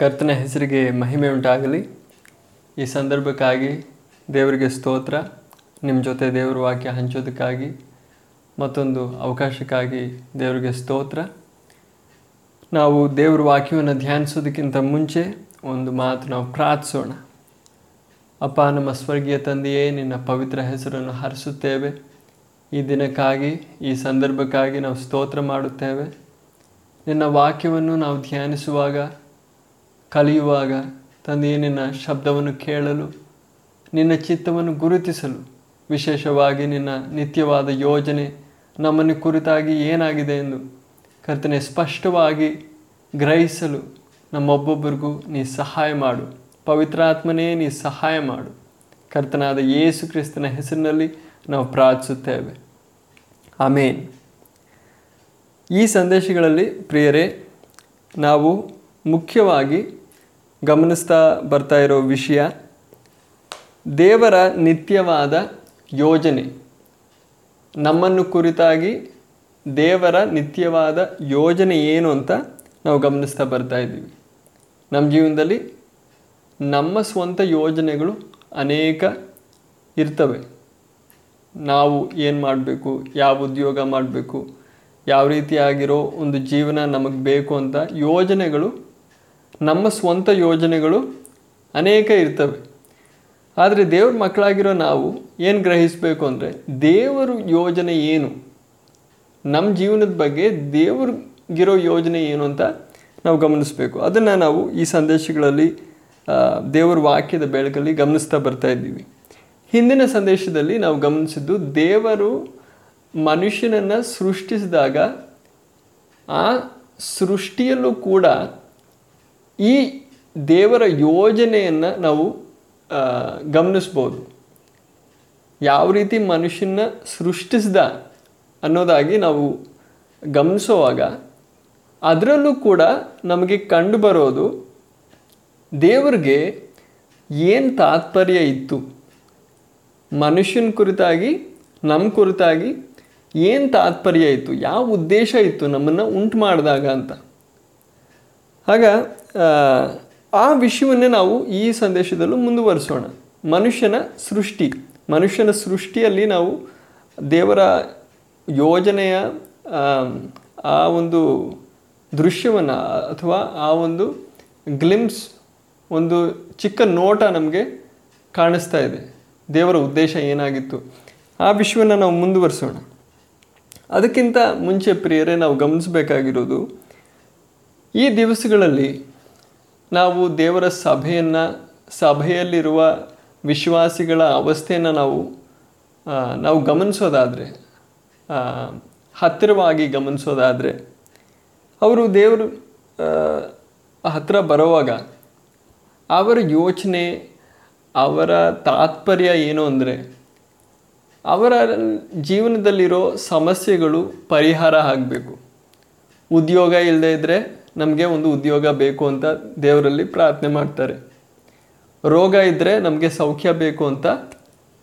ಕರ್ತನ ಹೆಸರಿಗೆ ಮಹಿಮೆ ಉಂಟಾಗಲಿ. ಈ ಸಂದರ್ಭಕ್ಕಾಗಿ ದೇವರಿಗೆ ಸ್ತೋತ್ರ ನಿಮ್ಮ ಜೊತೆ ದೇವರ ವಾಕ್ಯ ಹಂಚೋದಕ್ಕಾಗಿ ಮತ್ತೊಂದು ಅವಕಾಶಕ್ಕಾಗಿ ದೇವರಿಗೆ ಸ್ತೋತ್ರ. ನಾವು ದೇವರ ವಾಕ್ಯವನ್ನು ಧ್ಯಾನಿಸೋದಕ್ಕಿಂತ ಮುಂಚೆ ಒಂದು ಮಾತು ನಾವು ಪ್ರಾರ್ಥಿಸೋಣ. ಅಪ್ಪ, ನಮ್ಮ ಸ್ವರ್ಗೀಯ ತಂದೆಯೇ, ನಿನ್ನ ಪವಿತ್ರ ಹೆಸರನ್ನು ಹರಿಸುತ್ತೇವೆ. ಈ ದಿನಕ್ಕಾಗಿ, ಈ ಸಂದರ್ಭಕ್ಕಾಗಿ ನಾವು ಸ್ತೋತ್ರ ಮಾಡುತ್ತೇವೆ. ನಿನ್ನ ವಾಕ್ಯವನ್ನು ನಾವು ಧ್ಯಾನಿಸುವಾಗ ಕಲಿಯುವಾಗ ತಂದೆಯೇ ನಿನ್ನ ಶಬ್ದವನ್ನು ಕೇಳಲು, ನಿನ್ನ ಚಿತ್ತವನ್ನು ಗುರುತಿಸಲು, ವಿಶೇಷವಾಗಿ ನಿನ್ನ ನಿತ್ಯವಾದ ಯೋಜನೆ ನಮ್ಮನ್ನು ಕುರಿತಾಗಿ ಏನಾಗಿದೆ ಎಂದು ಕರ್ತನೆ ಸ್ಪಷ್ಟವಾಗಿ ಗ್ರಹಿಸಲು ನಮ್ಮೊಬ್ಬೊಬ್ಬರಿಗೂ ನೀ ಸಹಾಯ ಮಾಡು. ಪವಿತ್ರಾತ್ಮನೇ ನೀ ಸಹಾಯ ಮಾಡು. ಕರ್ತನಾದ ಯೇಸು ಕ್ರಿಸ್ತನ ಹೆಸರಿನಲ್ಲಿ ನಾವು ಪ್ರಾರ್ಥಿಸುತ್ತೇವೆ. ಆಮೇನ್. ಈ ಸಂದೇಶಗಳಲ್ಲಿ ಪ್ರಿಯರೇ, ನಾವು ಮುಖ್ಯವಾಗಿ ಗಮನಿಸ್ತಾ ಬರ್ತಾ ಇರೋ ವಿಷಯ, ದೇವರ ನಿತ್ಯವಾದ ಯೋಜನೆ. ನಮ್ಮನ್ನು ಕುರಿತಾಗಿ ದೇವರ ನಿತ್ಯವಾದ ಯೋಜನೆ ಏನು ಅಂತ ನಾವು ಗಮನಿಸ್ತಾ ಬರ್ತಾ ಇದ್ದೀವಿ. ನಮ್ಮ ಜೀವನದಲ್ಲಿ ನಮ್ಮ ಸ್ವಂತ ಯೋಜನೆಗಳು ಅನೇಕ ಇರ್ತವೆ. ನಾವು ಏನು ಮಾಡಬೇಕು, ಯಾವ ಉದ್ಯೋಗ ಮಾಡಬೇಕು, ಯಾವ ರೀತಿಯಾಗಿರೋ ಒಂದು ಜೀವನ ನಮಗೆ ಬೇಕು ಅಂತ ಯೋಜನೆಗಳು ನಮ್ಮ ಸ್ವಂತ ಯೋಜನೆಗಳು ಅನೇಕ ಇರ್ತವೆ. ಆದರೆ ದೇವ್ರ ಮಕ್ಕಳಾಗಿರೋ ನಾವು ಏನು ಗ್ರಹಿಸಬೇಕು ಅಂದರೆ ದೇವರು ಯೋಜನೆ ಏನು? ನಮ್ಮ ಜೀವನದ ಬಗ್ಗೆ ದೇವ್ರಿಗಿರೋ ಯೋಜನೆ ಏನು ಅಂತ ನಾವು ಗಮನಿಸಬೇಕು. ಅದನ್ನು ನಾವು ಈ ಸಂದೇಶಗಳಲ್ಲಿ ದೇವರ ವಾಕ್ಯದ ಬೆಳಕಲ್ಲಿ ಗಮನಿಸ್ತಾ ಬರ್ತಾ ಇದ್ದೀವಿ. ಹಿಂದಿನ ಸಂದೇಶದಲ್ಲಿ ನಾವು ಗಮನಿಸಿದ್ದು ದೇವರು ಮನುಷ್ಯನನ್ನು ಸೃಷ್ಟಿಸಿದಾಗ ಆ ಸೃಷ್ಟಿಯಲ್ಲೂ ಕೂಡ ಈ ದೇವರ ಯೋಜನೆಯನ್ನು ನಾವು ಗಮನಿಸ್ಬೋದು. ಯಾವ ರೀತಿ ಮನುಷ್ಯನ ಸೃಷ್ಟಿಸಿದ ಅನ್ನೋದಾಗಿ ನಾವು ಗಮನಿಸುವಾಗ ಅದರಲ್ಲೂ ಕೂಡ ನಮಗೆ ಕಂಡು ಬರೋದು ದೇವರಿಗೆ ಏನು ತಾತ್ಪರ್ಯ ಇತ್ತು? ಮನುಷ್ಯನ ಕುರಿತಾಗಿ ನಮ್ಮ ಕುರಿತಾಗಿ ಏನು ತಾತ್ಪರ್ಯ ಇತ್ತು? ಯಾವ ಉದ್ದೇಶ ಇತ್ತು ನಮ್ಮನ್ನು ಉಂಟು ಮಾಡಿದಾಗ ಅಂತ? ಆಗ ಆ, ವಿಷಯವನ್ನೇ ನಾವು ಈ ಸಂದೇಶದಲ್ಲೂ ಮುಂದುವರಿಸೋಣ. ಮನುಷ್ಯನ ಸೃಷ್ಟಿ. ಮನುಷ್ಯನ ಸೃಷ್ಟಿಯಲ್ಲಿ ನಾವು ದೇವರ ಯೋಜನೆಯ ಆ ಒಂದು ದೃಶ್ಯವನ್ನು ಅಥವಾ ಆ ಒಂದು ಗ್ಲಿಮ್ಸ್ ಒಂದು ಚಿಕ್ಕ ನೋಟ ನಮಗೆ ಕಾಣಿಸ್ತಾ ಇದೆ. ದೇವರ ಉದ್ದೇಶ ಏನಾಗಿತ್ತು? ಆ ವಿಷಯವನ್ನು ನಾವು ಮುಂದುವರಿಸೋಣ. ಅದಕ್ಕಿಂತ ಮುಂಚೆ ಪ್ರಿಯರೇ ನಾವು ಗಮನಿಸಬೇಕಾಗಿರೋದು ಈ ದಿವಸಗಳಲ್ಲಿ ನಾವು ದೇವರ ಸಭೆಯನ್ನು, ಸಭೆಯಲ್ಲಿರುವ ವಿಶ್ವಾಸಿಗಳ ಅವಸ್ಥೆಯನ್ನು ನಾವು ನಾವು ಗಮನಿಸೋದಾದರೆ ಹತ್ತಿರವಾಗಿ ಗಮನಿಸೋದಾದರೆ, ಅವರು ದೇವರು ಹತ್ತಿರ ಬರುವಾಗ ಅವರ ಯೋಚನೆ, ಅವರ ತಾತ್ಪರ್ಯ ಏನು ಅಂದರೆ, ಅವರ ಜೀವನದಲ್ಲಿರೋ ಸಮಸ್ಯೆಗಳು ಪರಿಹಾರ ಆಗಬೇಕು. ಉದ್ಯೋಗ ಇಲ್ಲದೇ ಇದ್ದರೆ ನಮಗೆ ಒಂದು ಉದ್ಯೋಗ ಬೇಕು ಅಂತ ದೇವರಲ್ಲಿ ಪ್ರಾರ್ಥನೆ ಮಾಡ್ತಾರೆ. ರೋಗ ಇದ್ದರೆ ನಮಗೆ ಸೌಖ್ಯ ಬೇಕು ಅಂತ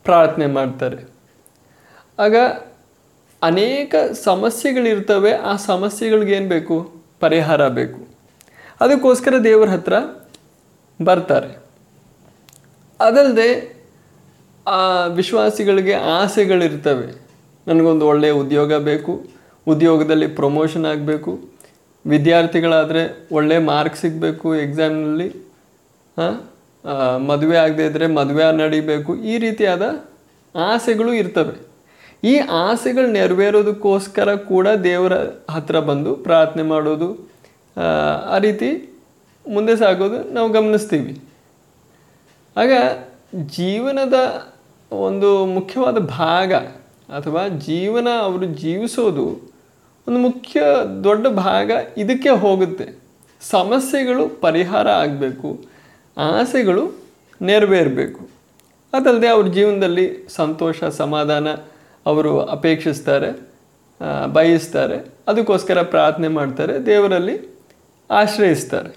ಪ್ರಾರ್ಥನೆ ಮಾಡ್ತಾರೆ. ಆಗ ಅನೇಕ ಸಮಸ್ಯೆಗಳಿರ್ತವೆ, ಆ ಸಮಸ್ಯೆಗಳಿಗೆ ಏನು ಬೇಕು? ಪರಿಹಾರ ಬೇಕು. ಅದಕ್ಕೋಸ್ಕರ ದೇವರ ಹತ್ರ ಬರ್ತಾರೆ. ಅದಲ್ಲದೆ ಆ ವಿಶ್ವಾಸಿಗಳಿಗೆ ಆಸೆಗಳಿರ್ತವೆ. ನನಗೊಂದು ಒಳ್ಳೆಯ ಉದ್ಯೋಗ ಬೇಕು, ಉದ್ಯೋಗದಲ್ಲಿ ಪ್ರಮೋಷನ್ ಆಗಬೇಕು. ವಿದ್ಯಾರ್ಥಿಗಳಾದರೆ ಒಳ್ಳೆ ಮಾರ್ಕ್ ಸಿಗಬೇಕು ಎಕ್ಸಾಮ್ನಲ್ಲಿ ಮದುವೆ ಆಗದೆ ಇದ್ದರೆ ಮದುವೆ ನಡಿಬೇಕು, ಈ ರೀತಿಯಾದ ಆಸೆಗಳು ಇರ್ತವೆ. ಈ ಆಸೆಗಳು ನೆರವೇರೋದಕ್ಕೋಸ್ಕರ ಕೂಡ ದೇವರ ಹತ್ರ ಬಂದು ಪ್ರಾರ್ಥನೆ ಮಾಡೋದು ಆ ರೀತಿ ಮುಂದೆ ಸಾಗೋದು ನಾವು ಗಮನಿಸ್ತೀವಿ. ಆಗ ಜೀವನದ ಒಂದು ಮುಖ್ಯವಾದ ಭಾಗ ಅಥವಾ ಜೀವನ ಅವರು ಜೀವಿಸೋದು ಒಂದು ಮುಖ್ಯ ದೊಡ್ಡ ಭಾಗ ಇದಕ್ಕೆ ಹೋಗುತ್ತೆ. ಸಮಸ್ಯೆಗಳು ಪರಿಹಾರ ಆಗಬೇಕು. ಆಸೆಗಳು ನೆರವೇರಬೇಕು. ಅದಲ್ಲದೆ ಅವ್ರ ಜೀವನದಲ್ಲಿ ಸಂತೋಷ, ಸಮಾಧಾನ ಅವರು ಅಪೇಕ್ಷಿಸ್ತಾರೆ ಬಯಸ್ತಾರೆ. ಅದಕ್ಕೋಸ್ಕರ ಪ್ರಾರ್ಥನೆ ಮಾಡ್ತಾರೆ, ದೇವರಲ್ಲಿ ಆಶ್ರಯಿಸ್ತಾರೆ.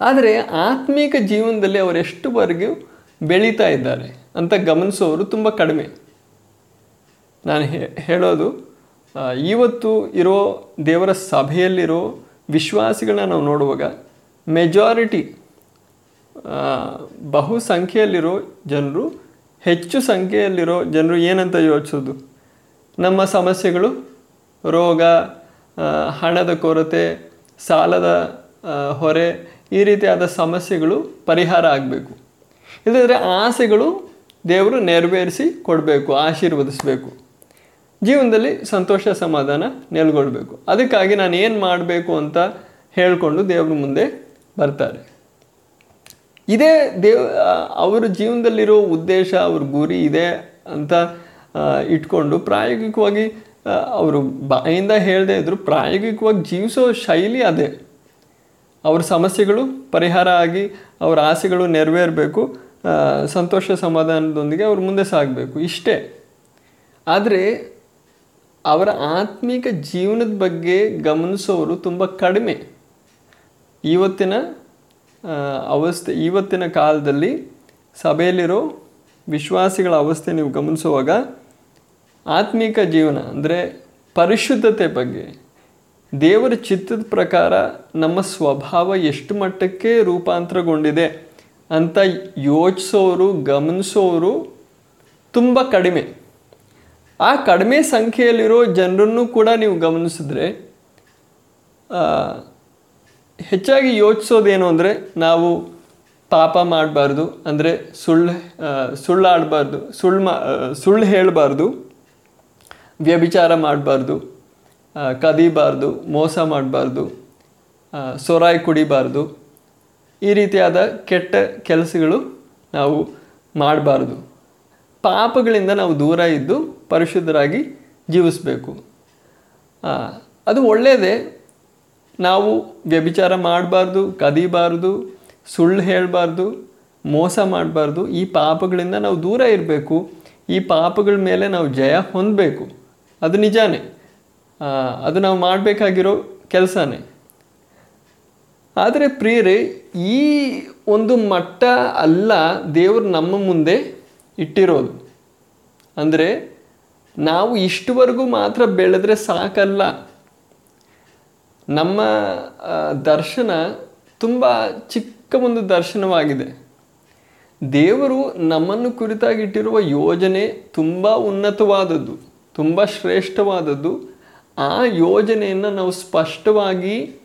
ಆದರೆ ಆತ್ಮೀಕ ಜೀವನದಲ್ಲಿ ಅವರು ಎಷ್ಟುವರೆಗೂ ಬೆಳೀತಾ ಇದ್ದಾರೆ ಅಂತ ಗಮನಿಸೋರು ತುಂಬ ಕಡಿಮೆ. ನಾನು ಹೇಳೋದು ಇವತ್ತು ಇರೋ ದೇವರ ಸಭೆಯಲ್ಲಿರೋ ವಿಶ್ವಾಸಿಗಳನ್ನ ನಾವು ನೋಡುವಾಗ ಮೆಜಾರಿಟಿ ಬಹುಸಂಖ್ಯೆಯಲ್ಲಿರೋ ಜನರು, ಹೆಚ್ಚು ಸಂಖ್ಯೆಯಲ್ಲಿರೋ ಜನರು ಏನಂತ ಯೋಚಿಸೋದು? ನಮ್ಮ ಸಮಸ್ಯೆಗಳು, ರೋಗ ಹಣದ ಕೊರತೆ, ಸಾಲದ ಹೊರೆ, ಈ ರೀತಿಯಾದ ಸಮಸ್ಯೆಗಳು ಪರಿಹಾರ ಆಗಬೇಕು. ಇಲ್ಲದ್ರೆ ಆಸೆಗಳು ದೇವರು ನೆರವೇರಿಸಿ ಕೊಡಬೇಕು, ಆಶೀರ್ವದಿಸಬೇಕು. ಜೀವನದಲ್ಲಿ ಸಂತೋಷ ಸಮಾಧಾನ ನೆಲೆಗೊಳ್ಬೇಕು. ಅದಕ್ಕಾಗಿ ನಾನು ಏನು ಮಾಡಬೇಕು ಅಂತ ಹೇಳಿಕೊಂಡು ದೇವ್ರ ಮುಂದೆ ಬರ್ತಾರೆ. ಇದೇ ದೇವ್ ಅವರ ಜೀವನದಲ್ಲಿರೋ ಉದ್ದೇಶ, ಅವ್ರ ಗುರಿ ಇದೆ ಅಂತ ಇಟ್ಕೊಂಡು ಪ್ರಾಯೋಗಿಕವಾಗಿ ಅವರು ಬಾಯಿಂದ ಹೇಳದೇ ಇದ್ರು ಪ್ರಾಯೋಗಿಕವಾಗಿ ಜೀವಿಸೋ ಶೈಲಿ ಅದೇ. ಅವ್ರ ಸಮಸ್ಯೆಗಳು ಪರಿಹಾರ ಆಗಿ ಅವ್ರ ಆಸೆಗಳು ನೆರವೇರಬೇಕು ಸಂತೋಷ ಸಮಾಧಾನದೊಂದಿಗೆ ಅವ್ರು ಮುಂದೆ ಸಾಗಬೇಕು. ಇಷ್ಟೇ. ಆದರೆ ಅವರ ಆತ್ಮಿಕ ಜೀವನದ ಬಗ್ಗೆ ಗಮನಿಸೋರು ತುಂಬ ಕಡಿಮೆ. ಇವತ್ತಿನ ಅವಸ್ಥೆ, ಇವತ್ತಿನ ಕಾಲದಲ್ಲಿ ಸಭೆಯಲ್ಲಿರೋ ವಿಶ್ವಾಸಿಗಳ ಅವಸ್ಥೆ ನೀವು ಗಮನಿಸುವಾಗ ಆತ್ಮಿಕ ಜೀವನ, ಅಂದರೆ ಪರಿಶುದ್ಧತೆ ಬಗ್ಗೆ, ದೇವರ ಚಿತ್ತದ ಪ್ರಕಾರ ನಮ್ಮ ಸ್ವಭಾವ ಎಷ್ಟು ಮಟ್ಟಕ್ಕೆ ರೂಪಾಂತರಗೊಂಡಿದೆ ಅಂತ ಯೋಚಿಸೋರು, ಗಮನಿಸೋರು ತುಂಬ ಕಡಿಮೆ. ಆ ಕಡಿಮೆ ಸಂಖ್ಯೆಯಲ್ಲಿರೋ ಜನರನ್ನು ಕೂಡ ನೀವು ಗಮನಿಸಿದ್ರೆ ಹೆಚ್ಚಾಗಿ ಯೋಚಿಸೋದೇನು ಅಂದರೆ ನಾವು ಪಾಪ ಮಾಡಬಾರ್ದು, ಅಂದರೆ ಸುಳ್ಳು ಸುಳ್ಳು ಸುಳ್ಳಾಡಬಾರ್ದು, ಸುಳ್ಳು ಮಾ ಸುಳ್ಳು ಹೇಳಬಾರ್ದು, ವ್ಯಭಿಚಾರ ಮಾಡಬಾರ್ದು ಕದಿಬಾರ್ದು, ಮೋಸ ಮಾಡಬಾರ್ದು ಸೊರಾಯಿ ಕುಡಿಬಾರ್ದು, ಈ ರೀತಿಯಾದ ಕೆಟ್ಟ ಕೆಲಸಗಳು ನಾವು ಮಾಡಬಾರ್ದು. ಪಾಪಗಳಿಂದ ನಾವು ದೂರ ಇದ್ದು ಪರಿಶುದ್ಧರಾಗಿ ಜೀವಿಸಬೇಕು. ಅದು ಒಳ್ಳೆಯದೇ ನಾವು ವ್ಯಭಿಚಾರ ಮಾಡಬಾರ್ದು, ಕದಿಬಾರ್ದು, ಸುಳ್ಳು ಹೇಳಬಾರ್ದು, ಮೋಸ ಮಾಡಬಾರ್ದು, ಈ ಪಾಪಗಳಿಂದ ನಾವು ದೂರ ಇರಬೇಕು. ಈ ಪಾಪಗಳ ಮೇಲೆ ನಾವು ಜಯ ಹೊಂದಬೇಕು. ಅದು ನಿಜಾನೇ. ಅದು ನಾವು ಮಾಡಬೇಕಾಗಿರೋ ಕೆಲಸನೇ. ಆದರೆ ಪ್ರಿಯರೇ, ಈ ಒಂದು ಮಟ್ಟ ಅಲ್ಲ ದೇವರು ನಮ್ಮ ಮುಂದೆ ಇಟ್ಟಿರೋದು. ಅಂದರೆ ನಾವು ಇಷ್ಟುವರೆಗೂ ಮಾತ್ರ ಬೆಳೆದ್ರೆ ಸಾಕಲ್ಲ. ನಮ್ಮ ದರ್ಶನ ತುಂಬ ಚಿಕ್ಕ ಒಂದು ದರ್ಶನವಾಗಿದೆ. ದೇವರು ನಮ್ಮನ್ನು ಕುರಿತಾಗಿಟ್ಟಿರುವ ಯೋಜನೆ ತುಂಬ ಉನ್ನತವಾದದ್ದು, ತುಂಬ ಶ್ರೇಷ್ಠವಾದದ್ದು. ಆ ಯೋಜನೆಯನ್ನು ನಾವು ಸ್ಪಷ್ಟವಾಗಿ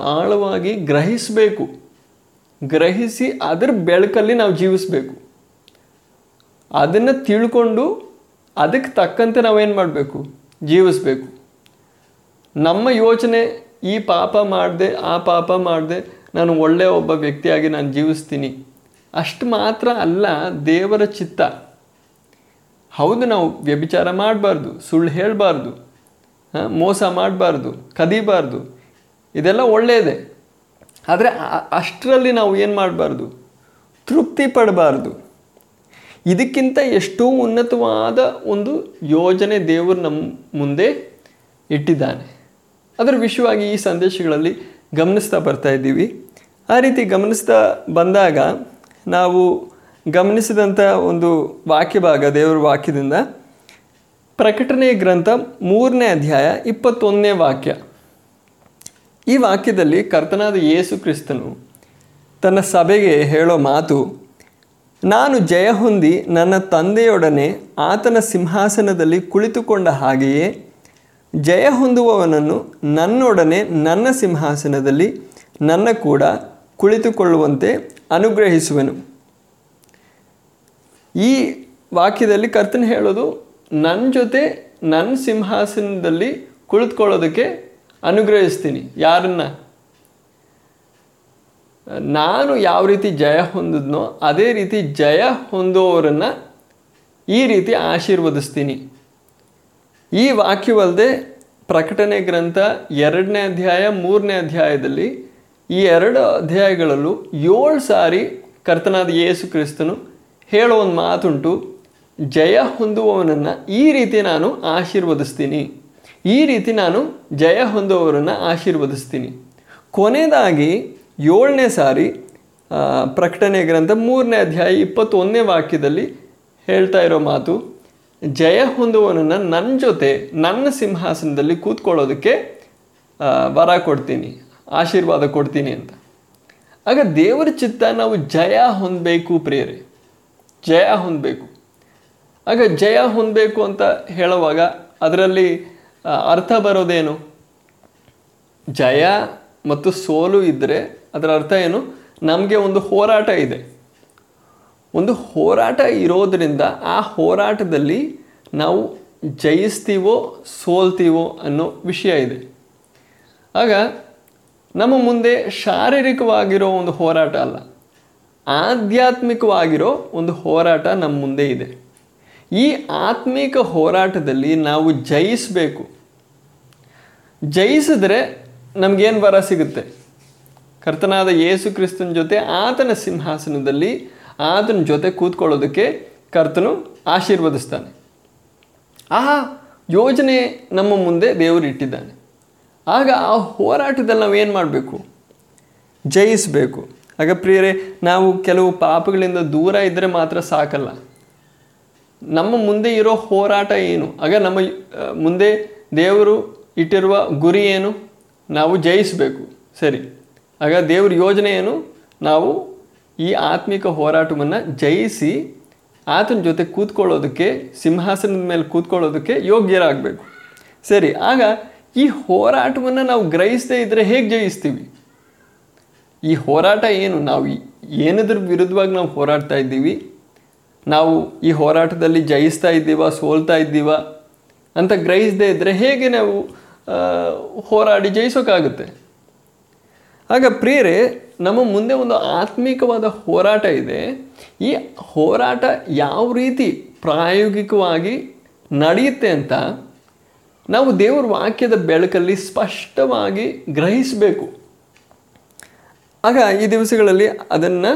ಆಳವಾಗಿ ಗ್ರಹಿಸಬೇಕು. ಗ್ರಹಿಸಿ ಅದರ ಬೆಳಕಲ್ಲಿ ನಾವು ಜೀವಿಸಬೇಕು. ಅದನ್ನು ತಿಳ್ಕೊಂಡು ಅದಕ್ಕೆ ತಕ್ಕಂತೆ ನಾವೇನು ಮಾಡಬೇಕು? ಜೀವಿಸಬೇಕು. ನಮ್ಮ ಯೋಚನೆ, ಈ ಪಾಪ ಮಾಡಿದೆ, ಆ ಪಾಪ ಮಾಡಿದೆ, ನಾನು ಒಳ್ಳೆಯ ಒಬ್ಬ ವ್ಯಕ್ತಿಯಾಗಿ ನಾನು ಜೀವಿಸ್ತೀನಿ. ಅಷ್ಟು ಮಾತ್ರ ಅಲ್ಲ, ದೇವರ ಚಿತ್ತ. ಹೌದು, ನಾವು ವ್ಯಭಿಚಾರ ಮಾಡಬಾರ್ದು, ಸುಳ್ಳು ಹೇಳಬಾರ್ದು ಮೋಸ ಮಾಡಬಾರ್ದು, ಕದಿಬಾರ್ದು, ಇದೆಲ್ಲ ಒಳ್ಳೆಯದೇ ಆದರೆ ಅಷ್ಟರಲ್ಲಿ ನಾವು ಏನು ಮಾಡಬಾರ್ದು? ತೃಪ್ತಿ ಪಡಬಾರ್ದು. ಇದಕ್ಕಿಂತ ಎಷ್ಟೋ ಉನ್ನತವಾದ ಒಂದು ಯೋಜನೆ ದೇವರು ನಮ್ಮ ಮುಂದೆ ಇಟ್ಟಿದ್ದಾನೆ. ಅದರ ವಿಷಯವಾಗಿ ಈ ಸಂದೇಶಗಳಲ್ಲಿ ಗಮನಿಸ್ತಾ ಬರ್ತಾ ಇದ್ದೀವಿ. ಆ ರೀತಿ ಗಮನಿಸ್ತಾ ಬಂದಾಗ ನಾವು ಗಮನಿಸಿದಂಥ ಒಂದು ವಾಕ್ಯ ಭಾಗ ದೇವರ ವಾಕ್ಯದಿಂದ ಪ್ರಕಟಣೆ ಗ್ರಂಥ ಮೂರನೇ ಅಧ್ಯಾಯ ಇಪ್ಪತ್ತೊಂದನೇ ವಾಕ್ಯ. ಈ ವಾಕ್ಯದಲ್ಲಿ ಕರ್ತನಾದ ಯೇಸು ಕ್ರಿಸ್ತನು ತನ್ನ ಸಭೆಗೆ ಹೇಳೋ ಮಾತು ನಾನು ಜಯ ಹೊಂದಿ ನನ್ನ ತಂದೆಯೊಡನೆ ಆತನ ಸಿಂಹಾಸನದಲ್ಲಿ ಕುಳಿತುಕೊಂಡ ಹಾಗೆಯೇ ಜಯ ಹೊಂದುವವನನ್ನು ನನ್ನೊಡನೆ ನನ್ನ ಸಿಂಹಾಸನದಲ್ಲಿ ನನ್ನ ಕೂಡ ಕುಳಿತುಕೊಳ್ಳುವಂತೆ ಅನುಗ್ರಹಿಸುವೆನು. ಈ ವಾಕ್ಯದಲ್ಲಿ ಕರ್ತನ ಹೇಳೋದು ನನ್ನ ಜೊತೆ ನನ್ನ ಸಿಂಹಾಸನದಲ್ಲಿ ಕುಳಿತುಕೊಳ್ಳೋದಕ್ಕೆ ಅನುಗ್ರಹಿಸ್ತೀನಿ. ಯಾರನ್ನ? ನಾನು ಯಾವ ರೀತಿ ಜಯ ಹೊಂದಿದ್ನೋ ಅದೇ ರೀತಿ ಜಯ ಹೊಂದುವವರನ್ನು ಈ ರೀತಿ ಆಶೀರ್ವದಿಸ್ತೀನಿ. ಈ ವಾಕ್ಯವಲ್ಲದೆ ಪ್ರಕಟಣೆ ಗ್ರಂಥ ಎರಡನೇ ಅಧ್ಯಾಯ, ಮೂರನೇ ಅಧ್ಯಾಯದಲ್ಲಿ ಈ ಎರಡು ಅಧ್ಯಾಯಗಳಲ್ಲೂ ಏಳು ಸಾರಿ ಕರ್ತನಾದ ಯೇಸು ಕ್ರಿಸ್ತನು ಹೇಳೋ ಒಂದು ಮಾತುಂಟು, ಜಯ ಹೊಂದುವವನನ್ನು ಈ ರೀತಿ ನಾನು ಆಶೀರ್ವದಿಸ್ತೀನಿ. ಈ ರೀತಿ ನಾನು ಜಯ ಹೊಂದುವವರನ್ನು ಆಶೀರ್ವದಿಸ್ತೀನಿ. ಕೊನೆಯದಾಗಿ ಏಳನೇ ಸಾರಿ ಪ್ರಕಟಣೆ ಗ್ರಂಥ ಮೂರನೇ ಅಧ್ಯಾಯ ಇಪ್ಪತ್ತೊಂದನೇ ವಾಕ್ಯದಲ್ಲಿ ಹೇಳ್ತಾ ಇರೋ ಮಾತು, ಜಯ ಹೊಂದುವನನ್ನು ನನ್ನ ಜೊತೆ, ನನ್ನ ಸಿಂಹಾಸನದಲ್ಲಿ ಕೂತ್ಕೊಳ್ಳೋದಕ್ಕೆ ವರ ಕೊಡ್ತೀನಿ, ಆಶೀರ್ವಾದ ಕೊಡ್ತೀನಿ ಅಂತ. ಆಗ ದೇವರ ಚಿತ್ತ ನಾವು ಜಯ ಹೊಂದಬೇಕು ಪ್ರೇರೆ ಜಯ ಹೊಂದಬೇಕು. ಆಗ ಜಯ ಹೊಂದಬೇಕು ಅಂತ ಹೇಳುವಾಗ ಅದರಲ್ಲಿ ಅರ್ಥ ಬರೋದೇನು? ಜಯ ಮತ್ತು ಸೋಲು ಇದ್ದರೆ ಅದರ ಅರ್ಥ ಏನು? ನಮಗೆ ಒಂದು ಹೋರಾಟ ಇದೆ. ಒಂದು ಹೋರಾಟ ಇರೋದರಿಂದ ಆ ಹೋರಾಟದಲ್ಲಿ ನಾವು ಜಯಿಸ್ತೀವೋ ಸೋಲ್ತೀವೋ ಅನ್ನೋ ವಿಷಯ ಇದೆ. ಆಗ ನಮ್ಮ ಮುಂದೆ ಶಾರೀರಿಕವಾಗಿರೋ ಒಂದು ಹೋರಾಟ ಅಲ್ಲ, ಆಧ್ಯಾತ್ಮಿಕವಾಗಿರೋ ಒಂದು ಹೋರಾಟ ನಮ್ಮ ಮುಂದೆ ಇದೆ. ಈ ಆತ್ಮಿಕ ಹೋರಾಟದಲ್ಲಿ ನಾವು ಜಯಿಸಬೇಕು. ಜಯಿಸಿದ್ರೆ ನಮಗೇನು ವರ ಸಿಗುತ್ತೆ? ಕರ್ತನಾದ ಯೇಸು ಕ್ರಿಸ್ತನ ಜೊತೆ ಆತನ ಸಿಂಹಾಸನದಲ್ಲಿ ಆತನ ಜೊತೆ ಕೂತ್ಕೊಳ್ಳೋದಕ್ಕೆ ಕರ್ತನು ಆಶೀರ್ವದಿಸ್ತಾನೆ. ಆ ಯೋಜನೆ ನಮ್ಮ ಮುಂದೆ ದೇವರು ಇಟ್ಟಿದ್ದಾನೆ. ಆಗ ಆ ಹೋರಾಟದಲ್ಲಿ ನಾವೇನು ಮಾಡಬೇಕು? ಜಯಿಸಬೇಕು. ಆಗ ಪ್ರಿಯರೇ, ನಾವು ಕೆಲವು ಪಾಪಗಳಿಂದ ದೂರ ಇದ್ದರೆ ಮಾತ್ರ ಸಾಕಲ್ಲ. ನಮ್ಮ ಮುಂದೆ ಇರೋ ಹೋರಾಟ ಏನು? ಆಗ ನಮ್ಮ ಮುಂದೆ ದೇವರು ಇಟ್ಟಿರುವ ಗುರಿ ಏನು? ನಾವು ಜಯಿಸಬೇಕು. ಸರಿ. ಆಗ ದೇವ್ರ ಯೋಜನೆ ಏನು ನಾವು ಈ ಆತ್ಮಿಕ ಹೋರಾಟವನ್ನು ಜಯಿಸಿ ಆತನ ಜೊತೆ ಕೂತ್ಕೊಳ್ಳೋದಕ್ಕೆ, ಸಿಂಹಾಸನದ ಮೇಲೆ ಕೂತ್ಕೊಳ್ಳೋದಕ್ಕೆ ಯೋಗ್ಯರಾಗಬೇಕು. ಸರಿ. ಆಗ ಈ ಹೋರಾಟವನ್ನು ನಾವು ಗ್ರಹಿಸದೇ ಇದ್ದರೆ ಹೇಗೆ ಜಯಿಸ್ತೀವಿ? ಈ ಹೋರಾಟ ಏನು? ನಾವು ಏನದ್ರ ವಿರುದ್ಧವಾಗಿ ನಾವು ಹೋರಾಡ್ತಾ ಇದ್ದೀವಿ. ನಾವು ಈ ಹೋರಾಟದಲ್ಲಿ ಜಯಿಸ್ತಾ ಇದ್ದೀವ, ಸೋಲ್ತಾ ಇದ್ದೀವ ಅಂತ ಗ್ರಹಿಸದೇ ಇದ್ದರೆ ಹೇಗೆ ನಾವು ಹೋರಾಡಿ ಜಯಿಸೋಕ್ಕಾಗುತ್ತೆ ಆಗ ಪ್ರೇರೆ ನಮ್ಮ ಮುಂದೆ ಒಂದು ಆತ್ಮಿಕವಾದ ಹೋರಾಟ ಇದೆ. ಈ ಹೋರಾಟ ಯಾವ ರೀತಿ ಪ್ರಾಯೋಗಿಕವಾಗಿ ನಡೆಯುತ್ತೆ ಅಂತ ನಾವು ದೇವರ ವಾಕ್ಯದ ಬೆಳಕಲ್ಲಿ ಸ್ಪಷ್ಟವಾಗಿ ಗ್ರಹಿಸಬೇಕು. ಆಗ ಈ ದಿವಸಗಳಲ್ಲಿ ಅದನ್ನು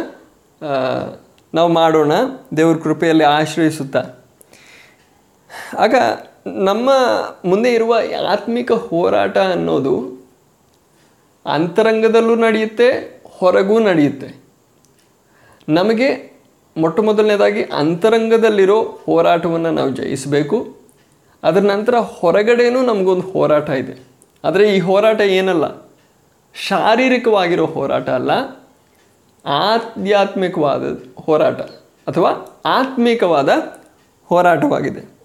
ನಾವು ಮಾಡೋಣ. ದೇವ್ರ ಕೃಪೆಯಲ್ಲಿ ಆಶ್ರಯಿಸುತ್ತಾ. ಆಗ ನಮ್ಮ ಮುಂದೆ ಇರುವ ಆತ್ಮಿಕ ಹೋರಾಟ ಅನ್ನೋದು ಅಂತರಂಗದಲ್ಲೂ ನಡೆಯುತ್ತೆ, ಹೊರಗೂ ನಡೆಯುತ್ತೆ. ನಮಗೆ ಮೊಟ್ಟ ಮೊದಲನೇದಾಗಿ ಅಂತರಂಗದಲ್ಲಿರೋ ಹೋರಾಟವನ್ನು ನಾವು ಜಯಿಸಬೇಕು. ಅದರ ನಂತರ ಹೊರಗಡೆನೂ ನಮಗೊಂದು ಹೋರಾಟ ಇದೆ. ಆದರೆ ಈ ಹೋರಾಟ ಏನಲ್ಲ, ಶಾರೀರಿಕವಾಗಿರೋ ಹೋರಾಟ ಅಲ್ಲ, ಆಧ್ಯಾತ್ಮಿಕವಾದ ಹೋರಾಟ ಅಥವಾ ಆತ್ಮಿಕವಾದ ಹೋರಾಟವಾಗಿದೆ.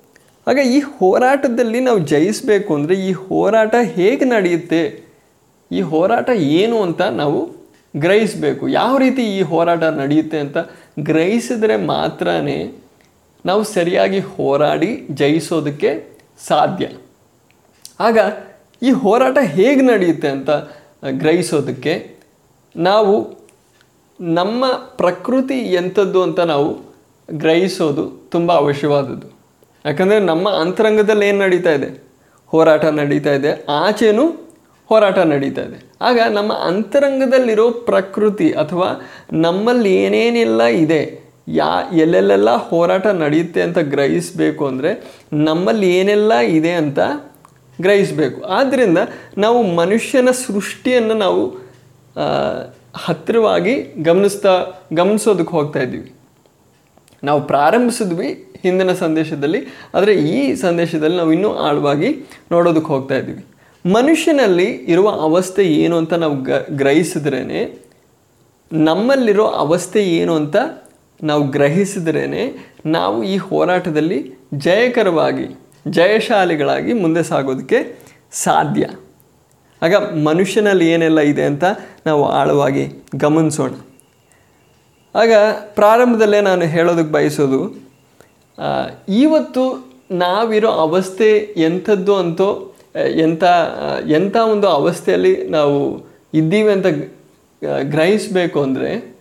ಆಗ ಈ ಹೋರಾಟದಲ್ಲಿ ನಾವು ಜಯಿಸಬೇಕು ಅಂದರೆ ಈ ಹೋರಾಟ ಹೇಗೆ ನಡೆಯುತ್ತೆ? ಈ ಹೋರಾಟ ಏನು ಅಂತ ನಾವು ಗ್ರಹಿಸಬೇಕು. ಯಾವ ರೀತಿ ಈ ಹೋರಾಟ ನಡೆಯುತ್ತೆ ಅಂತ ಗ್ರಹಿಸಿದ್ರೆ ಮಾತ್ರ ನಾವು ಸರಿಯಾಗಿ ಹೋರಾಡಿ ಜಯಿಸೋದಕ್ಕೆ ಸಾಧ್ಯ. ಆಗ ಈ ಹೋರಾಟ ಹೇಗೆ ನಡೆಯುತ್ತೆ ಅಂತ ಗ್ರಹಿಸೋದಕ್ಕೆ ನಾವು ನಮ್ಮ ಪ್ರಕೃತಿ ಎಂಥದ್ದು ಅಂತ ನಾವು ಗ್ರಹಿಸೋದು ತುಂಬ ಅವಶ್ಯವಾದದ್ದು. ಯಾಕಂದರೆ ನಮ್ಮ ಅಂತರಂಗದಲ್ಲಿ ಏನು ನಡೀತಾ ಇದೆ? ಹೋರಾಟ ನಡೀತಾ ಇದೆ. ಆಚೆನೂ ಹೋರಾಟ ನಡೀತಾ ಇದೆ. ಆಗ ನಮ್ಮ ಅಂತರಂಗದಲ್ಲಿರೋ ಪ್ರಕೃತಿ ಅಥವಾ ನಮ್ಮಲ್ಲಿ ಏನೇನೆಲ್ಲ ಇದೆ, ಯಾ, ಎಲ್ಲೆಲ್ಲೆಲ್ಲ ಹೋರಾಟ ನಡೆಯುತ್ತೆ ಅಂತ ಗ್ರಹಿಸಬೇಕು ಅಂದರೆ ನಮ್ಮಲ್ಲಿ ಏನೆಲ್ಲ ಇದೆ ಅಂತ ಗ್ರಹಿಸಬೇಕು. ಆದ್ದರಿಂದ ನಾವು ಮನುಷ್ಯನ ಸೃಷ್ಟಿಯನ್ನು ನಾವು ಹತ್ತಿರವಾಗಿ ಗಮನಿಸ್ತಾ, ಗಮನಿಸೋದಕ್ಕೆ ಹೋಗ್ತಾ ಇದ್ದೀವಿ. ನಾವು ಪ್ರಾರಂಭಿಸಿದ್ವಿ ಹಿಂದಿನ ಸಂದೇಶದಲ್ಲಿ, ಆದರೆ ಈ ಸಂದೇಶದಲ್ಲಿ ನಾವು ಇನ್ನೂ ಆಳವಾಗಿ ನೋಡೋದಕ್ಕೆ ಹೋಗ್ತಾ ಇದ್ದೀವಿ. ಮನುಷ್ಯನಲ್ಲಿ ಇರುವ ಅವಸ್ಥೆ ಏನು ಅಂತ ನಾವು ಗ ಗ್ರಹಿಸಿದ್ರೇ ನಮ್ಮಲ್ಲಿರೋ ಅವಸ್ಥೆ ಏನು ಅಂತ ನಾವು ಗ್ರಹಿಸಿದ್ರೇ ನಾವು ಈ ಹೋರಾಟದಲ್ಲಿ ಜಯಕರವಾಗಿ, ಜಯಶಾಲಿಗಳಾಗಿ ಮುಂದೆ ಸಾಗೋದಕ್ಕೆ ಸಾಧ್ಯ. ಆಗ ಮನುಷ್ಯನಲ್ಲಿ ಏನೆಲ್ಲ ಇದೆ ಅಂತ ನಾವು ಆಳವಾಗಿ ಗಮನಿಸೋಣ. ಆಗ ಪ್ರಾರಂಭದಲ್ಲೇ ನಾನು ಹೇಳೋದಕ್ಕೆ ಬಯಸೋದು ಇವತ್ತು ನಾವಿರೋ ಅವಸ್ಥೆ ಎಂಥದ್ದು ಅಂತೋ ಎಂಥ ಎಂಥ ಒಂದು ಅವಸ್ಥೆಯಲ್ಲಿ ನಾವು ಇದ್ದೀವಿ ಅಂತ ಗ್ರಹಿಸಬೇಕು ಅಂದರೆ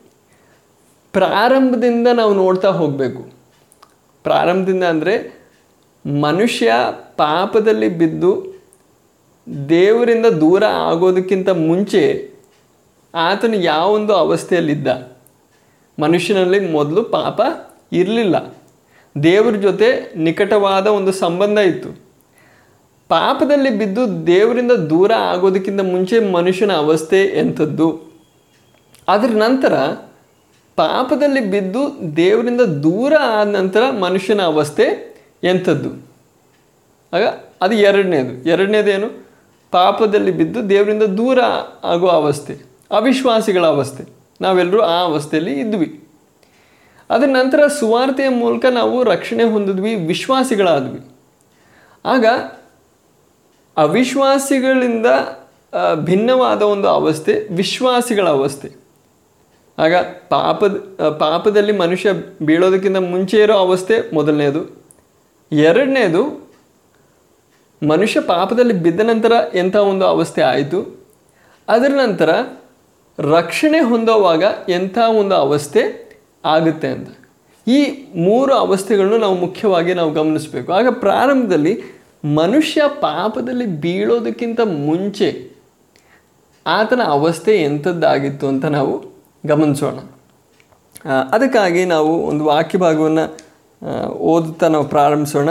ಪ್ರಾರಂಭದಿಂದ ನಾವು ನೋಡ್ತಾ ಹೋಗಬೇಕು. ಪ್ರಾರಂಭದಿಂದ ಅಂದರೆ ಮನುಷ್ಯ ಪಾಪದಲ್ಲಿ ಬಿದ್ದು ದೇವರಿಂದ ದೂರ ಆಗೋದಕ್ಕಿಂತ ಮುಂಚೆ ಆತನು ಯಾವೊಂದು ಅವಸ್ಥೆಯಲ್ಲಿದ್ದ? ಮನುಷ್ಯನಲ್ಲಿ ಮೊದಲು ಪಾಪ ಇರಲಿಲ್ಲ. ದೇವರ ಜೊತೆ ನಿಕಟವಾದ ಒಂದು ಸಂಬಂಧ ಇತ್ತು. ಪಾಪದಲ್ಲಿ ಬಿದ್ದು ದೇವರಿಂದ ದೂರ ಆಗೋದಕ್ಕಿಂತ ಮುಂಚೆ ಮನುಷ್ಯನ ಅವಸ್ಥೆ ಎಂಥದ್ದು. ಅದರ ನಂತರ ಪಾಪದಲ್ಲಿ ಬಿದ್ದು ದೇವರಿಂದ ದೂರ ಆದ ನಂತರ ಮನುಷ್ಯನ ಅವಸ್ಥೆ ಎಂಥದ್ದು. ಆಗ ಅದು ಎರಡನೇದು. ಎರಡನೇದೇನು ಪಾಪದಲ್ಲಿ ಬಿದ್ದು ದೇವರಿಂದ ದೂರ ಆಗೋ ಅವಸ್ಥೆ. ಅವಿಶ್ವಾಸಿಗಳ ಅವಸ್ಥೆ. ನಾವೆಲ್ಲರೂ ಆ ಅವಸ್ಥೆಯಲ್ಲಿ ಇದ್ವಿ. ಅದರ ನಂತರ ಸುವಾರ್ತೆಯ ಮೂಲಕ ನಾವು ರಕ್ಷಣೆ ಹೊಂದಿದ್ವಿ, ವಿಶ್ವಾಸಿಗಳಾದ್ವಿ. ಆಗ ಅವಿಶ್ವಾಸಿಗಳಿಂದ ಭಿನ್ನವಾದ ಒಂದು ಅವಸ್ಥೆ, ವಿಶ್ವಾಸಿಗಳ ಅವಸ್ಥೆ. ಆಗ ಪಾಪದ ಪಾಪದಲ್ಲಿ ಮನುಷ್ಯ ಬೀಳೋದಕ್ಕಿಂತ ಮುಂಚೆ ಇರೋ ಅವಸ್ಥೆ ಮೊದಲನೇದು. ಎರಡನೇದು, ಮನುಷ್ಯ ಪಾಪದಲ್ಲಿ ಬಿದ್ದ ನಂತರ ಎಂಥ ಒಂದು ಅವಸ್ಥೆ ಆಯಿತು? ಅದರ ನಂತರ ರಕ್ಷಣೆ ಹೊಂದೋವಾಗ ಎಂಥ ಒಂದು ಅವಸ್ಥೆ ಆಗುತ್ತೆ ಅಂತ. ಈ ಮೂರು ಅವಸ್ಥೆಗಳನ್ನು ನಾವು ಮುಖ್ಯವಾಗಿ ನಾವು ಗಮನಿಸಬೇಕು. ಆಗ ಪ್ರಾರಂಭದಲ್ಲಿ ಮನುಷ್ಯ ಪಾಪದಲ್ಲಿ ಬೀಳೋದಕ್ಕಿಂತ ಮುಂಚೆ ಆತನ ಅವಸ್ಥೆ ಎಂಥದ್ದಾಗಿತ್ತು ಅಂತ ನಾವು ಗಮನಿಸೋಣ. ಅದಕ್ಕಾಗಿ ನಾವು ಒಂದು ವಾಕ್ಯ ಭಾಗವನ್ನು ಓದುತ್ತಾ ನಾವು ಪ್ರಾರಂಭಿಸೋಣ.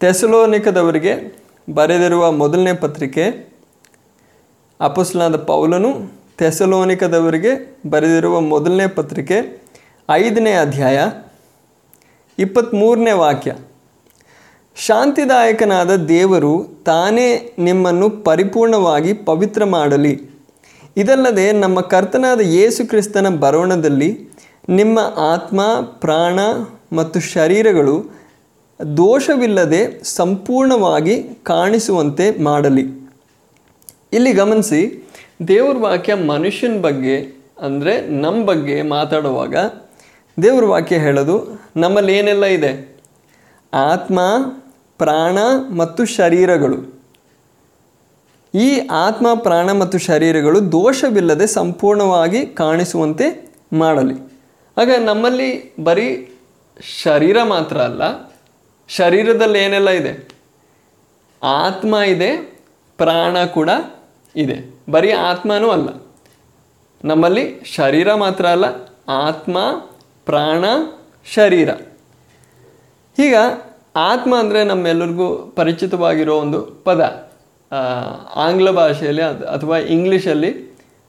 ತೆಸಲೋನಿಕದವರಿಗೆ ಬರೆದಿರುವ ಮೊದಲನೇ ಪತ್ರಿಕೆ ಅಪಸ್ಲಾದ ಪೌಲನು ತೆಸಲೋನಿಕದವರಿಗೆ ಬರೆದಿರುವ ಮೊದಲನೇ ಪತ್ರಿಕೆ ಐದನೇ ಅಧ್ಯಾಯ ಇಪ್ಪತ್ತ್ಮೂರನೇ ವಾಕ್ಯ. ಶಾಂತಿದಾಯಕನಾದ ದೇವರು ತಾನೇ ನಿಮ್ಮನ್ನು ಪರಿಪೂರ್ಣವಾಗಿ ಪವಿತ್ರ ಮಾಡಲಿ. ಇದಲ್ಲದೆ ನಮ್ಮ ಕರ್ತನಾದ ಯೇಸು ಕ್ರಿಸ್ತನ ಬರೋಣದಲ್ಲಿ ನಿಮ್ಮ ಆತ್ಮ, ಪ್ರಾಣ ಮತ್ತು ಶರೀರಗಳು ದೋಷವಿಲ್ಲದೆ ಸಂಪೂರ್ಣವಾಗಿ ಕಾಣಿಸುವಂತೆ ಮಾಡಲಿ. ಇಲ್ಲಿ ಗಮನಿಸಿ ದೇವ್ರ ವಾಕ್ಯ ಮನುಷ್ಯನ ಬಗ್ಗೆ ಅಂದರೆ ನಮ್ಮ ಬಗ್ಗೆ ಮಾತಾಡುವಾಗ ದೇವ್ರ ವಾಕ್ಯ ಹೇಳೋದು ನಮ್ಮಲ್ಲಿ ಏನೆಲ್ಲ ಇದೆ? ಆತ್ಮ, ಪ್ರಾಣ ಮತ್ತು ಶರೀರಗಳು. ಈ ಆತ್ಮ, ಪ್ರಾಣ ಮತ್ತು ಶರೀರಗಳು ದೋಷವಿಲ್ಲದೆ ಸಂಪೂರ್ಣವಾಗಿ ಕಾಣಿಸುವಂತೆ ಮಾಡಲಿ. ಆಗ ನಮ್ಮಲ್ಲಿ ಬರೀ ಶರೀರ ಮಾತ್ರ ಅಲ್ಲ, ಶರೀರದಲ್ಲಿ ಏನೆಲ್ಲ ಇದೆ? ಆತ್ಮ ಇದೆ, ಪ್ರಾಣ ಕೂಡ ಇದೆ. ಬರೀ ಆತ್ಮನೂ ಅಲ್ಲ. ನಮ್ಮಲ್ಲಿ ಶರೀರ ಮಾತ್ರ ಅಲ್ಲ, ಆತ್ಮ, ಪ್ರಾಣ, ಶರೀರ. ಈಗ ಆತ್ಮ ಅಂದರೆ ನಮ್ಮೆಲ್ಲರಿಗೂ ಪರಿಚಿತವಾಗಿರೋ ಒಂದು ಪದ. ಆಂಗ್ಲ ಭಾಷೆಯಲ್ಲಿ ಅದು, ಅಥವಾ ಇಂಗ್ಲೀಷಲ್ಲಿ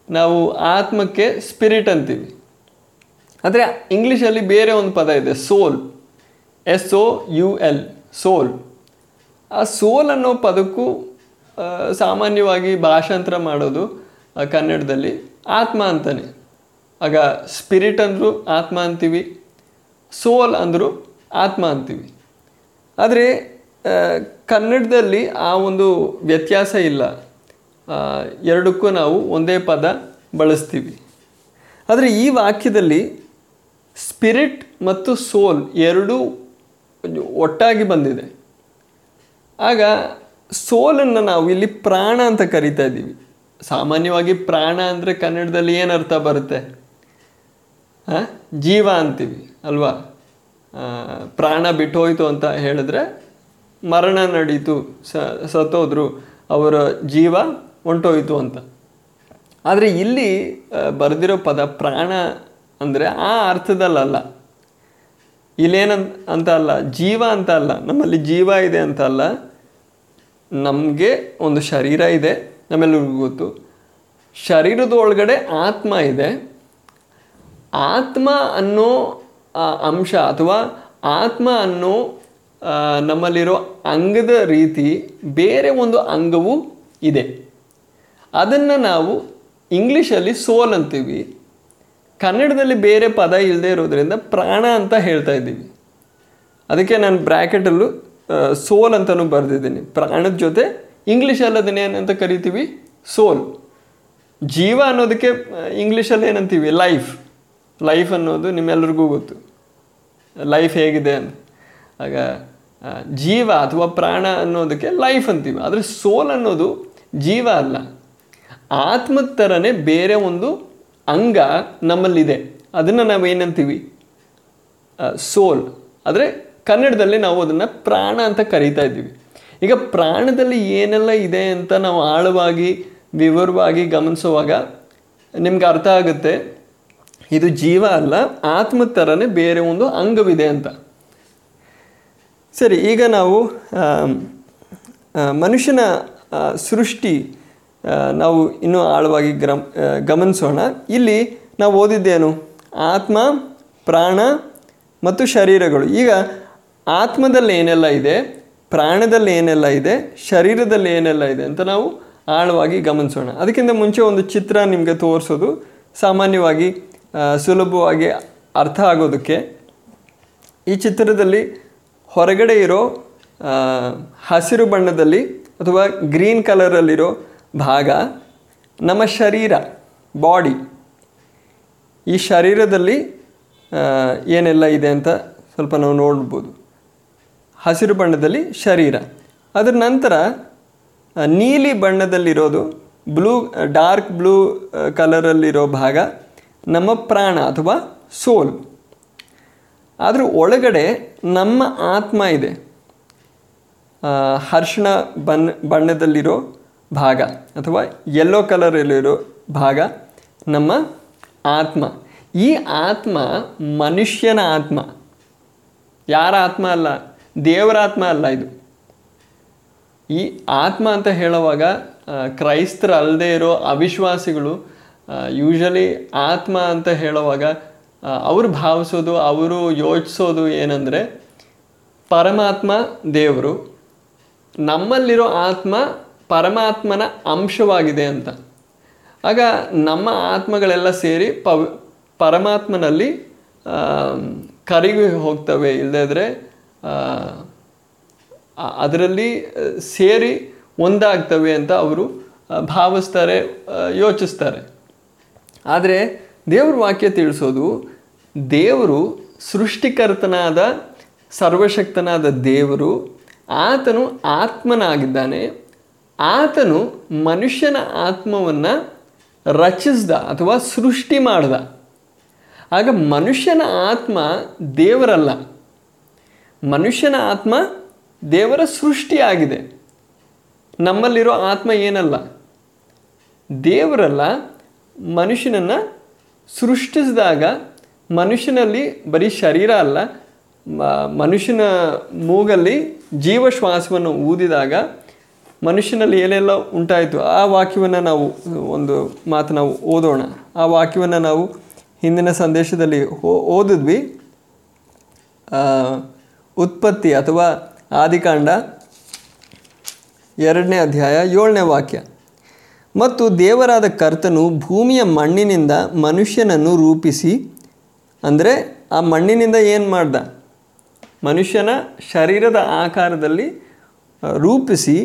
ನಾವು ಆತ್ಮಕ್ಕೆ ಸ್ಪಿರಿಟ್ ಅಂತೀವಿ. ಆದರೆ ಇಂಗ್ಲೀಷಲ್ಲಿ ಬೇರೆ ಒಂದು ಪದ ಇದೆ soul S O U L soul ಆ ಸೋಲ್ ಅನ್ನೋ ಪದಕ್ಕೂ ಸಾಮಾನ್ಯವಾಗಿ ಭಾಷಾಂತರ ಮಾಡೋದು ಕನ್ನಡದಲ್ಲಿ. ಆತ್ಮ ಅಂತಾನೆ. ಆಗ ಸ್ಪಿರಿಟ್ ಅಂದರೂ ಆತ್ಮ ಅಂತೀವಿ ಸೋಲ್ ಅಂದರೂ ಆತ್ಮ ಅಂತೀವಿ. ಆದರೆ ಕನ್ನಡದಲ್ಲಿ ಆ ಒಂದು ವ್ಯತ್ಯಾಸ ಇಲ್ಲ. ಎರಡಕ್ಕೂ ನಾವು ಒಂದೇ ಪದ ಬಳಸ್ತೀವಿ. ಆದರೆ ಈ ವಾಕ್ಯದಲ್ಲಿ ಸ್ಪಿರಿಟ್ ಮತ್ತು ಸೋಲ್ ಎರಡೂ ಒಟ್ಟಾಗಿ ಬಂದಿದೆ. ಆಗ ಸೋಲನ್ನು ನಾವು ಇಲ್ಲಿ ಪ್ರಾಣ ಅಂತ ಕರಿತಾ ಇದ್ದೀವಿ. ಸಾಮಾನ್ಯವಾಗಿ ಪ್ರಾಣ ಅಂದರೆ ಕನ್ನಡದಲ್ಲಿ ಏನು ಅರ್ಥ ಬರುತ್ತೆ? ಆ? ಜೀವ ಅಂತೀವಿ, ಅಲ್ವಾ? ಪ್ರಾಣ ಬಿಟ್ಟೋಯ್ತು ಅಂತ ಹೇಳಿದ್ರೆ ಮರಣ ನಡೀತು, ಸ, ಸತ್ತೋದ್ರು, ಅವರ ಜೀವ ಹೊಂಟೋಯ್ತು ಅಂತ. ಆದರೆ ಇಲ್ಲಿ ಬರೆದಿರೋ ಪದ ಪ್ರಾಣ ಅಂದರೆ ಆ ಅರ್ಥದಲ್ಲಲ್ಲ. ಇಲ್ಲೇನಂತ ಅಂತ ಅಲ್ಲ, ಜೀವ ಅಂತ ಅಲ್ಲ, ನಮ್ಮಲ್ಲಿ ಜೀವ ಇದೆ ಅಂತ ಅಲ್ಲ. ನಮಗೆ ಒಂದು ಶರೀರ ಇದೆ ನಮ್ಮೆಲ್ಲರಿಗೂ ಗೊತ್ತು. ಶರೀರದ ಒಳಗಡೆ ಆತ್ಮ ಇದೆ. ಆತ್ಮ ಅನ್ನೋ ಅಂಶ ಅಥವಾ ಆತ್ಮ ಅನ್ನೋ ನಮ್ಮಲ್ಲಿರೋ ಅಂಗದ ರೀತಿ ಬೇರೆ ಒಂದು ಅಂಗವೂ ಇದೆ. ಅದನ್ನು ನಾವು ಇಂಗ್ಲೀಷಲ್ಲಿ ಸೋಲ್ ಅಂತೀವಿ. ಕನ್ನಡದಲ್ಲಿ ಬೇರೆ ಪದ ಇಲ್ಲದೆ ಇರೋದರಿಂದ ಪ್ರಾಣ ಅಂತ ಹೇಳ್ತಾ ಇದ್ದೀವಿ. ಅದಕ್ಕೆ ನಾನು ಬ್ರ್ಯಾಕೆಟಲ್ಲೂ ಸೋಲ್ ಅಂತಲೂ ಬರೆದಿದ್ದೀನಿ. ಪ್ರಾಣದ ಜೊತೆ ಇಂಗ್ಲೀಷಲ್ಲಿ ಅದನ್ನ ಏನಂತ ಕರಿತೀವಿ? ಸೋಲ್. ಜೀವ ಅನ್ನೋದಕ್ಕೆ ಇಂಗ್ಲೀಷಲ್ಲಿ ಏನಂತೀವಿ? ಲೈಫ್ ಲೈಫ್ ಅನ್ನೋದು ನಿಮ್ಮೆಲ್ಲರಿಗೂ ಗೊತ್ತು. ಲೈಫ್ ಹೇಗಿದೆ ಅಂತ. ಆಗ ಜೀವ ಅಥವಾ ಪ್ರಾಣ ಅನ್ನೋದಕ್ಕೆ ಲೈಫ್ ಅಂತೀವಿ. ಆದರೆ ಸೋಲ್ ಅನ್ನೋದು ಜೀವ ಅಲ್ಲ. ಆತ್ಮದ ಥರನೇ ಬೇರೆ ಒಂದು ಅಂಗ ನಮ್ಮಲ್ಲಿದೆ. ಅದನ್ನು ನಾವು ಏನಂತೀವಿ ಸೋಲ್. ಆದರೆ ಕನ್ನಡದಲ್ಲಿ ನಾವು ಅದನ್ನು ಪ್ರಾಣ ಅಂತ ಕರೀತಾ ಇದ್ದೀವಿ. ಈಗ ಪ್ರಾಣದಲ್ಲಿ ಏನೆಲ್ಲ ಇದೆ ಅಂತ ನಾವು ಆಳವಾಗಿ, ವಿವರವಾಗಿ ಗಮನಿಸುವಾಗ ನಿಮ್ಗೆ ಅರ್ಥ ಆಗುತ್ತೆ, ಇದು ಜೀವ ಅಲ್ಲ, ಆತ್ಮ ಥರನೇ ಬೇರೆ ಒಂದು ಅಂಗವಿದೆ ಅಂತ. ಸರಿ, ಈಗ ನಾವು ಮನುಷ್ಯನ ಸೃಷ್ಟಿ ನಾವು ಇನ್ನೂ ಆಳವಾಗಿ ಗ್ರಮ್ ಗಮನಿಸೋಣ. ಇಲ್ಲಿ ನಾವು ಓದಿದ್ದೇನು? ಆತ್ಮ, ಪ್ರಾಣ ಮತ್ತು ಶರೀರಗಳು. ಈಗ ಆತ್ಮದಲ್ಲಿ ಏನೆಲ್ಲ ಇದೆ, ಪ್ರಾಣದಲ್ಲಿ ಏನೆಲ್ಲ ಇದೆ, ಶರೀರದಲ್ಲಿ ಏನೆಲ್ಲ ಇದೆ ಅಂತ ನಾವು ಆಳವಾಗಿ ಗಮನಿಸೋಣ. ಅದಕ್ಕಿಂತ ಮುಂಚೆ ಒಂದು ಚಿತ್ರ ನಿಮಗೆ ತೋರಿಸೋದು. ಸಾಮಾನ್ಯವಾಗಿ ಸುಲಭವಾಗಿ ಅರ್ಥ ಆಗೋದಕ್ಕೆ ಈ ಚಿತ್ರದಲ್ಲಿ ಹೊರಗಡೆ ಇರೋ ಹಸಿರು ಬಣ್ಣದಲ್ಲಿ ಅಥವಾ ಗ್ರೀನ್ ಕಲರಲ್ಲಿರೋ ಭಾಗ ನಮ್ಮ ಶರೀರ, ಬಾಡಿ. ಈ ಶರೀರದಲ್ಲಿ ಏನೆಲ್ಲ ಇದೆ ಅಂತ ಸ್ವಲ್ಪ ನಾವು ನೋಡ್ಬೋದು. ಹಸಿರು ಬಣ್ಣದಲ್ಲಿ ಶರೀರ. ಅದರ ನಂತರ ನೀಲಿ ಬಣ್ಣದಲ್ಲಿರೋದು ಬ್ಲೂ ಡಾರ್ಕ್ ಬ್ಲೂ ಕಲರಲ್ಲಿರೋ ಭಾಗ ನಮ್ಮ ಪ್ರಾಣ ಅಥವಾ ಸೋಲ್. ಆದರೂ ಒಳಗಡೆ ನಮ್ಮ ಆತ್ಮ ಇದೆ. ಹರ್ಷಣ ಬಣ್ಣ ಬಣ್ಣದಲ್ಲಿರೋ ಭಾಗ ಅಥವಾ ಯೆಲ್ಲೋ ಕಲರಲ್ಲಿರೋ ಭಾಗ ನಮ್ಮ ಆತ್ಮ. ಈ ಆತ್ಮ ಮನುಷ್ಯನ ಆತ್ಮ. ಯಾರ ಆತ್ಮ ಅಲ್ಲ? ದೇವರ ಆತ್ಮ ಅಲ್ಲ ಇದು. ಈ ಆತ್ಮ ಅಂತ ಹೇಳುವಾಗ ಕ್ರೈಸ್ತರ ಅಲ್ಲದೆ ಇರೋ ಅವಿಶ್ವಾಸಿಗಳು ಯೂಶಲಿ ಆತ್ಮ ಅಂತ ಹೇಳುವಾಗ ಅವರು ಭಾವಿಸೋದು, ಅವರು ಯೋಚಿಸೋದು ಏನಂದರೆ, ಪರಮಾತ್ಮ ದೇವರು ನಮ್ಮಲ್ಲಿರೋ ಆತ್ಮ ಪರಮಾತ್ಮನ ಅಂಶವಾಗಿದೆ ಅಂತ. ಆಗ ನಮ್ಮ ಆತ್ಮಗಳೆಲ್ಲ ಸೇರಿ ಪವ್, ಪರಮಾತ್ಮನಲ್ಲಿ ಕರಗಿ ಹೋಗ್ತವೆ ಇಲ್ಲದಿದ್ರೆ ಅದರಲ್ಲಿ ಸೇರಿ ಒಂದಾಗ್ತವೆ ಅಂತ ಅವರು ಭಾವಿಸ್ತಾರೆ ಯೋಚಿಸ್ತಾರೆ. ಆದರೆ, ದೇವ್ರ ವಾಕ್ಯ ತಿಳಿಸೋದು, ದೇವರು ಸೃಷ್ಟಿಕರ್ತನಾದ, ಸರ್ವಶಕ್ತನಾದ ದೇವರು, ಆತನು ಆತ್ಮನಾಗಿದ್ದಾನೆ, ಆತನು ಮನುಷ್ಯನ ಆತ್ಮವನ್ನು ರಚಿಸ್ದ ಅಥವಾ ಸೃಷ್ಟಿ ಮಾಡ್ದ. ಆಗ ಮನುಷ್ಯನ ಆತ್ಮ ದೇವರಲ್ಲ. ಮನುಷ್ಯನ ಆತ್ಮ ದೇವರ ಸೃಷ್ಟಿಯಾಗಿದೆ. ನಮ್ಮಲ್ಲಿರೋ ಆತ್ಮ ಏನಲ್ಲ? ದೇವರಲ್ಲ, ಮನುಷ್ಯನನ್ನು ಸೃಷ್ಟಿಸಿದಾಗ ಮನುಷ್ಯನಲ್ಲಿ ಬರೀ ಶರೀರ ಅಲ್ಲ ಮನುಷ್ಯನ ಮೂಗಲ್ಲಿ ಜೀವಶ್ವಾಸವನ್ನು ಊದಿದಾಗ ಮನುಷ್ಯನಲ್ಲಿ ಏನೆಲ್ಲ ಉಂಟಾಯಿತು? ಆ ವಾಕ್ಯವನ್ನು ನಾವು ಒಂದು ಮಾತು ನಾವು ಓದೋಣ. ಆ ವಾಕ್ಯವನ್ನು ನಾವು ಹಿಂದಿನ ಸಂದೇಶದಲ್ಲಿ ಓದಿದ್ವಿ. ಉತ್ಪತ್ತಿ ಅಥವಾ ಆದಿಕಾಂಡ ಎರಡನೇ ಅಧ್ಯಾಯ ಏಳನೇ ವಾಕ್ಯ. ಮತ್ತು ದೇವರಾದ ಕರ್ತನು ಭೂಮಿಯ ಮಣ್ಣಿನಿಂದ ಮನುಷ್ಯನನ್ನು ರೂಪಿಸಿ, ಅಂದರೆ ಆ ಮಣ್ಣಿನಿಂದ ಏನು ಮಾಡ್ದ? ಮನುಷ್ಯನ ಶರೀರದ ಆಕಾರದಲ್ಲಿ ರೂಪಿಸಿ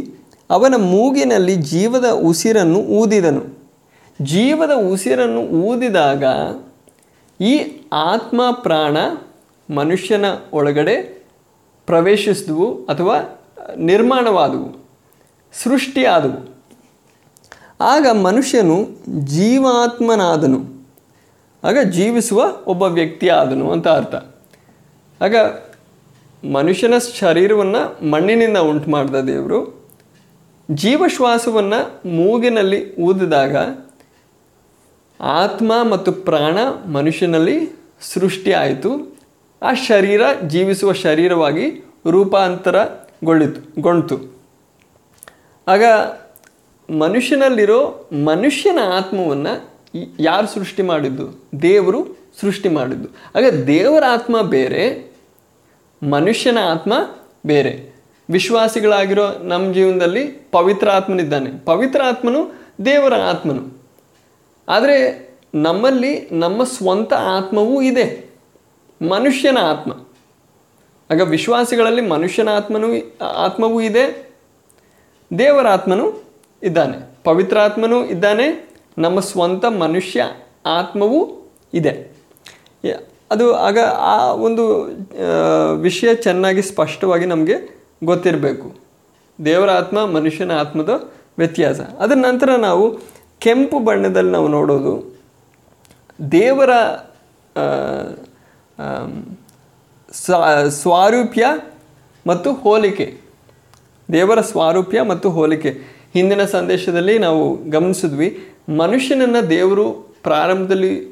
ಅವನ ಮೂಗಿನಲ್ಲಿ ಜೀವದ ಉಸಿರನ್ನು ಊದಿದನು. ಜೀವದ ಉಸಿರನ್ನು ಊದಿದಾಗ ಈ ಆತ್ಮ ಪ್ರಾಣ ಮನುಷ್ಯನ ಒಳಗಡೆ ಪ್ರವೇಶಿಸಿದವು ಅಥವಾ ನಿರ್ಮಾಣವಾದವು, ಸೃಷ್ಟಿಯಾದವು. ಆಗ ಮನುಷ್ಯನು ಜೀವಾತ್ಮನಾದನು. ಆಗ ಜೀವಿಸುವ ಒಬ್ಬ ವ್ಯಕ್ತಿ ಆದನು ಅಂತ ಅರ್ಥ. ಆಗ ಮನುಷ್ಯನ ಶರೀರವನ್ನು ಮಣ್ಣಿನಿಂದ ಉಂಟು ಮಾಡಿದ ದೇವರು ಜೀವಶ್ವಾಸವನ್ನು ಮೂಗಿನಲ್ಲಿ ಊದಿದಾಗ ಆತ್ಮ ಮತ್ತು ಪ್ರಾಣ ಮನುಷ್ಯನಲ್ಲಿ ಸೃಷ್ಟಿ ಆಯಿತು ಆ ಶರೀರ ಜೀವಿಸುವ ಶರೀರವಾಗಿ ರೂಪಾಂತರಗೊಳ್ಳಿತು, ಗೊಂಡ್ತು. ಆಗ ಮನುಷ್ಯನಲ್ಲಿರೋ ಮನುಷ್ಯನ ಆತ್ಮವನ್ನು ಯಾರು ಸೃಷ್ಟಿ ಮಾಡಿದ್ದು? ದೇವರು ಸೃಷ್ಟಿ ಮಾಡಿದ್ದು. ಆಗ ದೇವರ ಆತ್ಮ ಬೇರೆ, ಮನುಷ್ಯನ ಆತ್ಮ ಬೇರೆ. ವಿಶ್ವಾಸಿಗಳಾಗಿರೋ ನಮ್ಮ ಜೀವನದಲ್ಲಿ ಪವಿತ್ರ ಆತ್ಮನಿದ್ದಾನೆ. ಪವಿತ್ರ ಆತ್ಮನು ದೇವರ ಆತ್ಮನು. ಆದರೆ ನಮ್ಮಲ್ಲಿ ನಮ್ಮ ಸ್ವಂತ ಆತ್ಮವೂ ಇದೆ. ಮನುಷ್ಯನ ಆತ್ಮ. ಆಗ ವಿಶ್ವಾಸಿಗಳಲ್ಲಿ ಮನುಷ್ಯನ ಆತ್ಮನೂ ಆತ್ಮವೂ ಇದೆ. ದೇವರ ಆತ್ಮನೂ ಇದ್ದಾನೆ. ಪವಿತ್ರ ಆತ್ಮನೂ ಇದ್ದಾನೆ. ನಮ್ಮ ಸ್ವಂತ ಮನುಷ್ಯ ಆತ್ಮವೂ ಇದೆ. ಅದು ಆಗ ಆ ಒಂದು ವಿಷಯ ಚೆನ್ನಾಗಿ ಸ್ಪಷ್ಟವಾಗಿ ನಮಗೆ ಗೊತ್ತಿರಬೇಕು. ದೇವರ ಆತ್ಮ, ಮನುಷ್ಯನ ಆತ್ಮದ ವ್ಯತ್ಯಾಸ. ಅದರ ನಂತರ ನಾವು ಕೆಂಪು ಬಣ್ಣದಲ್ಲಿ ನಾವು ನೋಡೋದು, ದೇವರ ಸ್ವಾರೂಪ್ಯ ಮತ್ತು ಹೋಲಿಕೆ. ದೇವರ ಸ್ವಾರೂಪ್ಯ ಮತ್ತು ಹೋಲಿಕೆ. ಹಿಂದಿನ ಸಂದೇಶದಲ್ಲಿ ನಾವು ಗಮನಿಸಿದ್ವಿ, ಮನುಷ್ಯನನ್ನು ದೇವರು ಪ್ರಾರಂಭದಲ್ಲಿ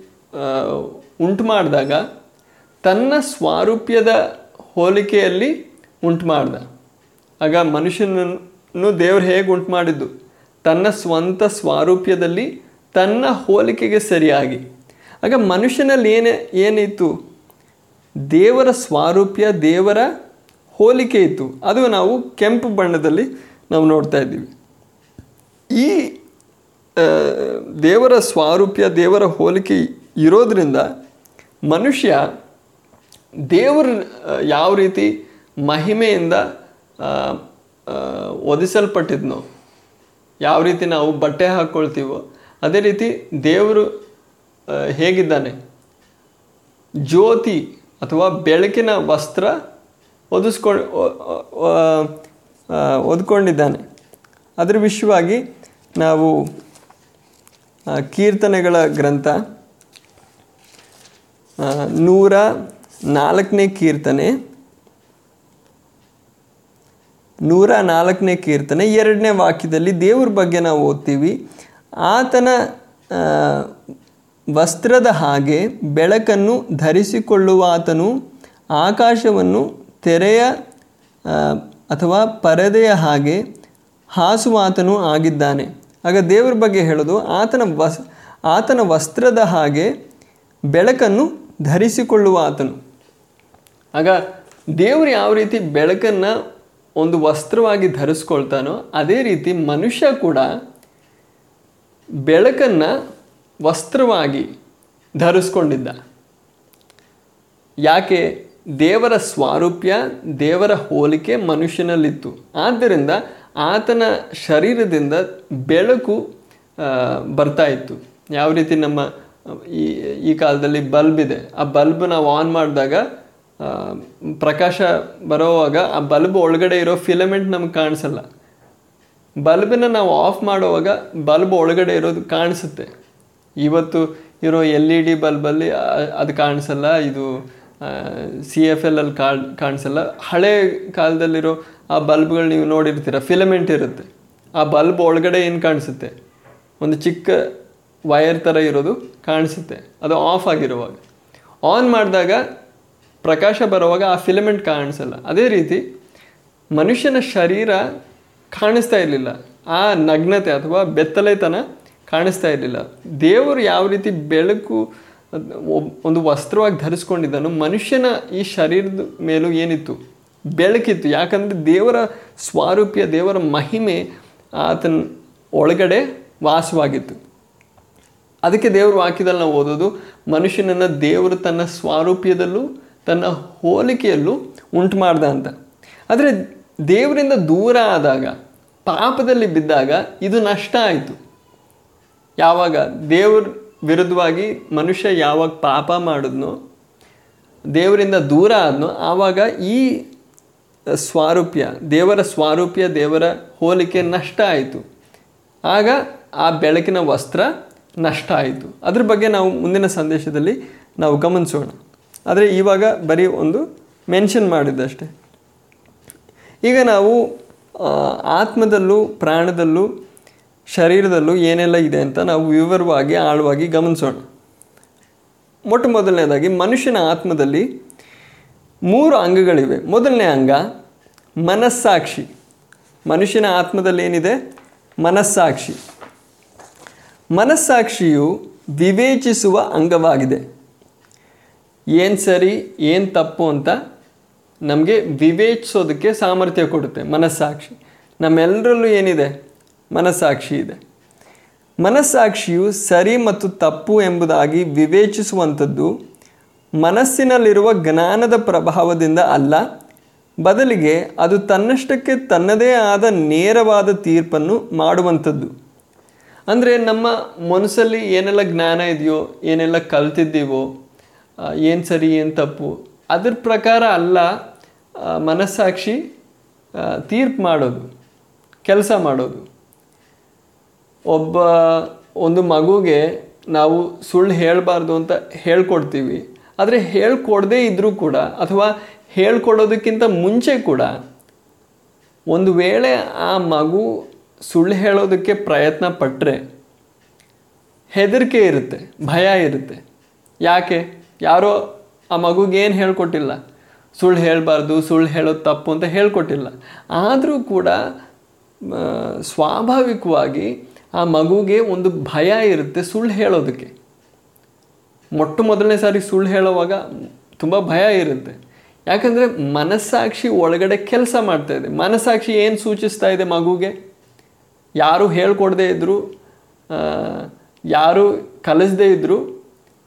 ಉಂಟು ಮಾಡಿದಾಗ ತನ್ನ ಸ್ವಾರೂಪ್ಯದ ಹೋಲಿಕೆಯಲ್ಲಿ ಉಂಟು ಮಾಡ್ದ ಆಗ ಮನುಷ್ಯನನ್ನು ದೇವರು ಹೇಗೆ ಉಂಟು ಮಾಡಿದ್ದು ತನ್ನ ಸ್ವಂತ ಸ್ವಾರೂಪ್ಯದಲ್ಲಿ ತನ್ನ ಹೋಲಿಕೆಗೆ ಸರಿಯಾಗಿ. ಆಗ ಮನುಷ್ಯನಲ್ಲಿ ಏನೇ, ಏನಿತ್ತು? ದೇವರ ಸ್ವಾರೂಪ್ಯ, ದೇವರ ಹೋಲಿಕೆ ಇತ್ತು. ಅದು ನಾವು ಕೆಂಪು ಬಣ್ಣದಲ್ಲಿ ನಾವು ನೋಡ್ತಾ ಇದ್ದೀವಿ. ಈ ದೇವರ ಸ್ವಾರೂಪ್ಯ, ದೇವರ ಹೋಲಿಕೆ ಇರೋದರಿಂದ ಮನುಷ್ಯ ದೇವರ ಯಾವ ರೀತಿ ಮಹಿಮೆಯಿಂದ ಒದಿಸಲ್ಪಟ್ಟಿದ್ನೋ ಯಾವ ರೀತಿ ನಾವು ಬಟ್ಟೆ ಹಾಕ್ಕೊಳ್ತೀವೋ ಅದೇ ರೀತಿ ದೇವರು ಹೇಗಿದ್ದಾನೆ? ಜ್ಯೋತಿ ಅಥವಾ ಬೆಳಕಿನ ವಸ್ತ್ರ ಒದಿಸ್ಕೊಂಡು ಒದ್ಕೊಂಡಿದ್ದಾನೆ ಅದರ ವಿಷಯವಾಗಿ ನಾವು ಕೀರ್ತನೆಗಳ ಗ್ರಂಥ ನೂರ ನಾಲ್ಕನೇ ಕೀರ್ತನೆ, ನೂರ ನಾಲ್ಕನೇ ಕೀರ್ತನೆ, ಎರಡನೇ ವಾಕ್ಯದಲ್ಲಿ ದೇವ್ರ ಬಗ್ಗೆ ನಾವು ಓದ್ತೀವಿ. ಆತನ ವಸ್ತ್ರದ ಹಾಗೆ ಬೆಳಕನ್ನು ಧರಿಸಿಕೊಳ್ಳುವ ಆತನು ಆಕಾಶವನ್ನು ತೆರೆಯ ಅಥವಾ ಪರದೆಯ ಹಾಗೆ ಹಾಸುವಾತನು ಆಗಿದ್ದಾನೆ. ಆಗ ದೇವರ ಬಗ್ಗೆ ಹೇಳೋದು, ಆತನ ವಸ್, ಆತನ ವಸ್ತ್ರದ ಹಾಗೆ ಬೆಳಕನ್ನು ಧರಿಸಿಕೊಳ್ಳುವ ಆತನು ಆಗ ದೇವರು ಯಾವ ರೀತಿ ಬೆಳಕನ್ನು ಒಂದು ವಸ್ತ್ರವಾಗಿ ಧರಿಸ್ಕೊಳ್ತಾನೋ, ಅದೇ ರೀತಿ ಮನುಷ್ಯ ಕೂಡ ಬೆಳಕನ್ನು ವಸ್ತ್ರವಾಗಿ ಧರಿಸ್ಕೊಂಡಿದ್ದ. ಯಾಕೆ? ದೇವರ ಸ್ವಾರೂಪ್ಯ, ದೇವರ ಹೋಲಿಕೆ ಮನುಷ್ಯನಲ್ಲಿತ್ತು. ಆದ್ದರಿಂದ ಆತನ ಶರೀರದಿಂದ ಬೆಳಕು ಬರ್ತಾ ಇತ್ತು. ಯಾವ ರೀತಿ ನಮ್ಮ, ಈ ಈ ಕಾಲದಲ್ಲಿ ಬಲ್ಬ್ ಇದೆ. ಆ ಬಲ್ಬ್ ನಾವು ಆನ್ ಮಾಡಿದಾಗ ಪ್ರಕಾಶ ಬರೋವಾಗ ಆ ಬಲ್ಬ್ ಒಳಗಡೆ ಇರೋ ಫಿಲಮೆಂಟ್ ನಮ್ಗೆ ಕಾಣಿಸಲ್ಲ. ಬಲ್ಬನ್ನ ನಾವು ಆಫ್ ಮಾಡುವಾಗ ಬಲ್ಬ್ ಒಳಗಡೆ ಇರೋದು ಕಾಣಿಸುತ್ತೆ. ಇವತ್ತು ಇರೋ ಎಲ್ ಇ ಡಿ ಬಲ್ಬಲ್ಲಿ ಅದು ಕಾಣಿಸಲ್ಲ, ಇದು ಸಿ ಎಫ್ ಎಲ್ ಅಲ್ಲಿ ಕಾಣ್, ಕಾಣಿಸಲ್ಲ. ಹಳೆ ಕಾಲದಲ್ಲಿರೋ ಆ ಬಲ್ಬ್ಗಳು ನೀವು ನೋಡಿರ್ತೀರ, ಫಿಲಮೆಂಟ್ ಇರುತ್ತೆ. ಆ ಬಲ್ಬ್ ಒಳಗಡೆ ಏನು ಕಾಣಿಸುತ್ತೆ? ಒಂದು ಚಿಕ್ಕ ವೈರ್ ಥರ ಇರೋದು ಕಾಣಿಸುತ್ತೆ. ಅದು ಆಫ್ ಆಗಿರುವಾಗ. ಆನ್ ಮಾಡಿದಾಗ ಪ್ರಕಾಶ ಬರುವಾಗ ಆ ಫಿಲಮೆಂಟ್ ಕಾಣಿಸಲ್ಲ. ಅದೇ ರೀತಿ ಮನುಷ್ಯನ ಶರೀರ ಕಾಣಿಸ್ತಾ ಇರಲಿಲ್ಲ. ಆ ನಗ್ನತೆ ಅಥವಾ ಬೆತ್ತಲೆತನ ಕಾಣಿಸ್ತಾ ಇರಲಿಲ್ಲ. ದೇವರು ಯಾವ ರೀತಿ ಬೆಳಕು ಒಂದು ವಸ್ತ್ರವಾಗಿ ಧರಿಸ್ಕೊಂಡಿದ್ದಾನೋ ಮನುಷ್ಯನ ಈ ಶರೀರದ ಮೇಲೂ ಏನಿತ್ತು? ಬೆಳಕಿತ್ತು. ಯಾಕಂದರೆ ದೇವರ ಸ್ವಾರೂಪ್ಯ, ದೇವರ ಮಹಿಮೆ ಆತನ ಒಳಗಡೆ ವಾಸವಾಗಿತ್ತು. ಅದಕ್ಕೆ ದೇವರು ವಾಕ್ಯದಲ್ಲಿ ನಾವು ಓದೋದು, ಮನುಷ್ಯನನ್ನು ದೇವರು ತನ್ನ ಸ್ವಾರೂಪ್ಯದಲ್ಲೂ, ತನ್ನ ಹೋಲಿಕೆಯಲ್ಲೂ ಉಂಟು ಮಾಡ್ದ ಅಂತ. ಆದರೆ ದೇವರಿಂದ ದೂರ ಆದಾಗ, ಪಾಪದಲ್ಲಿ ಬಿದ್ದಾಗ ಇದು ನಷ್ಟ ಆಯಿತು. ಯಾವಾಗ ದೇವ್ರ ವಿರುದ್ಧವಾಗಿ ಮನುಷ್ಯ ಯಾವಾಗ ಪಾಪ ಮಾಡಿದ್ನೋ, ದೇವರಿಂದ ದೂರ ಆದನೋ, ಆವಾಗ ಈ ಸ್ವಾರೂಪ್ಯ, ದೇವರ ಸ್ವಾರೂಪ್ಯ, ದೇವರ ಹೋಲಿಕೆ ನಷ್ಟ ಆಯಿತು. ಆಗ ಆ ಬೆಳಕಿನ ವಸ್ತ್ರ ನಷ್ಟ ಆಯಿತು. ಅದ್ರ ಬಗ್ಗೆ ನಾವು ಮುಂದಿನ ಸಂದೇಶದಲ್ಲಿ ನಾವು ಗಮನಿಸೋಣ. ಆದರೆ ಇವಾಗ ಬರೀ ಒಂದು ಮೆನ್ಷನ್ ಮಾಡಿದ್ದಷ್ಟೆ. ಈಗ ನಾವು ಆತ್ಮದಲ್ಲೂ ಪ್ರಾಣದಲ್ಲೂ ಶರೀರದಲ್ಲೂ ಏನೆಲ್ಲ ಇದೆ ಅಂತ ನಾವು ವಿವರವಾಗಿ, ಆಳವಾಗಿ ಗಮನಿಸೋಣ. ಮೊಟ್ಟ ಮೊದಲನೇದಾಗಿ, ಮನುಷ್ಯನ ಆತ್ಮದಲ್ಲಿ ಮೂರು ಅಂಗಗಳಿವೆ. ಮೊದಲನೇ ಅಂಗ, ಮನಸ್ಸಾಕ್ಷಿ. ಮನುಷ್ಯನ ಆತ್ಮದಲ್ಲಿ ಏನಿದೆ? ಮನಸ್ಸಾಕ್ಷಿ. ಮನಸ್ಸಾಕ್ಷಿಯು ವಿವೇಚಿಸುವ ಅಂಗವಾಗಿದೆ. ಏನು ಸರಿ, ಏನು ತಪ್ಪು ಅಂತ ನಮಗೆ ವಿವೇಚಿಸೋದಕ್ಕೆ ಸಾಮರ್ಥ್ಯ ಕೊಡುತ್ತೆ ಮನಸ್ಸಾಕ್ಷಿ. ನಮ್ಮೆಲ್ಲರಲ್ಲೂ ಏನಿದೆ? ಮನಸ್ಸಾಕ್ಷಿ ಇದೆ. ಮನಸ್ಸಾಕ್ಷಿಯು ಸರಿ ಮತ್ತು ತಪ್ಪು ಎಂಬುದಾಗಿ ವಿವೇಚಿಸುವಂಥದ್ದು ಮನಸ್ಸಿನಲ್ಲಿರುವ ಜ್ಞಾನದ ಪ್ರಭಾವದಿಂದ ಅಲ್ಲ, ಬದಲಿಗೆ ಅದು ತನ್ನಷ್ಟಕ್ಕೆ ತನ್ನದೇ ಆದ ನೇರವಾದ ತೀರ್ಪನ್ನು ಮಾಡುವಂಥದ್ದು. ಅಂದರೆ ನಮ್ಮ ಮನಸ್ಸಲ್ಲಿ ಏನೆಲ್ಲ ಜ್ಞಾನ ಇದೆಯೋ, ಏನೆಲ್ಲ ಕಲ್ತಿದ್ದೀವೋ ಏನು ಸರಿ, ಏನು ತಪ್ಪು, ಅದ್ರ ಪ್ರಕಾರ ಅಲ್ಲ ಮನಸ್ಸಾಕ್ಷಿ ತೀರ್ಪು ಮಾಡೋದು, ಕೆಲಸ ಮಾಡೋದು. ಒಬ್ಬ, ಒಂದು ಮಗುಗೆ ನಾವು ಸುಳ್ಳು ಹೇಳಬಾರ್ದು ಅಂತ ಹೇಳ್ಕೊಡ್ತೀವಿ. ಆದರೆ ಹೇಳ್ಕೊಡದೇ ಇದ್ದರೂ ಕೂಡ, ಅಥವಾ ಹೇಳ್ಕೊಡೋದಕ್ಕಿಂತ ಮುಂಚೆ ಕೂಡ, ಒಂದು ವೇಳೆ ಆ ಮಗು ಸುಳ್ಳು ಹೇಳೋದಕ್ಕೆ ಪ್ರಯತ್ನ ಪಟ್ಟರೆ ಹೆದರಿಕೆ ಇರುತ್ತೆ, ಭಯ ಇರುತ್ತೆ. ಯಾಕೆ? ಯಾರೋ ಆ ಮಗುಗೇನು ಹೇಳ್ಕೊಟ್ಟಿಲ್ಲ? ಸುಳ್ಳು ಹೇಳಬಾರ್ದು, ಸುಳ್ಳು ಹೇಳೋದು ತಪ್ಪು ಅಂತ ಹೇಳ್ಕೊಟ್ಟಿಲ್ಲ. ಆದರೂ ಕೂಡ ಸ್ವಾಭಾವಿಕವಾಗಿ ಆ ಮಗುಗೆ ಒಂದು ಭಯ ಇರುತ್ತೆ ಸುಳ್ಳು ಹೇಳೋದಕ್ಕೆ. ಮೊಟ್ಟ ಮೊದಲನೇ ಸಾರಿ ಸುಳ್ಳು ಹೇಳೋವಾಗ ತುಂಬ ಭಯ ಇರುತ್ತೆ. ಯಾಕಂದರೆ ಮನಸ್ಸಾಕ್ಷಿ ಒಳಗಡೆ ಕೆಲಸ ಮಾಡ್ತಾ ಇದೆ. ಮನಸ್ಸಾಕ್ಷಿ ಏನು ಸೂಚಿಸ್ತಾ ಇದೆ ಮಗುಗೆ? ಯಾರು ಹೇಳ್ಕೊಡದೇ ಇದ್ದರು ಯಾರು ಕಲಿಸದೇ ಇದ್ದರು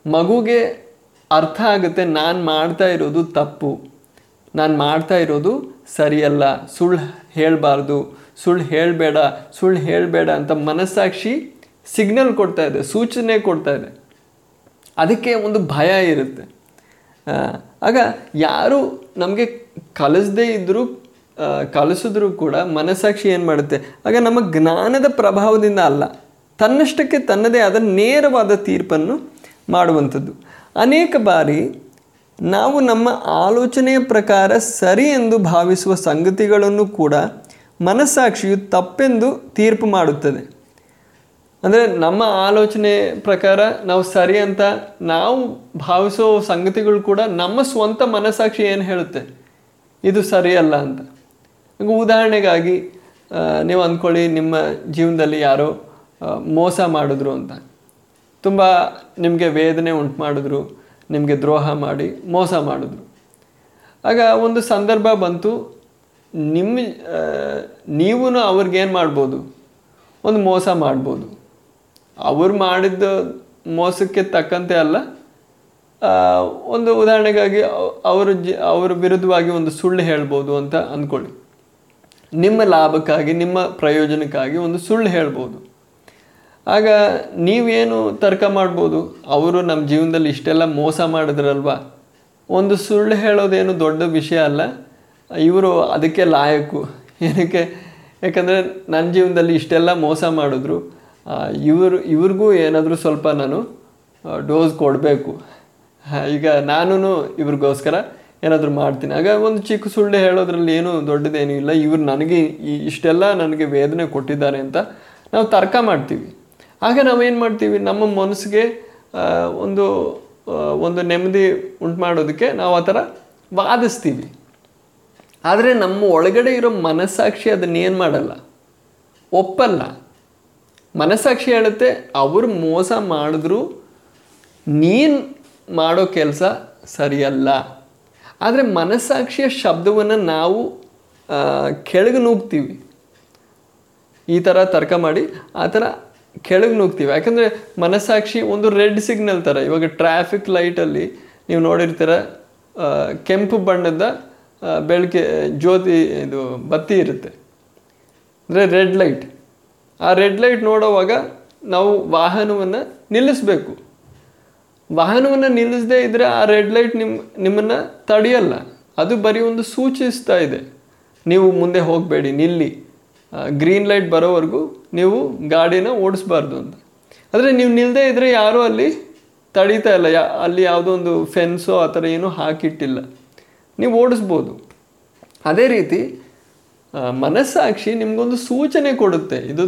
ಮಗುಗೆ ಅರ್ಥ ಆಗುತ್ತೆ ನಾನು ಮಾಡ್ತಾ ಇರೋದು ತಪ್ಪು. ನಾನು ಮಾಡ್ತಾ ಇರೋದು ಸರಿಯಲ್ಲ, ಸುಳ್ಳು ಹೇಳಬಾರ್ದು ಸುಳ್ಳು ಹೇಳಬೇಡ ಸುಳ್ಳು ಹೇಳಬೇಡ ಅಂತ ಮನಸ್ಸಾಕ್ಷಿ ಸಿಗ್ನಲ್ ಕೊಡ್ತಾ ಇದೆ, ಸೂಚನೆ ಕೊಡ್ತಾ ಇದೆ. ಅದಕ್ಕೆ ಒಂದು ಭಯ ಇರುತ್ತೆ. ಆಗ ಯಾರು ನಮಗೆ ಕಲಿಸದೇ ಇದ್ದರೂ ಕಲಿಸಿದ್ರೂ ಕೂಡ ಮನಸ್ಸಾಕ್ಷಿ ಏನು ಮಾಡುತ್ತೆ? ಆಗ ನಮ್ಮ ಜ್ಞಾನದ ಪ್ರಭಾವದಿಂದ ಅಲ್ಲ, ತನ್ನಷ್ಟಕ್ಕೆ ತನ್ನದೇ ಆದ ನೇರವಾದ ತೀರ್ಪನ್ನು ಮಾಡುವಂಥದ್ದು. ಅನೇಕ ಬಾರಿ ನಾವು ನಮ್ಮ ಆಲೋಚನೆಯ ಪ್ರಕಾರ ಸರಿ ಎಂದು ಭಾವಿಸುವ ಸಂಗತಿಗಳನ್ನು ಕೂಡ ಮನಸ್ಸಾಕ್ಷಿಯು ತಪ್ಪೆಂದು ತೀರ್ಪು ಮಾಡುತ್ತದೆ. ಅಂದರೆ ನಮ್ಮ ಆಲೋಚನೆ ಪ್ರಕಾರ ನಾವು ಸರಿ ಅಂತ ನಾವು ಭಾವಿಸೋ ಸಂಗತಿಗಳು ಕೂಡ ನಮ್ಮ ಸ್ವಂತ ಮನಸ್ಸಾಕ್ಷಿ ಏನು ಹೇಳುತ್ತೆ? ಇದು ಸರಿಯಲ್ಲ ಅಂತ. ಉದಾಹರಣೆಗಾಗಿ ನೀವು ಅಂದ್ಕೊಳ್ಳಿ ನಿಮ್ಮ ಜೀವನದಲ್ಲಿ ಯಾರೋ ಮೋಸ ಮಾಡಿದ್ರು ಅಂತ. ತುಂಬ ನಿಮಗೆ ವೇದನೆ ಉಂಟು ಮಾಡಿದ್ರು, ನಿಮಗೆ ದ್ರೋಹ ಮಾಡಿ ಮೋಸ ಮಾಡಿದ್ರು. ಆಗ ಒಂದು ಸಂದರ್ಭ ಬಂತು ನಿಮ್ಮ ನೀವು ಅವ್ರಿಗೇನು ಮಾಡ್ಬೋದು? ಒಂದು ಮೋಸ ಮಾಡ್ಬೋದು. ಅವರು ಮಾಡಿದ ಮೋಸಕ್ಕೆ ತಕ್ಕಂತೆ ಅಲ್ಲ ಒಂದು ಉದಾಹರಣೆಗಾಗಿ ಅವ್- ಜ, ಅವರ ಅವ್ರ ವಿರುದ್ಧವಾಗಿ ಒಂದು ಸುಳ್ಳು ಹೇಳ್ಬೋದು ಅಂತ ಅಂದ್ಕೊಳ್ಳಿ ನಿಮ್ಮ ಲಾಭಕ್ಕಾಗಿ, ನಿಮ್ಮ ಪ್ರಯೋಜನಕ್ಕಾಗಿ ಒಂದು ಸುಳ್ಳು ಹೇಳ್ಬೋದು. ಆಗ ನೀವೇನು ತರ್ಕ ಮಾಡ್ಬೋದು? ಅವರು ನಮ್ಮ ಜೀವನದಲ್ಲಿ ಇಷ್ಟೆಲ್ಲ ಮೋಸ ಮಾಡಿದ್ರಲ್ವಾ? ಒಂದು ಸುಳ್ಳು ಹೇಳೋದೇನು ದೊಡ್ಡ ವಿಷಯ ಅಲ್ಲ. ಇವರು ಅದಕ್ಕೆ ಲಾಯಕು. ಏನಕ್ಕೆ? ಯಾಕಂದರೆ ನನ್ನ ಜೀವನದಲ್ಲಿ ಇಷ್ಟೆಲ್ಲ ಮೋಸ ಮಾಡಿದ್ರು. ಇವರು, ಇವ್ರಿಗೂ ಏನಾದರೂ ಸ್ವಲ್ಪ ನಾನು ಡೋಸ್ ಕೊಡಬೇಕು. ಈಗ ನಾನು ಇವ್ರಿಗೋಸ್ಕರ ಏನಾದರೂ ಮಾಡ್ತೀನಿ. ಆಗ ಒಂದು ಚಿಕ್ಕ ಸುಳ್ಳು ಹೇಳೋದ್ರಲ್ಲಿ ಏನು ದೊಡ್ಡದೇನೂ ಇಲ್ಲ. ಇವರು ನನಗೆ ಇಷ್ಟೆಲ್ಲ ನನಗೆ ವೇದನೆ ಕೊಟ್ಟಿದ್ದಾರೆ ಅಂತ ನಾವು ತರ್ಕ ಮಾಡ್ತೀವಿ. ಆಗ ನಾವೇನು ಮಾಡ್ತೀವಿ? ನಮ್ಮ ಮನಸ್ಸಿಗೆ ಒಂದು ಒಂದು ನೆಮ್ಮದಿ ಉಂಟು ಮಾಡೋದಕ್ಕೆ ನಾವು ಆ ಥರ ವಾದಿಸ್ತೀವಿ. ಆದರೆ ನಮ್ಮ ಒಳಗಡೆ ಇರೋ ಮನಸ್ಸಾಕ್ಷಿ ಅದನ್ನೇನು ಮಾಡಲ್ಲ? ಒಪ್ಪಲ್ಲ. ಮನಸ್ಸಾಕ್ಷಿ ಹೇಳುತ್ತೆ, ಅವರು ಮೋಸ ಮಾಡಿದ್ರು, ನೀನು ಮಾಡೋ ಕೆಲಸ ಸರಿಯಲ್ಲ. ಆದರೆ ಮನಸ್ಸಾಕ್ಷಿಯ ಶಬ್ದವನ್ನು ನಾವು ಕೆಳಗೆ ನೂಗ್ತೀವಿ. ಈ ಥರ ತರ್ಕ ಮಾಡಿ, ಆ ಥರ ಕೆಳಗೆ ನೂಗ್ತೀವಿ. ಯಾಕಂದರೆ ಮನಸ್ಸಾಕ್ಷಿ ಒಂದು ರೆಡ್ ಸಿಗ್ನಲ್ ಥರ ಇವಾಗ ಟ್ರಾಫಿಕ್ ಲೈಟಲ್ಲಿ ನೀವು ನೋಡಿರ್ತೀರ ಕೆಂಪು ಬಣ್ಣದ ಬೆಳಕೆ ಜ್ಯೋತಿ ಇದು ಬತ್ತಿ ಇರುತ್ತೆ. ಅಂದರೆ ರೆಡ್ ಲೈಟ್. ಆ ರೆಡ್ ಲೈಟ್ ನೋಡೋವಾಗ ನಾವು ವಾಹನವನ್ನು ನಿಲ್ಲಿಸಬೇಕು. ವಾಹನವನ್ನು ನಿಲ್ಲಿಸದೇ ಇದ್ದರೆ ಆ ರೆಡ್ ಲೈಟ್ ನಿಮ್ಮ ನಿಮ್ಮನ್ನು ತಡೆಯಲ್ಲ. ಅದು ಬರೀ ಒಂದು ಸೂಚಿಸ್ತಾ ಇದೆ. ನೀವು ಮುಂದೆ ಹೋಗಬೇಡಿ, ನಿಲ್ಲಿ. ಗ್ರೀನ್ ಲೈಟ್ ಬರೋವರೆಗೂ ನೀವು ಗಾಡಿನ ಓಡಿಸ್ಬಾರ್ದು ಅಂತ. ಆದರೆ ನೀವು ನಿಲ್ಲದೇ ಇದ್ದರೆ ಯಾರೂ ಅಲ್ಲಿ ತಡೀತಾ ಇಲ್ಲ. ಯಾ, ಅಲ್ಲಿ ಯಾವುದೋ ಒಂದು ಫೆನ್ಸೋ ಆ ಥರ ಏನೂ ಹಾಕಿಟ್ಟಿಲ್ಲ. ನೀವು ಓಡಿಸ್ಬೋದು. ಅದೇ ರೀತಿ ಮನಸ್ಸಾಕ್ಷಿ ನಿಮಗೊಂದು ಸೂಚನೆ ಕೊಡುತ್ತೆ. ಇದು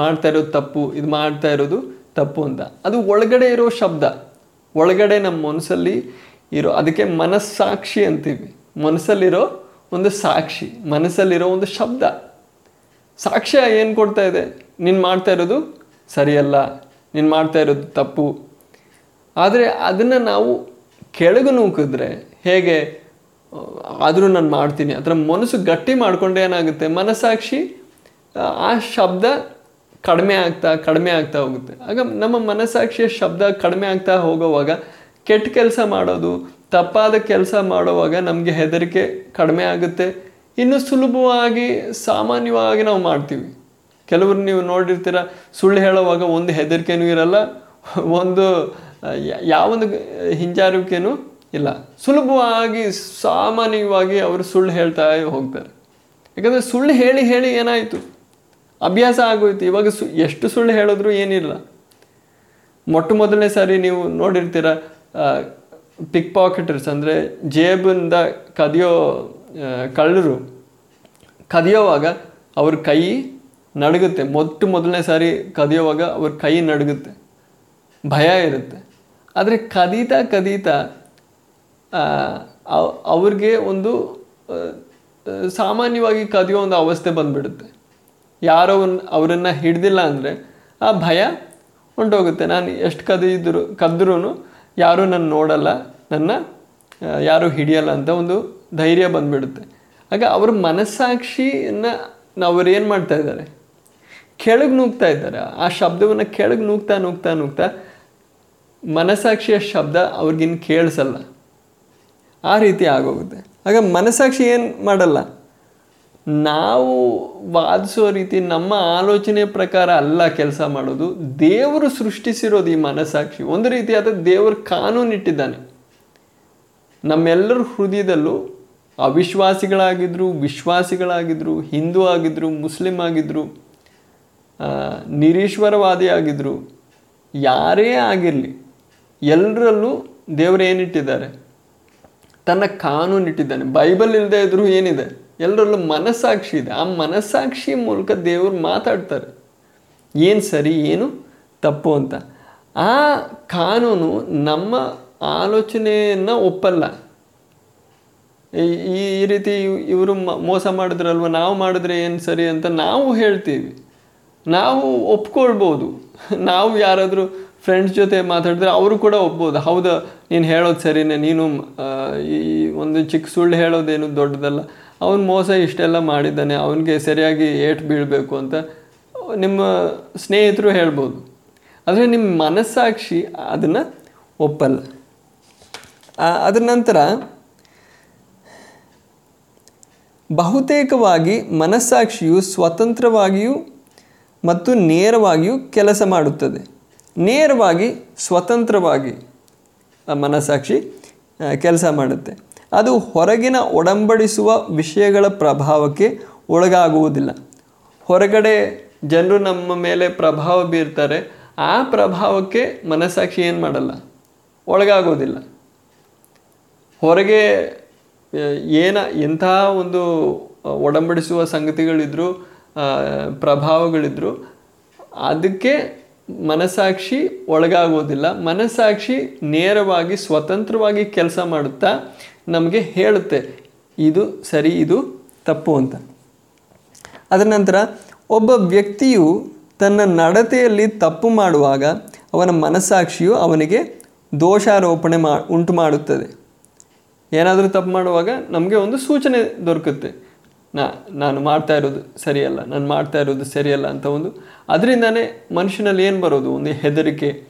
ಮಾಡ್ತಾ ಇರೋದು ತಪ್ಪು, ಇದು ಮಾಡ್ತಾ ಇರೋದು ತಪ್ಪು ಅಂತ. ಅದು ಒಳಗಡೆ ಇರೋ ಶಬ್ದ. ಒಳಗಡೆ ನಮ್ಮ ಮನಸ್ಸಲ್ಲಿ ಇರೋ, ಅದಕ್ಕೆ ಮನಸ್ಸಾಕ್ಷಿ ಅಂತೀವಿ. ಮನಸ್ಸಲ್ಲಿರೋ ಒಂದು ಸಾಕ್ಷಿ, ಮನಸ್ಸಲ್ಲಿರೋ ಒಂದು ಶಬ್ದ. ಸಾಕ್ಷ್ಯ ಏನು ಕೊಡ್ತಾ ಇದೆ? ನೀನು ಮಾಡ್ತಾ ಇರೋದು ಸರಿಯಲ್ಲ, ನೀನು ಮಾಡ್ತಾ ಇರೋದು ತಪ್ಪು. ಆದರೆ ಅದನ್ನು ನಾವು ಕೆಳಗೆ ನೂಕಿದ್ರೆ ಹೇಗೆ? ಆದರೂ ನಾನು ಮಾಡ್ತೀನಿ. ಅದರ ಮನಸ್ಸು ಗಟ್ಟಿ ಮಾಡಿಕೊಂಡೆ ಏನಾಗುತ್ತೆ? ಮನಸ್ಸಾಕ್ಷಿ ಆ, ಶಬ್ದ ಕಡಿಮೆ ಆಗ್ತಾ ಕಡಿಮೆ ಆಗ್ತಾ ಹೋಗುತ್ತೆ. ಆಗ ನಮ್ಮ ಮನಸ್ಸಾಕ್ಷಿಯ ಶಬ್ದ ಕಡಿಮೆ ಆಗ್ತಾ ಹೋಗೋವಾಗ ಕೆಟ್ಟ ಕೆಲಸ ಮಾಡೋದು ತಪ್ಪಾದ ಕೆಲಸ ಮಾಡುವಾಗ ನಮಗೆ ಹೆದರಿಕೆ ಕಡಿಮೆ ಆಗುತ್ತೆ. ಇನ್ನು ಸುಲಭವಾಗಿ ಸಾಮಾನ್ಯವಾಗಿ ನಾವು ಮಾಡ್ತೀವಿ. ಕೆಲವರು ನೀವು ನೋಡಿರ್ತೀರ ಸುಳ್ಳು ಹೇಳುವಾಗ ಒಂದು ಹೆದರಿಕೆನೂ ಇರಲ್ಲ. ಒಂದು ಯಾವೊಂದು ಹಿಂಜಾರಿಕೆನೂ ಇಲ್ಲ. ಸುಲಭವಾಗಿ, ಸಾಮಾನ್ಯವಾಗಿ ಅವರು ಸುಳ್ಳು ಹೇಳ್ತಾ ಹೋಗ್ತಾರೆ. ಯಾಕಂದರೆ ಸುಳ್ಳು ಹೇಳಿ ಹೇಳಿ ಏನಾಯಿತು? ಅಭ್ಯಾಸ ಆಗೋಯ್ತು. ಇವಾಗ ಸು, ಎಷ್ಟು ಸುಳ್ಳು ಹೇಳಿದ್ರು ಏನಿಲ್ಲ. ಮೊಟ್ಟ ಮೊದಲನೇ ಸಾರಿ ನೀವು ನೋಡಿರ್ತೀರ ಪಿಕ್ ಪಾಕೆಟರ್ಸ್ ಅಂದರೆ ಜೇಬಿಂದ ಕದಿಯೋ ಕಳ್ಳರು. ಕದಿಯೋವಾಗ ಅವ್ರ ಕೈ ನಡುಗುತ್ತೆ. ಮೊಟ್ಟ ಮೊದಲನೇ ಸಾರಿ ಕದಿಯೋವಾಗ ಅವ್ರ ಕೈ ನಡುಗುತ್ತೆ. ಭಯ ಇರುತ್ತೆ. ಆದರೆ ಕದೀತಾ ಕದೀತಾ ಅವ್ರಿಗೆ ಒಂದು ಸಾಮಾನ್ಯವಾಗಿ ಕದಿಯೋ ಒಂದು ಅವಸ್ಥೆ ಬಂದುಬಿಡುತ್ತೆ. ಯಾರೋ ಅವರನ್ನು ಹಿಡ್ದಿಲ್ಲ ಅಂದರೆ ಆ ಭಯ ಹೊಂಟೋಗುತ್ತೆ ನಾನು ಎಷ್ಟು ಕದಿದ್ರು ಕದ್ರೂ ಯಾರೂ ನನ್ನ ನೋಡಲ್ಲ, ನನ್ನ ಯಾರೂ ಹಿಡಿಯಲ್ಲ ಅಂತ ಒಂದು ಧೈರ್ಯ ಬಂದುಬಿಡುತ್ತೆ. ಆಗ ಅವ್ರ ಮನಸ್ಸಾಕ್ಷಿಯನ್ನು ಅವ್ರು ಏನು ಮಾಡ್ತಾ ಇದ್ದಾರೆ? ಕೆಳಗೆ ನೂಗ್ತಾ ಇದ್ದಾರೆ. ಆ ಶಬ್ದವನ್ನು ಕೆಳಗೆ ನೂಗ್ತಾ ನೂಗ್ತಾ ನೂಗ್ತಾ ಮನಸ್ಸಾಕ್ಷಿಯ ಶಬ್ದ ಅವ್ರಿಗಿನ್ನು ಕೇಳಿಸಲ್ಲ. ಆ ರೀತಿ ಆಗೋಗುತ್ತೆ. ಆಗ ಮನಸ್ಸಾಕ್ಷಿ ಏನು ಮಾಡಲ್ಲ? ನಾವು ವಾದಿಸೋ ರೀತಿ ನಮ್ಮ ಆಲೋಚನೆ ಪ್ರಕಾರ ಅಲ್ಲ ಕೆಲಸ ಮಾಡೋದು. ದೇವರು ಸೃಷ್ಟಿಸಿರೋದು ಈ ಮನಸ್ಸಾಕ್ಷಿ. ಒಂದು ರೀತಿಯಾದ ದೇವರು ಕಾನೂನಿಟ್ಟಿದ್ದಾನೆ. ನಮ್ಮೆಲ್ಲರ ಹೃದಯದಲ್ಲೂ ಅವಿಶ್ವಾಸಿಗಳಾಗಿದ್ರು ವಿಶ್ವಾಸಿಗಳಾಗಿದ್ರು ಹಿಂದೂ ಆಗಿದ್ದರು ಮುಸ್ಲಿಂ ಆಗಿದ್ರು ಆ, ನಿರೀಶ್ವರವಾದಿ ಆಗಿದ್ದರು ಯಾರೇ ಆಗಿರಲಿ ಎಲ್ಲರಲ್ಲೂ ದೇವರು ಏನಿಟ್ಟಿದ್ದಾರೆ? ತನ್ನ ಕಾನೂನು ಇಟ್ಟಿದ್ದಾನೆ ಬೈಬಲ್ ಇಲ್ಲದೆ ಇದ್ರೂ ಏನಿದೆ? ಎಲ್ಲರಲ್ಲೂ ಮನಸ್ಸಾಕ್ಷಿ ಇದೆ. ಆ ಮನಸ್ಸಾಕ್ಷಿ ಮೂಲಕ ದೇವರು ಮಾತಾಡ್ತಾರೆ. ಏನು ಸರಿ, ಏನು ತಪ್ಪು ಅಂತ. ಆ ಕಾನೂನು ನಮ್ಮ ಆಲೋಚನೆಯನ್ನು ಒಪ್ಪಲ್ಲ. ಈ- ಈ ರೀತಿ ಇವರು ಮೋಸ ಮಾಡಿದ್ರಲ್ವ, ನಾವು ಮಾಡಿದ್ರೆ ಏನು ಸರಿ ಅಂತ ನಾವು ಹೇಳ್ತೀವಿ. ನಾವು ಒಪ್ಕೊಳ್ಬೋದು. ನಾವು ಯಾರಾದರೂ ಫ್ರೆಂಡ್ಸ್ ಜೊತೆ ಮಾತಾಡಿದ್ರೆ ಅವರು ಕೂಡ ಒಪ್ಬೋದು ಹೌದಾ, ನೀನು ಹೇಳೋದು ಸರಿನೇ, ನೀನು ಈ ಒಂದು ಚಿಕ್ಕ ಸುಳ್ಳು ಹೇಳೋದೇನು ದೊಡ್ಡದಲ್ಲ. ಅವನು ಮೋಸ ಇಷ್ಟೆಲ್ಲ ಮಾಡಿದ್ದಾನೆ, ಅವನಿಗೆ ಸರಿಯಾಗಿ ಏಟು ಬೀಳಬೇಕು ಅಂತ ನಿಮ್ಮ ಸ್ನೇಹಿತರು ಹೇಳ್ಬೋದು. ಆದರೆ ನಿಮ್ಮ ಮನಸ್ಸಾಕ್ಷಿ ಅದನ್ನು ಒಪ್ಪಲ್ಲ. ಅದರ ನಂತರ, ಬಹುತೇಕವಾಗಿ ಮನಸ್ಸಾಕ್ಷಿಯು ಸ್ವತಂತ್ರವಾಗಿಯೂ ಮತ್ತು ನೇರವಾಗಿಯೂ ಕೆಲಸ ಮಾಡುತ್ತದೆ. ನೇರವಾಗಿ, ಸ್ವತಂತ್ರವಾಗಿ ಮನಸ್ಸಾಕ್ಷಿ ಕೆಲಸ ಮಾಡುತ್ತೆ. ಅದು ಹೊರಗಿನ ಒಡಂಬಡಿಸುವ ವಿಷಯಗಳ ಪ್ರಭಾವಕ್ಕೆ ಒಳಗಾಗುವುದಿಲ್ಲ. ಹೊರಗಡೆ ಜನರು ನಮ್ಮ ಮೇಲೆ ಪ್ರಭಾವ ಬೀರ್ತಾರೆ, ಆ ಪ್ರಭಾವಕ್ಕೆ ಮನಸ್ಸಾಕ್ಷಿ ಏನು ಮಾಡಲ್ಲ? ಒಳಗಾಗೋದಿಲ್ಲ ಹೊರಗೆ ಏನ ಎಂತಹ ಒಂದು ಒಡಂಬಡಿಸುವ ಸಂಗತಿಗಳಿದ್ರು ಪ್ರಭಾವಗಳಿದ್ದರೂ ಅದಕ್ಕೆ ಮನಸ್ಸಾಕ್ಷಿ ಒಳಗಾಗೋದಿಲ್ಲ ಮನಸ್ಸಾಕ್ಷಿ ನೇರವಾಗಿ, ಸ್ವತಂತ್ರವಾಗಿ ಕೆಲಸ ಮಾಡುತ್ತಾ ನಮಗೆ ಹೇಳುತ್ತೆ, ಇದು ಸರಿ, ಇದು ತಪ್ಪು ಅಂತ. ಅದರ ನಂತರ ಒಬ್ಬ ವ್ಯಕ್ತಿಯು ತನ್ನ ನಡತೆಯಲ್ಲಿ ತಪ್ಪು ಮಾಡುವಾಗ ಅವನ ಮನಸ್ಸಾಕ್ಷಿಯು ಅವನಿಗೆ ದೋಷಾರೋಪಣೆ ಮಾ, ಉಂಟು ಮಾಡುತ್ತದೆ. ಏನಾದರೂ ತಪ್ಪು ಮಾಡುವಾಗ ನಮಗೆ ಒಂದು ಸೂಚನೆ ದೊರಕುತ್ತೆ. ನಾ, ನಾನು ಮಾಡ್ತಾ ಇರೋದು ಸರಿಯಲ್ಲ, ನಾನು ಮಾಡ್ತಾ ಇರೋದು ಸರಿಯಲ್ಲ ಅಂತ ಒಂದು ಅದರಿಂದನೇ ಮನುಷ್ಯನಲ್ಲಿ ಏನು ಬರೋದು? ಒಂದು ಹೆದರಿಕೆ,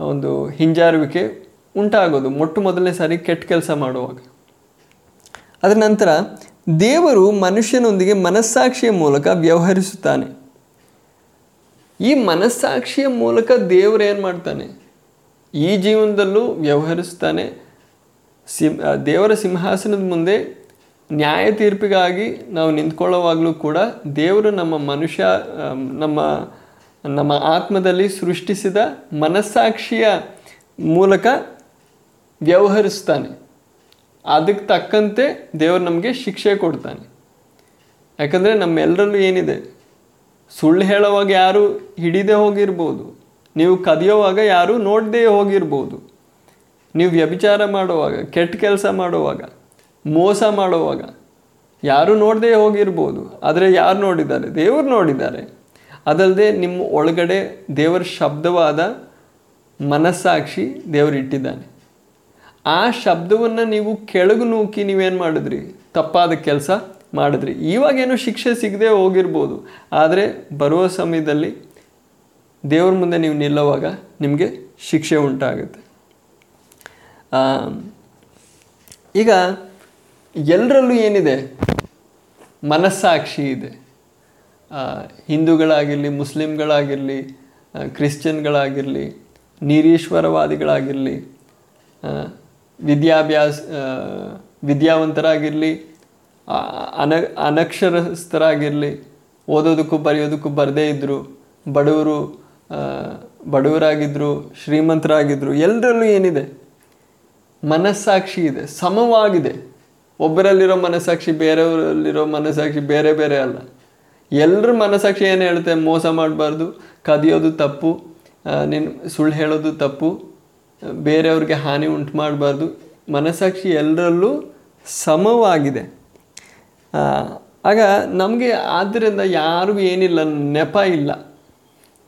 ಒಂದು ಹಿಂಜಾರುವಿಕೆ ಉಂಟಾಗೋದು, ಮೊಟ್ಟ ಮೊದಲನೇ ಸಾರಿ ಕೆಟ್ಟ ಕೆಲಸ ಮಾಡುವಾಗ. ಅದರ ನಂತರ ದೇವರು ಮನುಷ್ಯನೊಂದಿಗೆ ಮನಸ್ಸಾಕ್ಷಿಯ ಮೂಲಕ ವ್ಯವಹರಿಸುತ್ತಾನೆ. ಈ ಮನಸ್ಸಾಕ್ಷಿಯ ಮೂಲಕ ದೇವರು ಏನು ಮಾಡ್ತಾನೆ? ಈ ಜೀವನದಲ್ಲೂ ವ್ಯವಹರಿಸ್ತಾನೆ ಸಿಂ ದೇವರ ಸಿಂಹಾಸನದ ಮುಂದೆ ನ್ಯಾಯ ತೀರ್ಪಿಗಾಗಿ ನಾವು ನಿಂತ್ಕೊಳ್ಳೋವಾಗಲೂ ಕೂಡ ದೇವರು ನಮ್ಮ ಮನುಷ್ಯ ನಮ್ಮ ನಮ್ಮ ಆತ್ಮದಲ್ಲಿ ಸೃಷ್ಟಿಸಿದ ಮನಸ್ಸಾಕ್ಷಿಯ ಮೂಲಕ ವ್ಯವಹರಿಸ್ತಾನೆ. ಅದಕ್ಕೆ ತಕ್ಕಂತೆ ದೇವರು ನಮಗೆ ಶಿಕ್ಷೆ ಕೊಡ್ತಾನೆ. ಯಾಕಂದರೆ ನಮ್ಮೆಲ್ಲರಲ್ಲೂ ಏನಿದೆ? ಸುಳ್ಳು ಹೇಳೋವಾಗ ಯಾರು ಹಿಡಿದೇ ಹೋಗಿರ್ಬೋದು? ನೀವು ಕದಿಯೋವಾಗ ಯಾರೂ ನೋಡದೇ ಹೋಗಿರ್ಬೋದು? ನೀವು ವ್ಯಭಿಚಾರ ಮಾಡುವಾಗ, ಕೆಟ್ಟ ಕೆಲಸ ಮಾಡುವಾಗ ಮೋಸ ಮಾಡುವಾಗ, ಯಾರು ನೋಡದೇ ಹೋಗಿರ್ಬೋದು, ಆದರೆ ಯಾರು ನೋಡಿದ್ದಾರೆ? ದೇವರು ನೋಡಿದ್ದಾರೆ. ಅದಲ್ಲದೆ ನಿಮ್ಮ ಒಳಗಡೆ ದೇವರ ಶಬ್ದವಾದ ಮನಸ್ಸಾಕ್ಷಿ ದೇವರು ಇಟ್ಟಿದ್ದಾನೆ. ಆ ಶಬ್ದವನ್ನು ನೀವು ಕೆಳಗು ನೂಕಿ ನೀವೇನು ಮಾಡಿದ್ರಿ? ತಪ್ಪಾದ ಕೆಲಸ ಮಾಡಿದ್ರಿ. ಇವಾಗೇನು ಶಿಕ್ಷೆ ಸಿಗದೆ ಹೋಗಿರ್ಬೋದು. ಆದರೆ ಬರುವ ಸಮಯದಲ್ಲಿ ದೇವ್ರ ಮುಂದೆ ನೀವು ನಿಲ್ಲುವಾಗ ನಿಮಗೆ ಶಿಕ್ಷೆ ಉಂಟಾಗುತ್ತೆ. ಈಗ ಎಲ್ಲರಲ್ಲೂ ಏನಿದೆ? ಮನಸ್ಸಾಕ್ಷಿ ಇದೆ. ಹಿಂದೂಗಳಾಗಿರಲಿ ಮುಸ್ಲಿಮ್ಗಳಾಗಿರಲಿ ಕ್ರಿಶ್ಚಿಯನ್ಗಳಾಗಿರಲಿ, ನಿರೀಶ್ವರವಾದಿಗಳಾಗಿರಲಿ ವಿದ್ಯಾಭ್ಯಾಸ ವಿದ್ಯಾವಂತರಾಗಿರಲಿ ಅನ, ಅನಕ್ಷರಸ್ಥರಾಗಿರಲಿ, ಓದೋದಕ್ಕೂ ಬರೆಯೋದಕ್ಕೂ ಬರದೇ ಇದ್ದರು ಬಡವರು ಬಡವರಾಗಿದ್ದರು ಶ್ರೀಮಂತರಾಗಿದ್ದರು ಎಲ್ಲರಲ್ಲೂ ಏನಿದೆ? ಮನಸ್ಸಾಕ್ಷಿ ಇದೆ, ಸಮವಾಗಿದೆ. ಒಬ್ಬರಲ್ಲಿರೋ ಮನಸ್ಸಾಕ್ಷಿ, ಬೇರೆಯವರಲ್ಲಿರೋ ಮನಸ್ಸಾಕ್ಷಿ ಬೇರೆ ಬೇರೆ ಅಲ್ಲ. ಎಲ್ಲರ ಮನಸ್ಸಾಕ್ಷಿ ಏನು ಹೇಳುತ್ತೆ? ಮೋಸ ಮಾಡಬಾರ್ದು, ಕದಿಯೋದು ತಪ್ಪು ನಿನ್ನ ನೀನು ಸುಳ್ಳು ಹೇಳೋದು ತಪ್ಪು, ಬೇರೆಯವ್ರಿಗೆ ಹಾನಿ ಉಂಟು ಮಾಡಬಾರ್ದು. ಮನಸ್ಸಾಕ್ಷಿ ಎಲ್ಲರಲ್ಲೂ ಸಮವಾಗಿದೆ. ಆಗ ನಮಗೆ ಆದ್ದರಿಂದ ಯಾರಿಗೂ ಏನಿಲ್ಲ, ನೆಪ ಇಲ್ಲ.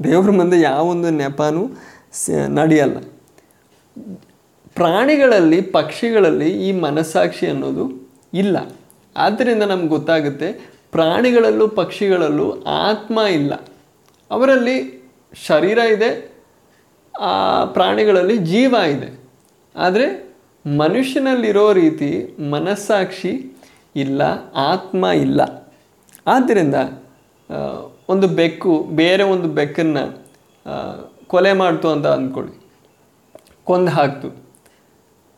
ದೇವ್ರ ಮುಂದೆ ಯಾವೊಂದು ನೆಪನೂ ನಡೆಯಲ್ಲ. ಪ್ರಾಣಿಗಳಲ್ಲಿ, ಪಕ್ಷಿಗಳಲ್ಲಿ ಈ ಮನಸ್ಸಾಕ್ಷಿ ಅನ್ನೋದು ಇಲ್ಲ. ಆದ್ದರಿಂದ ನಮ್ಗೆ ಗೊತ್ತಾಗುತ್ತೆ, ಪ್ರಾಣಿಗಳಲ್ಲೂ ಪಕ್ಷಿಗಳಲ್ಲೂ ಆತ್ಮ ಇಲ್ಲ. ಅವರಲ್ಲಿ ಶರೀರ ಇದೆ, ಆ ಪ್ರಾಣಿಗಳಲ್ಲಿ ಜೀವ ಇದೆ. ಆದರೆ ಮನುಷ್ಯನಲ್ಲಿರೋ ರೀತಿ ಮನಸ್ಸಾಕ್ಷಿ ಇಲ್ಲ, ಆತ್ಮ ಇಲ್ಲ. ಆದ್ದರಿಂದ ಒಂದು ಬೆಕ್ಕು, ಬೇರೆ ಒಂದು ಬೆಕ್ಕನ್ನು ಕೊಲೆ ಮಾಡ್ತು ಅಂತ ಅಂದ್ಕೊಳ್ಳಿ ಕೊಂದು ಹಾಕ್ತು.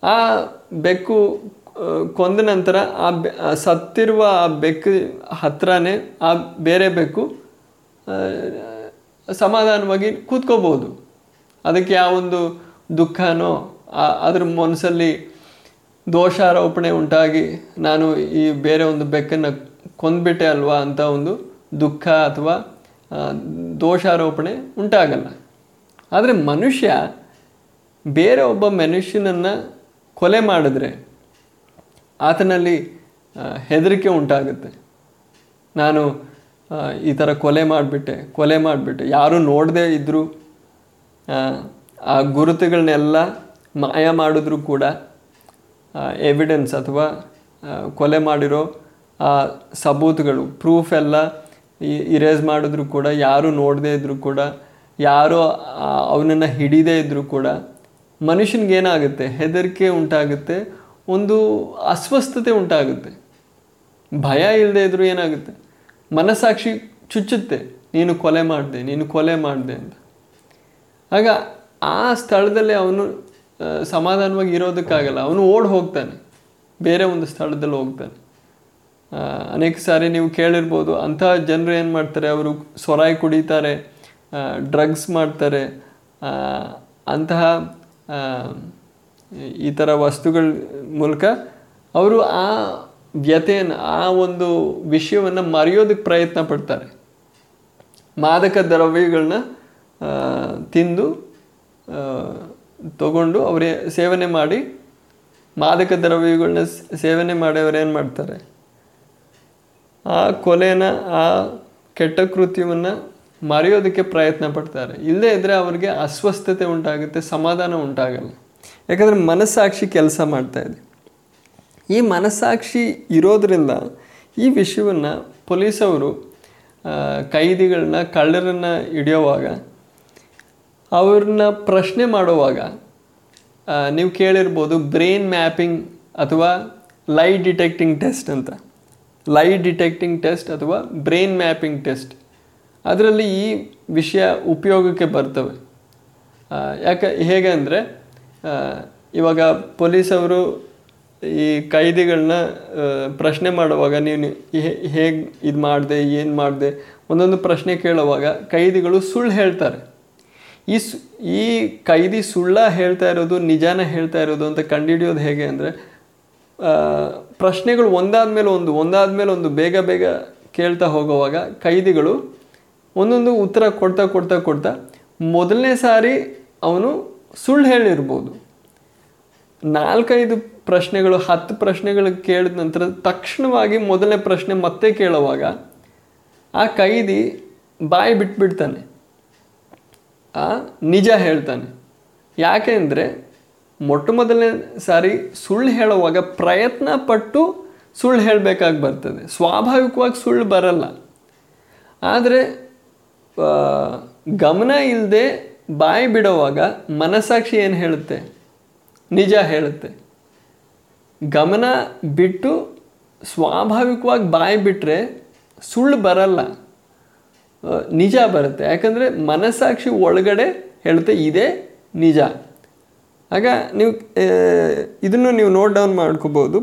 ಆ ಬೆಕ್ಕು ಕೊಂದ ನಂತರ ಆ ಸತ್ತಿರುವ ಆ ಬೆಕ್ಕು ಹತ್ರನೇ ಆ ಬೇರೆ ಬೆಕ್ಕು ಸಮಾಧಾನವಾಗಿ ಕೂತ್ಕೋಬೋದು ಅದಕ್ಕೆ ಯಾವೊಂದು ದುಃಖನೋ ಅದ್ರ ಮನಸ್ಸಲ್ಲಿ ದೋಷಾರೋಪಣೆ ಉಂಟಾಗಿ ನಾನು ಈ ಬೇರೆ ಒಂದು ಬೆಕ್ಕನ್ನು ಕೊಂದ್ಬಿಟ್ಟೆ ಅಲ್ವಾ ಅಂತ ಒಂದು ದುಃಖ ಅಥವಾ ದೋಷಾರೋಪಣೆ ಉಂಟಾಗಲ್ಲ. ಆದರೆ ಮನುಷ್ಯ ಬೇರೆ ಒಬ್ಬ ಮನುಷ್ಯನನ್ನು ಕೊಲೆ ಮಾಡಿದ್ರೆ ಆತನಲ್ಲಿ ಹೆದರಿಕೆ ಉಂಟಾಗುತ್ತೆ. ನಾನು ಈ ಥರ ಕೊಲೆ ಮಾಡಿಬಿಟ್ಟೆ ಕೊಲೆ ಮಾಡಿಬಿಟ್ಟೆ. ಯಾರೂ ನೋಡದೇ ಇದ್ದರೂ ಆ ಗುರುತುಗಳನ್ನೆಲ್ಲ ಮಾಯ ಮಾಡಿದ್ರೂ ಕೂಡ ಎವಿಡೆನ್ಸ್ ಅಥವಾ ಕೊಲೆ ಮಾಡಿರೋ ಆ ಸಬೂತುಗಳು ಪ್ರೂಫ್ ಎಲ್ಲ ಇರೇಸ್ ಮಾಡಿದ್ರು ಕೂಡ, ಯಾರು ನೋಡದೇ ಇದ್ದರೂ ಕೂಡ, ಯಾರು ಅವನನ್ನು ಹಿಡಿದೇ ಇದ್ದರೂ ಕೂಡ, ಮನುಷ್ಯನಿಗೇನಾಗುತ್ತೆ? ಹೆದರಿಕೆ ಉಂಟಾಗುತ್ತೆ ಒಂದು ಅಸ್ವಸ್ಥತೆ ಉಂಟಾಗುತ್ತೆ. ಭಯ ಇಲ್ಲದೆ ಇದ್ದರೂ ಏನಾಗುತ್ತೆ? ಮನಸ್ಸಾಕ್ಷಿ ಚುಚ್ಚುತ್ತೆ. ನೀನು ಕೊಲೆ ಮಾಡಿದೆ, ನೀನು ಕೊಲೆ ಮಾಡಿದೆ ಅಂತ. ಆಗ ಆ ಸ್ಥಳದಲ್ಲಿ ಅವನು ಸಮಾಧಾನವಾಗಿ ಇರೋದಕ್ಕಾಗಲ್ಲ. ಅವನು ಓಡ್ ಹೋಗ್ತಾನೆ. ಬೇರೆ ಒಂದು ಸ್ಥಳದಲ್ಲಿ ಹೋಗ್ತಾನೆ. ಅನೇಕ ಸಾರಿ ನೀವು ಕೇಳಿರ್ಬೋದು, ಅಂತಹ ಜನರು ಏನು ಮಾಡ್ತಾರೆ? ಅವರು ಸೊರಾಯಿ ಕುಡಿತಾರೆ ಡ್ರಗ್ಸ್ ಮಾಡ್ತಾರೆ ಅಂತಹ ಈ ಥರ ವಸ್ತುಗಳ ಮೂಲಕ ಅವರು ಆ ವ್ಯತೆಯನ್ನು ಆ ಒಂದು ವಿಷಯವನ್ನು ಮರೆಯೋದಕ್ಕೆ ಪ್ರಯತ್ನ ಪಡ್ತಾರೆ. ಮಾದಕ ದ್ರವ್ಯಗಳನ್ನ ತಿಂದು ತಗೊಂಡು ಅವರೇ ಸೇವನೆ ಮಾಡಿ, ಮಾದಕ ದ್ರವ್ಯಗಳನ್ನ ಸೇವನೆ ಮಾಡಿ ಏನು ಮಾಡ್ತಾರೆ? ಆ ಕೊಲೆನ ಆ ಕೆಟ್ಟ ಕೃತ್ಯವನ್ನು ಮರೆಯೋದಕ್ಕೆ ಪ್ರಯತ್ನ ಪಡ್ತಾರೆ. ಇಲ್ಲದೇ ಇದ್ದರೆ ಅವ್ರಿಗೆ ಅಸ್ವಸ್ಥತೆ ಉಂಟಾಗುತ್ತೆ, ಸಮಾಧಾನ ಉಂಟಾಗಲ್ಲ. ಯಾಕಂದರೆ ಮನಸ್ಸಾಕ್ಷಿ ಕೆಲಸ ಮಾಡ್ತಾ ಇದೆ. ಈ ಮನಸ್ಸಾಕ್ಷಿ ಇರೋದರಿಂದ ಈ ವಿಷಯವನ್ನು ಪೊಲೀಸವರು ಕೈದಿಗಳನ್ನ, ಕಳ್ಳರನ್ನು ಹಿಡಿಯೋವಾಗ, ಅವ್ರನ್ನ ಪ್ರಶ್ನೆ ಮಾಡುವಾಗ ನೀವು ಕೇಳಿರ್ಬೋದು ಬ್ರೈನ್ ಮ್ಯಾಪಿಂಗ್ ಅಥವಾ ಲೈ ಡಿಟೆಕ್ಟಿಂಗ್ ಟೆಸ್ಟ್ ಅಂತ. ಲೈ ಡಿಟೆಕ್ಟಿಂಗ್ ಟೆಸ್ಟ್ ಅಥವಾ ಬ್ರೈನ್ ಮ್ಯಾಪಿಂಗ್ ಟೆಸ್ಟ್. ಅದರಲ್ಲಿ ಈ ವಿಷಯ ಉಪಯೋಗಕ್ಕೆ ಬರ್ತವೆ. ಯಾಕೆ, ಹೇಗೆ ಅಂದರೆ ಇವಾಗ ಪೊಲೀಸವರು ಈ ಕೈದಿಗಳನ್ನ ಪ್ರಶ್ನೆ ಮಾಡುವಾಗ ನೀನು ಹೇಗೆ ಇದು ಮಾಡಿದೆ, ಏನು ಮಾಡಿದೆ, ಒಂದೊಂದು ಪ್ರಶ್ನೆ ಕೇಳುವಾಗ ಕೈದಿಗಳು ಸುಳ್ಳು ಹೇಳ್ತಾರೆ. ಈ ಸು, ಈ ಕೈದಿ ಸುಳ್ಳ ಹೇಳ್ತಾ ಇರೋದು, ನಿಜಾನ ಹೇಳ್ತಾ ಇರೋದು ಅಂತ ಕಂಡುಹಿಡಿಯೋದು ಹೇಗೆ ಅಂದರೆ ಪ್ರಶ್ನೆಗಳು ಒಂದಾದ ಮೇಲೆ ಒಂದು ಒಂದಾದ ಮೇಲೆ ಒಂದು ಬೇಗ ಬೇಗ ಕೇಳ್ತಾ ಹೋಗುವಾಗ ಕೈದಿಗಳು ಒಂದೊಂದು ಉತ್ತರ ಕೊಡ್ತಾ ಕೊಡ್ತಾ ಕೊಡ್ತಾ ಮೊದಲನೇ ಸಾರಿ ಅವನು ಸುಳ್ಳು ಹೇಳಿರ್ಬೋದು. ನಾಲ್ಕೈದು ಪ್ರಶ್ನೆಗಳು, ಹತ್ತು ಪ್ರಶ್ನೆಗಳು ಕೇಳಿದ ನಂತರ ತಕ್ಷಣವಾಗಿ ಮೊದಲನೇ ಪ್ರಶ್ನೆ ಮತ್ತೆ ಕೇಳುವಾಗ ಆ ಕೈದಿ ಬಾಯಿ ಬಿಟ್ಬಿಡ್ತಾನೆ. ಆ ನಿಜ ಹೇಳ್ತಾನೆ. ಯಾಕೆ ಅಂದರೆ ಮೊಟ್ಟ ಮೊದಲನೇ ಸಾರಿ ಸುಳ್ಳು ಹೇಳುವಾಗ ಪ್ರಯತ್ನ ಪಟ್ಟು ಸುಳ್ಳು ಹೇಳಬೇಕಾಗಿ ಬರ್ತದೆ. ಸ್ವಾಭಾವಿಕವಾಗಿ ಸುಳ್ಳು ಬರಲ್ಲ. ಆದರೆ ಗಮನ ಇಲ್ಲದೆ ಬಾಯಿ ಬಿಡುವಾಗ ಮನಸ್ಸಾಕ್ಷಿ ಏನು ಹೇಳುತ್ತೆ? ನಿಜ ಹೇಳುತ್ತೆ. ಗಮನ ಬಿಟ್ಟು ಸ್ವಾಭಾವಿಕವಾಗಿ ಬಾಯಿ ಬಿಟ್ಟರೆ ಸುಳ್ಳು ಬರಲ್ಲ. ನಿಜ ಬರುತ್ತೆ. ಯಾಕಂದರೆ ಮನಸ್ಸಾಕ್ಷಿ ಒಳಗಡೆ ಹೇಳುತ್ತೆ, ಇದೇ ನಿಜ. ಆಗ ನೀವು ಇದನ್ನು ನೀವು ನೋಟ್ ಡೌನ್ ಮಾಡ್ಕೋಬೋದು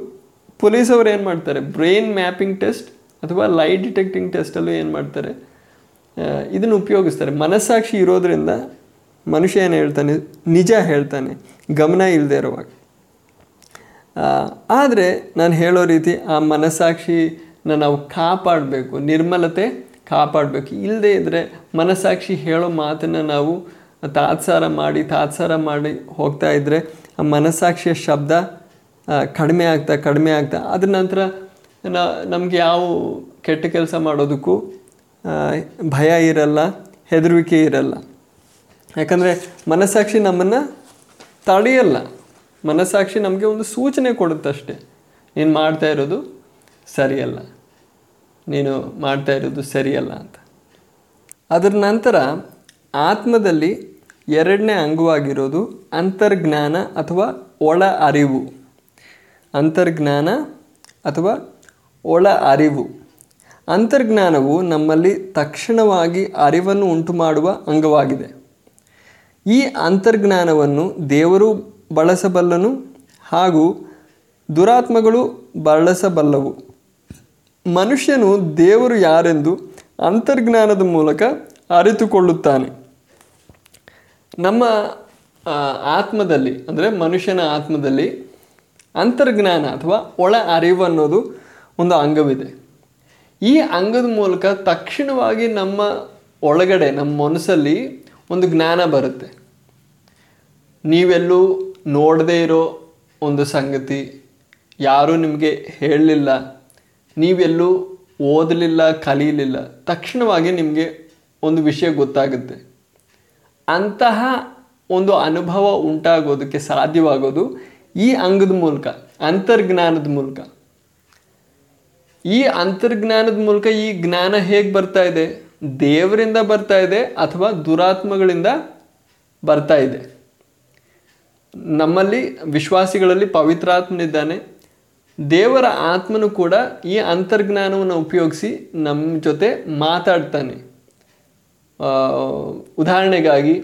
ಪೊಲೀಸವ್ರು ಏನು ಮಾಡ್ತಾರೆ? ಬ್ರೈನ್ ಮ್ಯಾಪಿಂಗ್ ಟೆಸ್ಟ್ ಅಥವಾ ಲೈಟ್ ಡಿಟೆಕ್ಟಿಂಗ್ ಟೆಸ್ಟಲ್ಲೂ ಏನು ಮಾಡ್ತಾರೆ? ಇದನ್ನು ಉಪಯೋಗಿಸ್ತಾರೆ. ಮನಸ್ಸಾಕ್ಷಿ ಇರೋದ್ರಿಂದ ಮನುಷ್ಯ ಏನು ಹೇಳ್ತಾನೆ, ನಿಜ ಹೇಳ್ತಾನೆ, ಗಮನ ಇಲ್ಲದೆ ಇರುವಾಗ. ಆದರೆ ನಾನು ಹೇಳೋ ರೀತಿ ಆ ಮನಸ್ಸಾಕ್ಷಿನ ನಾವು ಕಾಪಾಡಬೇಕು, ನಿರ್ಮಲತೆ ಕಾಪಾಡಬೇಕು. ಇಲ್ಲದೇ ಇದ್ದರೆ ಮನಸ್ಸಾಕ್ಷಿ ಹೇಳೋ ಮಾತನ್ನು ನಾವು ತಾತ್ಸಾರ ಮಾಡಿ ತಾತ್ಸಾರ ಮಾಡಿ ಹೋಗ್ತಾ ಇದ್ದರೆ ಆ ಮನಸ್ಸಾಕ್ಷಿಯ ಶಬ್ದ ಕಡಿಮೆ ಆಗ್ತಾ ಕಡಿಮೆ ಆಗ್ತಾ, ಅದ್ರ ನಂತರ ನಮಗೆ ಯಾವ ಕೆಟ್ಟ ಕೆಲಸ ಮಾಡೋದಕ್ಕೂ ಭಯ ಇರಲ್ಲ ಹೆದರುವಿಕೆ ಇರಲ್ಲ. ಯಾಕಂದರೆ ಮನಸ್ಸಾಕ್ಷಿ ನಮ್ಮನ್ನು ತಡೆಯಲ್ಲ. ಮನಸ್ಸಾಕ್ಷಿ ನಮಗೆ ಒಂದು ಸೂಚನೆ ಕೊಡುತ್ತಷ್ಟೆ. ನೀನು ಮಾಡ್ತಾ ಇರೋದು ಸರಿಯಲ್ಲ. ನೀನು ಮಾಡ್ತಾ ಇರೋದು ಸರಿಯಲ್ಲ ಅಂತ. ಅದರ ನಂತರ ಆತ್ಮದಲ್ಲಿ ಎರಡನೇ ಅಂಗವಾಗಿರೋದು ಅಂತರ್ಜ್ಞಾನ ಅಥವಾ ಒಳ ಅರಿವು. ಅಂತರ್ಜ್ಞಾನ ಅಥವಾ ಒಳ ಅರಿವು. ಅಂತರ್ಜ್ಞಾನವು ನಮ್ಮಲ್ಲಿ ತಕ್ಷಣವಾಗಿ ಅರಿವನ್ನು ಉಂಟು ಮಾಡುವ ಅಂಗವಾಗಿದೆ. ಈ ಅಂತರ್ಜ್ಞಾನವನ್ನು ದೇವರು ಬಳಸಬಲ್ಲನು ಹಾಗೂ ದುರಾತ್ಮಗಳು ಬಳಸಬಲ್ಲವು. ಮನುಷ್ಯನು ದೇವರು ಯಾರೆಂದು ಅಂತರ್ಜ್ಞಾನದ ಮೂಲಕ ಅರಿತುಕೊಳ್ಳುತ್ತಾನೆ. ನಮ್ಮ ಆತ್ಮದಲ್ಲಿ, ಅಂದರೆ ಮನುಷ್ಯನ ಆತ್ಮದಲ್ಲಿ ಅಂತರ್ಜ್ಞಾನ ಅಥವಾ ಒಳ ಅರಿವು ಅನ್ನೋದು ಒಂದು ಅಂಗವಿದೆ. ಈ ಅಂಗದ ಮೂಲಕ ತಕ್ಷಣವಾಗಿ ನಮ್ಮ ಒಳಗಡೆ, ನಮ್ಮ ಮನಸ್ಸಲ್ಲಿ ಒಂದು ಜ್ಞಾನ ಬರುತ್ತೆ. ನೀವೆಲ್ಲೂ ನೋಡದೇ ಇರೋ ಒಂದು ಸಂಗತಿ ಯಾರೂ ನಿಮಗೆ ಹೇಳಲಿಲ್ಲ. ನೀವೆಲ್ಲೂ ಓದಲಿಲ್ಲ, ಕಲೀಲಿಲ್ಲ. ತಕ್ಷಣವಾಗಿ ನಿಮಗೆ ಒಂದು ವಿಷಯ ಗೊತ್ತಾಗುತ್ತೆ. ಅಂತಹ ಒಂದು ಅನುಭವ ಉಂಟಾಗೋದಕ್ಕೆ ಸಾಧ್ಯವಾಗೋದು ಈ ಅಂಗದ ಮೂಲಕ, ಅಂತರ್ಜ್ಞಾನದ ಮೂಲಕ. ಈ ಅಂತರ್ಜ್ಞಾನದ ಮೂಲಕ ಈ ಜ್ಞಾನ ಹೇಗೆ ಬರ್ತಾ ಇದೆ? ದೇವರಿಂದ ಬರ್ತಾ ಇದೆ ಅಥವಾ ದುರಾತ್ಮಗಳಿಂದ ಬರ್ತಾ ಇದೆ. ನಮ್ಮಲ್ಲಿ ವಿಶ್ವಾಸಿಗಳಲ್ಲಿ ಪವಿತ್ರಾತ್ಮನಿದ್ದಾನೆ. ದೇವರ ಆತ್ಮನು ಕೂಡ ಈ ಅಂತರ್ಜ್ಞಾನವನ್ನು ಉಪಯೋಗಿಸಿ ನಮ್ಮ ಜೊತೆ ಮಾತಾಡ್ತಾನೆ. ಉದಾಹರಣೆಗಾಗಿ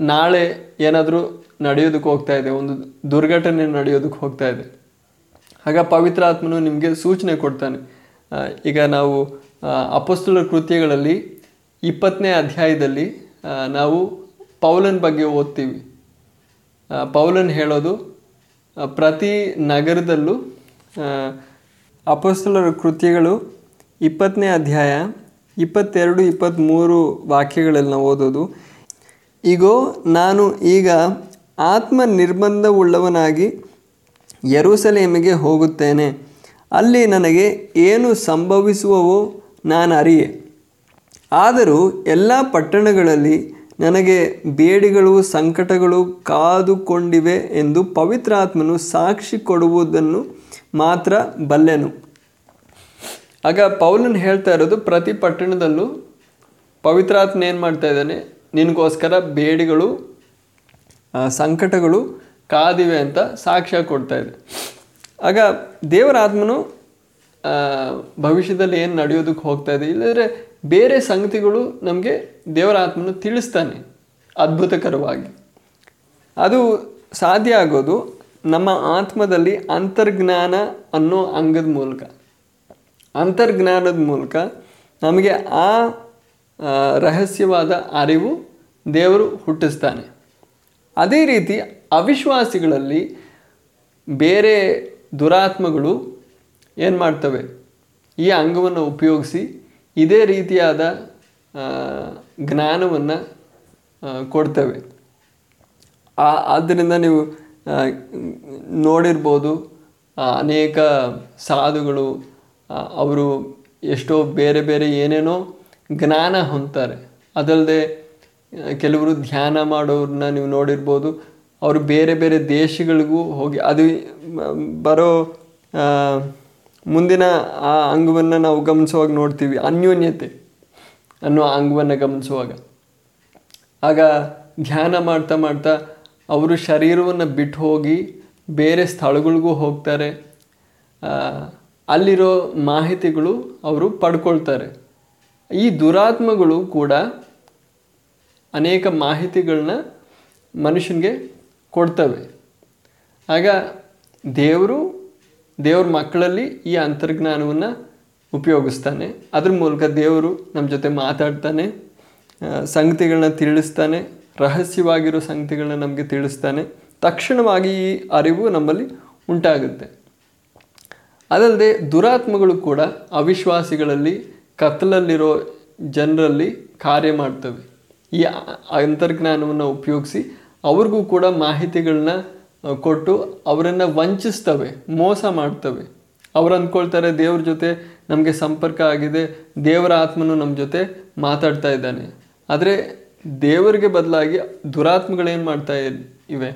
ನಾಳೆ ಏನಾದರೂ ನಡೆಯೋದಕ್ಕೆ ಹೋಗ್ತಾ ಇದೆ, ಒಂದು ದುರ್ಘಟನೆ ನಡೆಯೋದಕ್ಕೆ ಹೋಗ್ತಾ ಇದೆ. ಆಗ ಪವಿತ್ರಾತ್ಮನು ನಿಮಗೆ ಸೂಚನೆ ಕೊಡ್ತಾನೆ. ಈಗ ನಾವು ಅಪಸ್ತುಲ ಕೃತ್ಯಗಳಲ್ಲಿ ಇಪ್ಪತ್ತನೇ ಅಧ್ಯಾಯದಲ್ಲಿ ನಾವು ಪೌಲನ್ ಬಗ್ಗೆ ಓದ್ತೀವಿ. ಪೌಲನ್ ಹೇಳೋದು ಪ್ರತಿ ನಗರದಲ್ಲೂ ಅಪಸ್ತುಲರ ಕೃತ್ಯಗಳು ಇಪ್ಪತ್ತನೇ ಅಧ್ಯಾಯ, ಇಪ್ಪತ್ತೆರಡು ಇಪ್ಪತ್ತ್ಮೂರು ವಾಕ್ಯಗಳಲ್ಲಿ ನಾವು ಓದೋದು. ಈಗೋ ನಾನು ಈಗ ಆತ್ಮ ನಿರ್ಬಂಧವುಳ್ಳವನಾಗಿ ಯೆರೂಸಲೇಮಿಗೆ ಹೋಗುತ್ತೇನೆ. ಅಲ್ಲಿ ನನಗೆ ಏನು ಸಂಭವಿಸುವವೋ ನಾನು ಅರಿಯೆ. ಆದರೂ ಎಲ್ಲ ಪಟ್ಟಣಗಳಲ್ಲಿ ನನಗೆ ಬೇಡಿಗಳು ಸಂಕಟಗಳು ಕಾದುಕೊಂಡಿವೆ ಎಂದು ಪವಿತ್ರಾತ್ಮನು ಸಾಕ್ಷಿ ಕೊಡುವುದನ್ನು ಮಾತ್ರ ಬಲ್ಲೆನು. ಆಗ ಪೌಲನ್ ಹೇಳ್ತಾ ಇರೋದು ಪ್ರತಿ ಪಟ್ಟಣದಲ್ಲೂ ಪವಿತ್ರಾತ್ಮ ಏನು ಮಾಡ್ತಾ ಇದ್ದಾನೆ? ನಿನಗೋಸ್ಕರ ಬೇಡಿಗಳು ಸಂಕಟಗಳು ಕಾದಿವೆ ಅಂತ ಸಾಕ್ಷ್ಯ ಕೊಡ್ತಾ ಇದೆ. ಆಗ ದೇವರ ಆತ್ಮನು ಆ, ಭವಿಷ್ಯದಲ್ಲಿ ಏನು ನಡೆಯೋದಕ್ಕೆ ಹೋಗ್ತಾ ಇದೆ? ಇಲ್ಲದ್ರೆ ಬೇರೆ ಸಂಗತಿಗಳು ನಮಗೆ ದೇವರ ಆತ್ಮನ ತಿಳಿಸ್ತಾನೆ, ಅದ್ಭುತಕರವಾಗಿ. ಅದು ಸಾಧ್ಯ ಆಗೋದು ನಮ್ಮ ಆತ್ಮದಲ್ಲಿ ಅಂತರ್ಜ್ಞಾನ ಅನ್ನೋ ಅಂಗದ ಮೂಲಕ. ಅಂತರ್ಜ್ಞಾನದ ಮೂಲಕ ನಮಗೆ ಆ, ರಹಸ್ಯವಾದ ಅರಿವು ದೇವರು ಹುಟ್ಟಿಸ್ತಾನೆ. ಅದೇ ರೀತಿ ಅವಿಶ್ವಾಸಿಗಳಲ್ಲಿ ಬೇರೆ ದುರಾತ್ಮಗಳು ಏನು ಮಾಡ್ತವೆ? ಈ ಅಂಗವನ್ನು ಉಪಯೋಗಿಸಿ ಇದೇ ರೀತಿಯಾದ ಜ್ಞಾನವನ್ನು ಕೊಡ್ತವೆ. ಆ ಆದ್ದರಿಂದ ನೀವು ನೋಡಿರ್ಬೋದು ಅನೇಕ ಸಾಧುಗಳು ಅವರು ಎಷ್ಟೋ ಬೇರೆ ಬೇರೆ ಏನೇನೋ ಜ್ಞಾನ ಹೊಂದ್ತಾರೆ. ಅದಲ್ಲದೆ ಕೆಲವರು ಧ್ಯಾನ ಮಾಡೋರನ್ನ ನೀವು ನೋಡಿರ್ಬೋದು, ಅವರು ಬೇರೆ ಬೇರೆ ದೇಶಗಳಿಗೂ ಹೋಗಿ, ಅದು, ಬರೋ ಮುಂದಿನ ಆ ಅಂಗವನ್ನು ನಾವು ಗಮನಿಸುವಾಗ ನೋಡ್ತೀವಿ ಅನ್ಯೋನ್ಯತೆ ಅನ್ನೋ ಅಂಗವನ್ನು ಗಮನಿಸುವಾಗ. ಆಗ ಧ್ಯಾನ ಮಾಡ್ತಾ ಮಾಡ್ತಾ ಅವರು ಶರೀರವನ್ನು ಬಿಟ್ಟು ಹೋಗಿ ಬೇರೆ ಸ್ಥಳಗಳಿಗೂ ಹೋಗ್ತಾರೆ. ಅಲ್ಲಿರೋ ಮಾಹಿತಿಗಳು ಅವರು ಪಡ್ಕೊಳ್ತಾರೆ. ಈ ದುರಾತ್ಮಗಳು ಕೂಡ ಅನೇಕ ಮಾಹಿತಿಗಳನ್ನ ಮನುಷ್ಯನಿಗೆ ಕೊಡ್ತವೆ. ಆಗ ದೇವರು ದೇವ್ರ ಮಕ್ಕಳಲ್ಲಿ ಈ ಅಂತರ್ಜ್ಞಾನವನ್ನು ಉಪಯೋಗಿಸ್ತಾನೆ. ಅದ್ರ ಮೂಲಕ ದೇವರು ನಮ್ಮ ಜೊತೆ ಮಾತಾಡ್ತಾನೆ ಸಂಗತಿಗಳನ್ನ ತಿಳಿಸ್ತಾನೆ, ರಹಸ್ಯವಾಗಿರೋ ಸಂಗತಿಗಳನ್ನ ನಮಗೆ ತಿಳಿಸ್ತಾನೆ. ತಕ್ಷಣವಾಗಿ ಈ ಅರಿವು ನಮ್ಮಲ್ಲಿ ಉಂಟಾಗುತ್ತೆ. ಅದಲ್ಲದೆ ದುರಾತ್ಮಗಳು ಕೂಡ ಅವಿಶ್ವಾಸಿಗಳಲ್ಲಿ, ಕತ್ತಲಲ್ಲಿರೋ ಜನರಲ್ಲಿ ಕಾರ್ಯ ಮಾಡ್ತವೆ. ಈ ಅಂತರ್ಜ್ಞಾನವನ್ನು ಉಪಯೋಗಿಸಿ ಅವ್ರಿಗೂ ಕೂಡ ಮಾಹಿತಿಗಳನ್ನ ಕೊಟ್ಟು ಅವರನ್ನು ವಂಚಿಸ್ತವೆ, ಮೋಸ ಮಾಡ್ತವೆ. ಅವ್ರು ಅಂದ್ಕೊಳ್ತಾರೆ ದೇವ್ರ ಜೊತೆ ನಮಗೆ ಸಂಪರ್ಕ ಆಗಿದೆ, ದೇವರ ಆತ್ಮನು ನಮ್ಮ ಜೊತೆ ಮಾತಾಡ್ತಾ ಇದ್ದಾನೆ. ಆದರೆ ದೇವರಿಗೆ ಬದಲಾಗಿ ದುರಾತ್ಮಗಳೇನು ಮಾಡ್ತಾ ಇವೆ?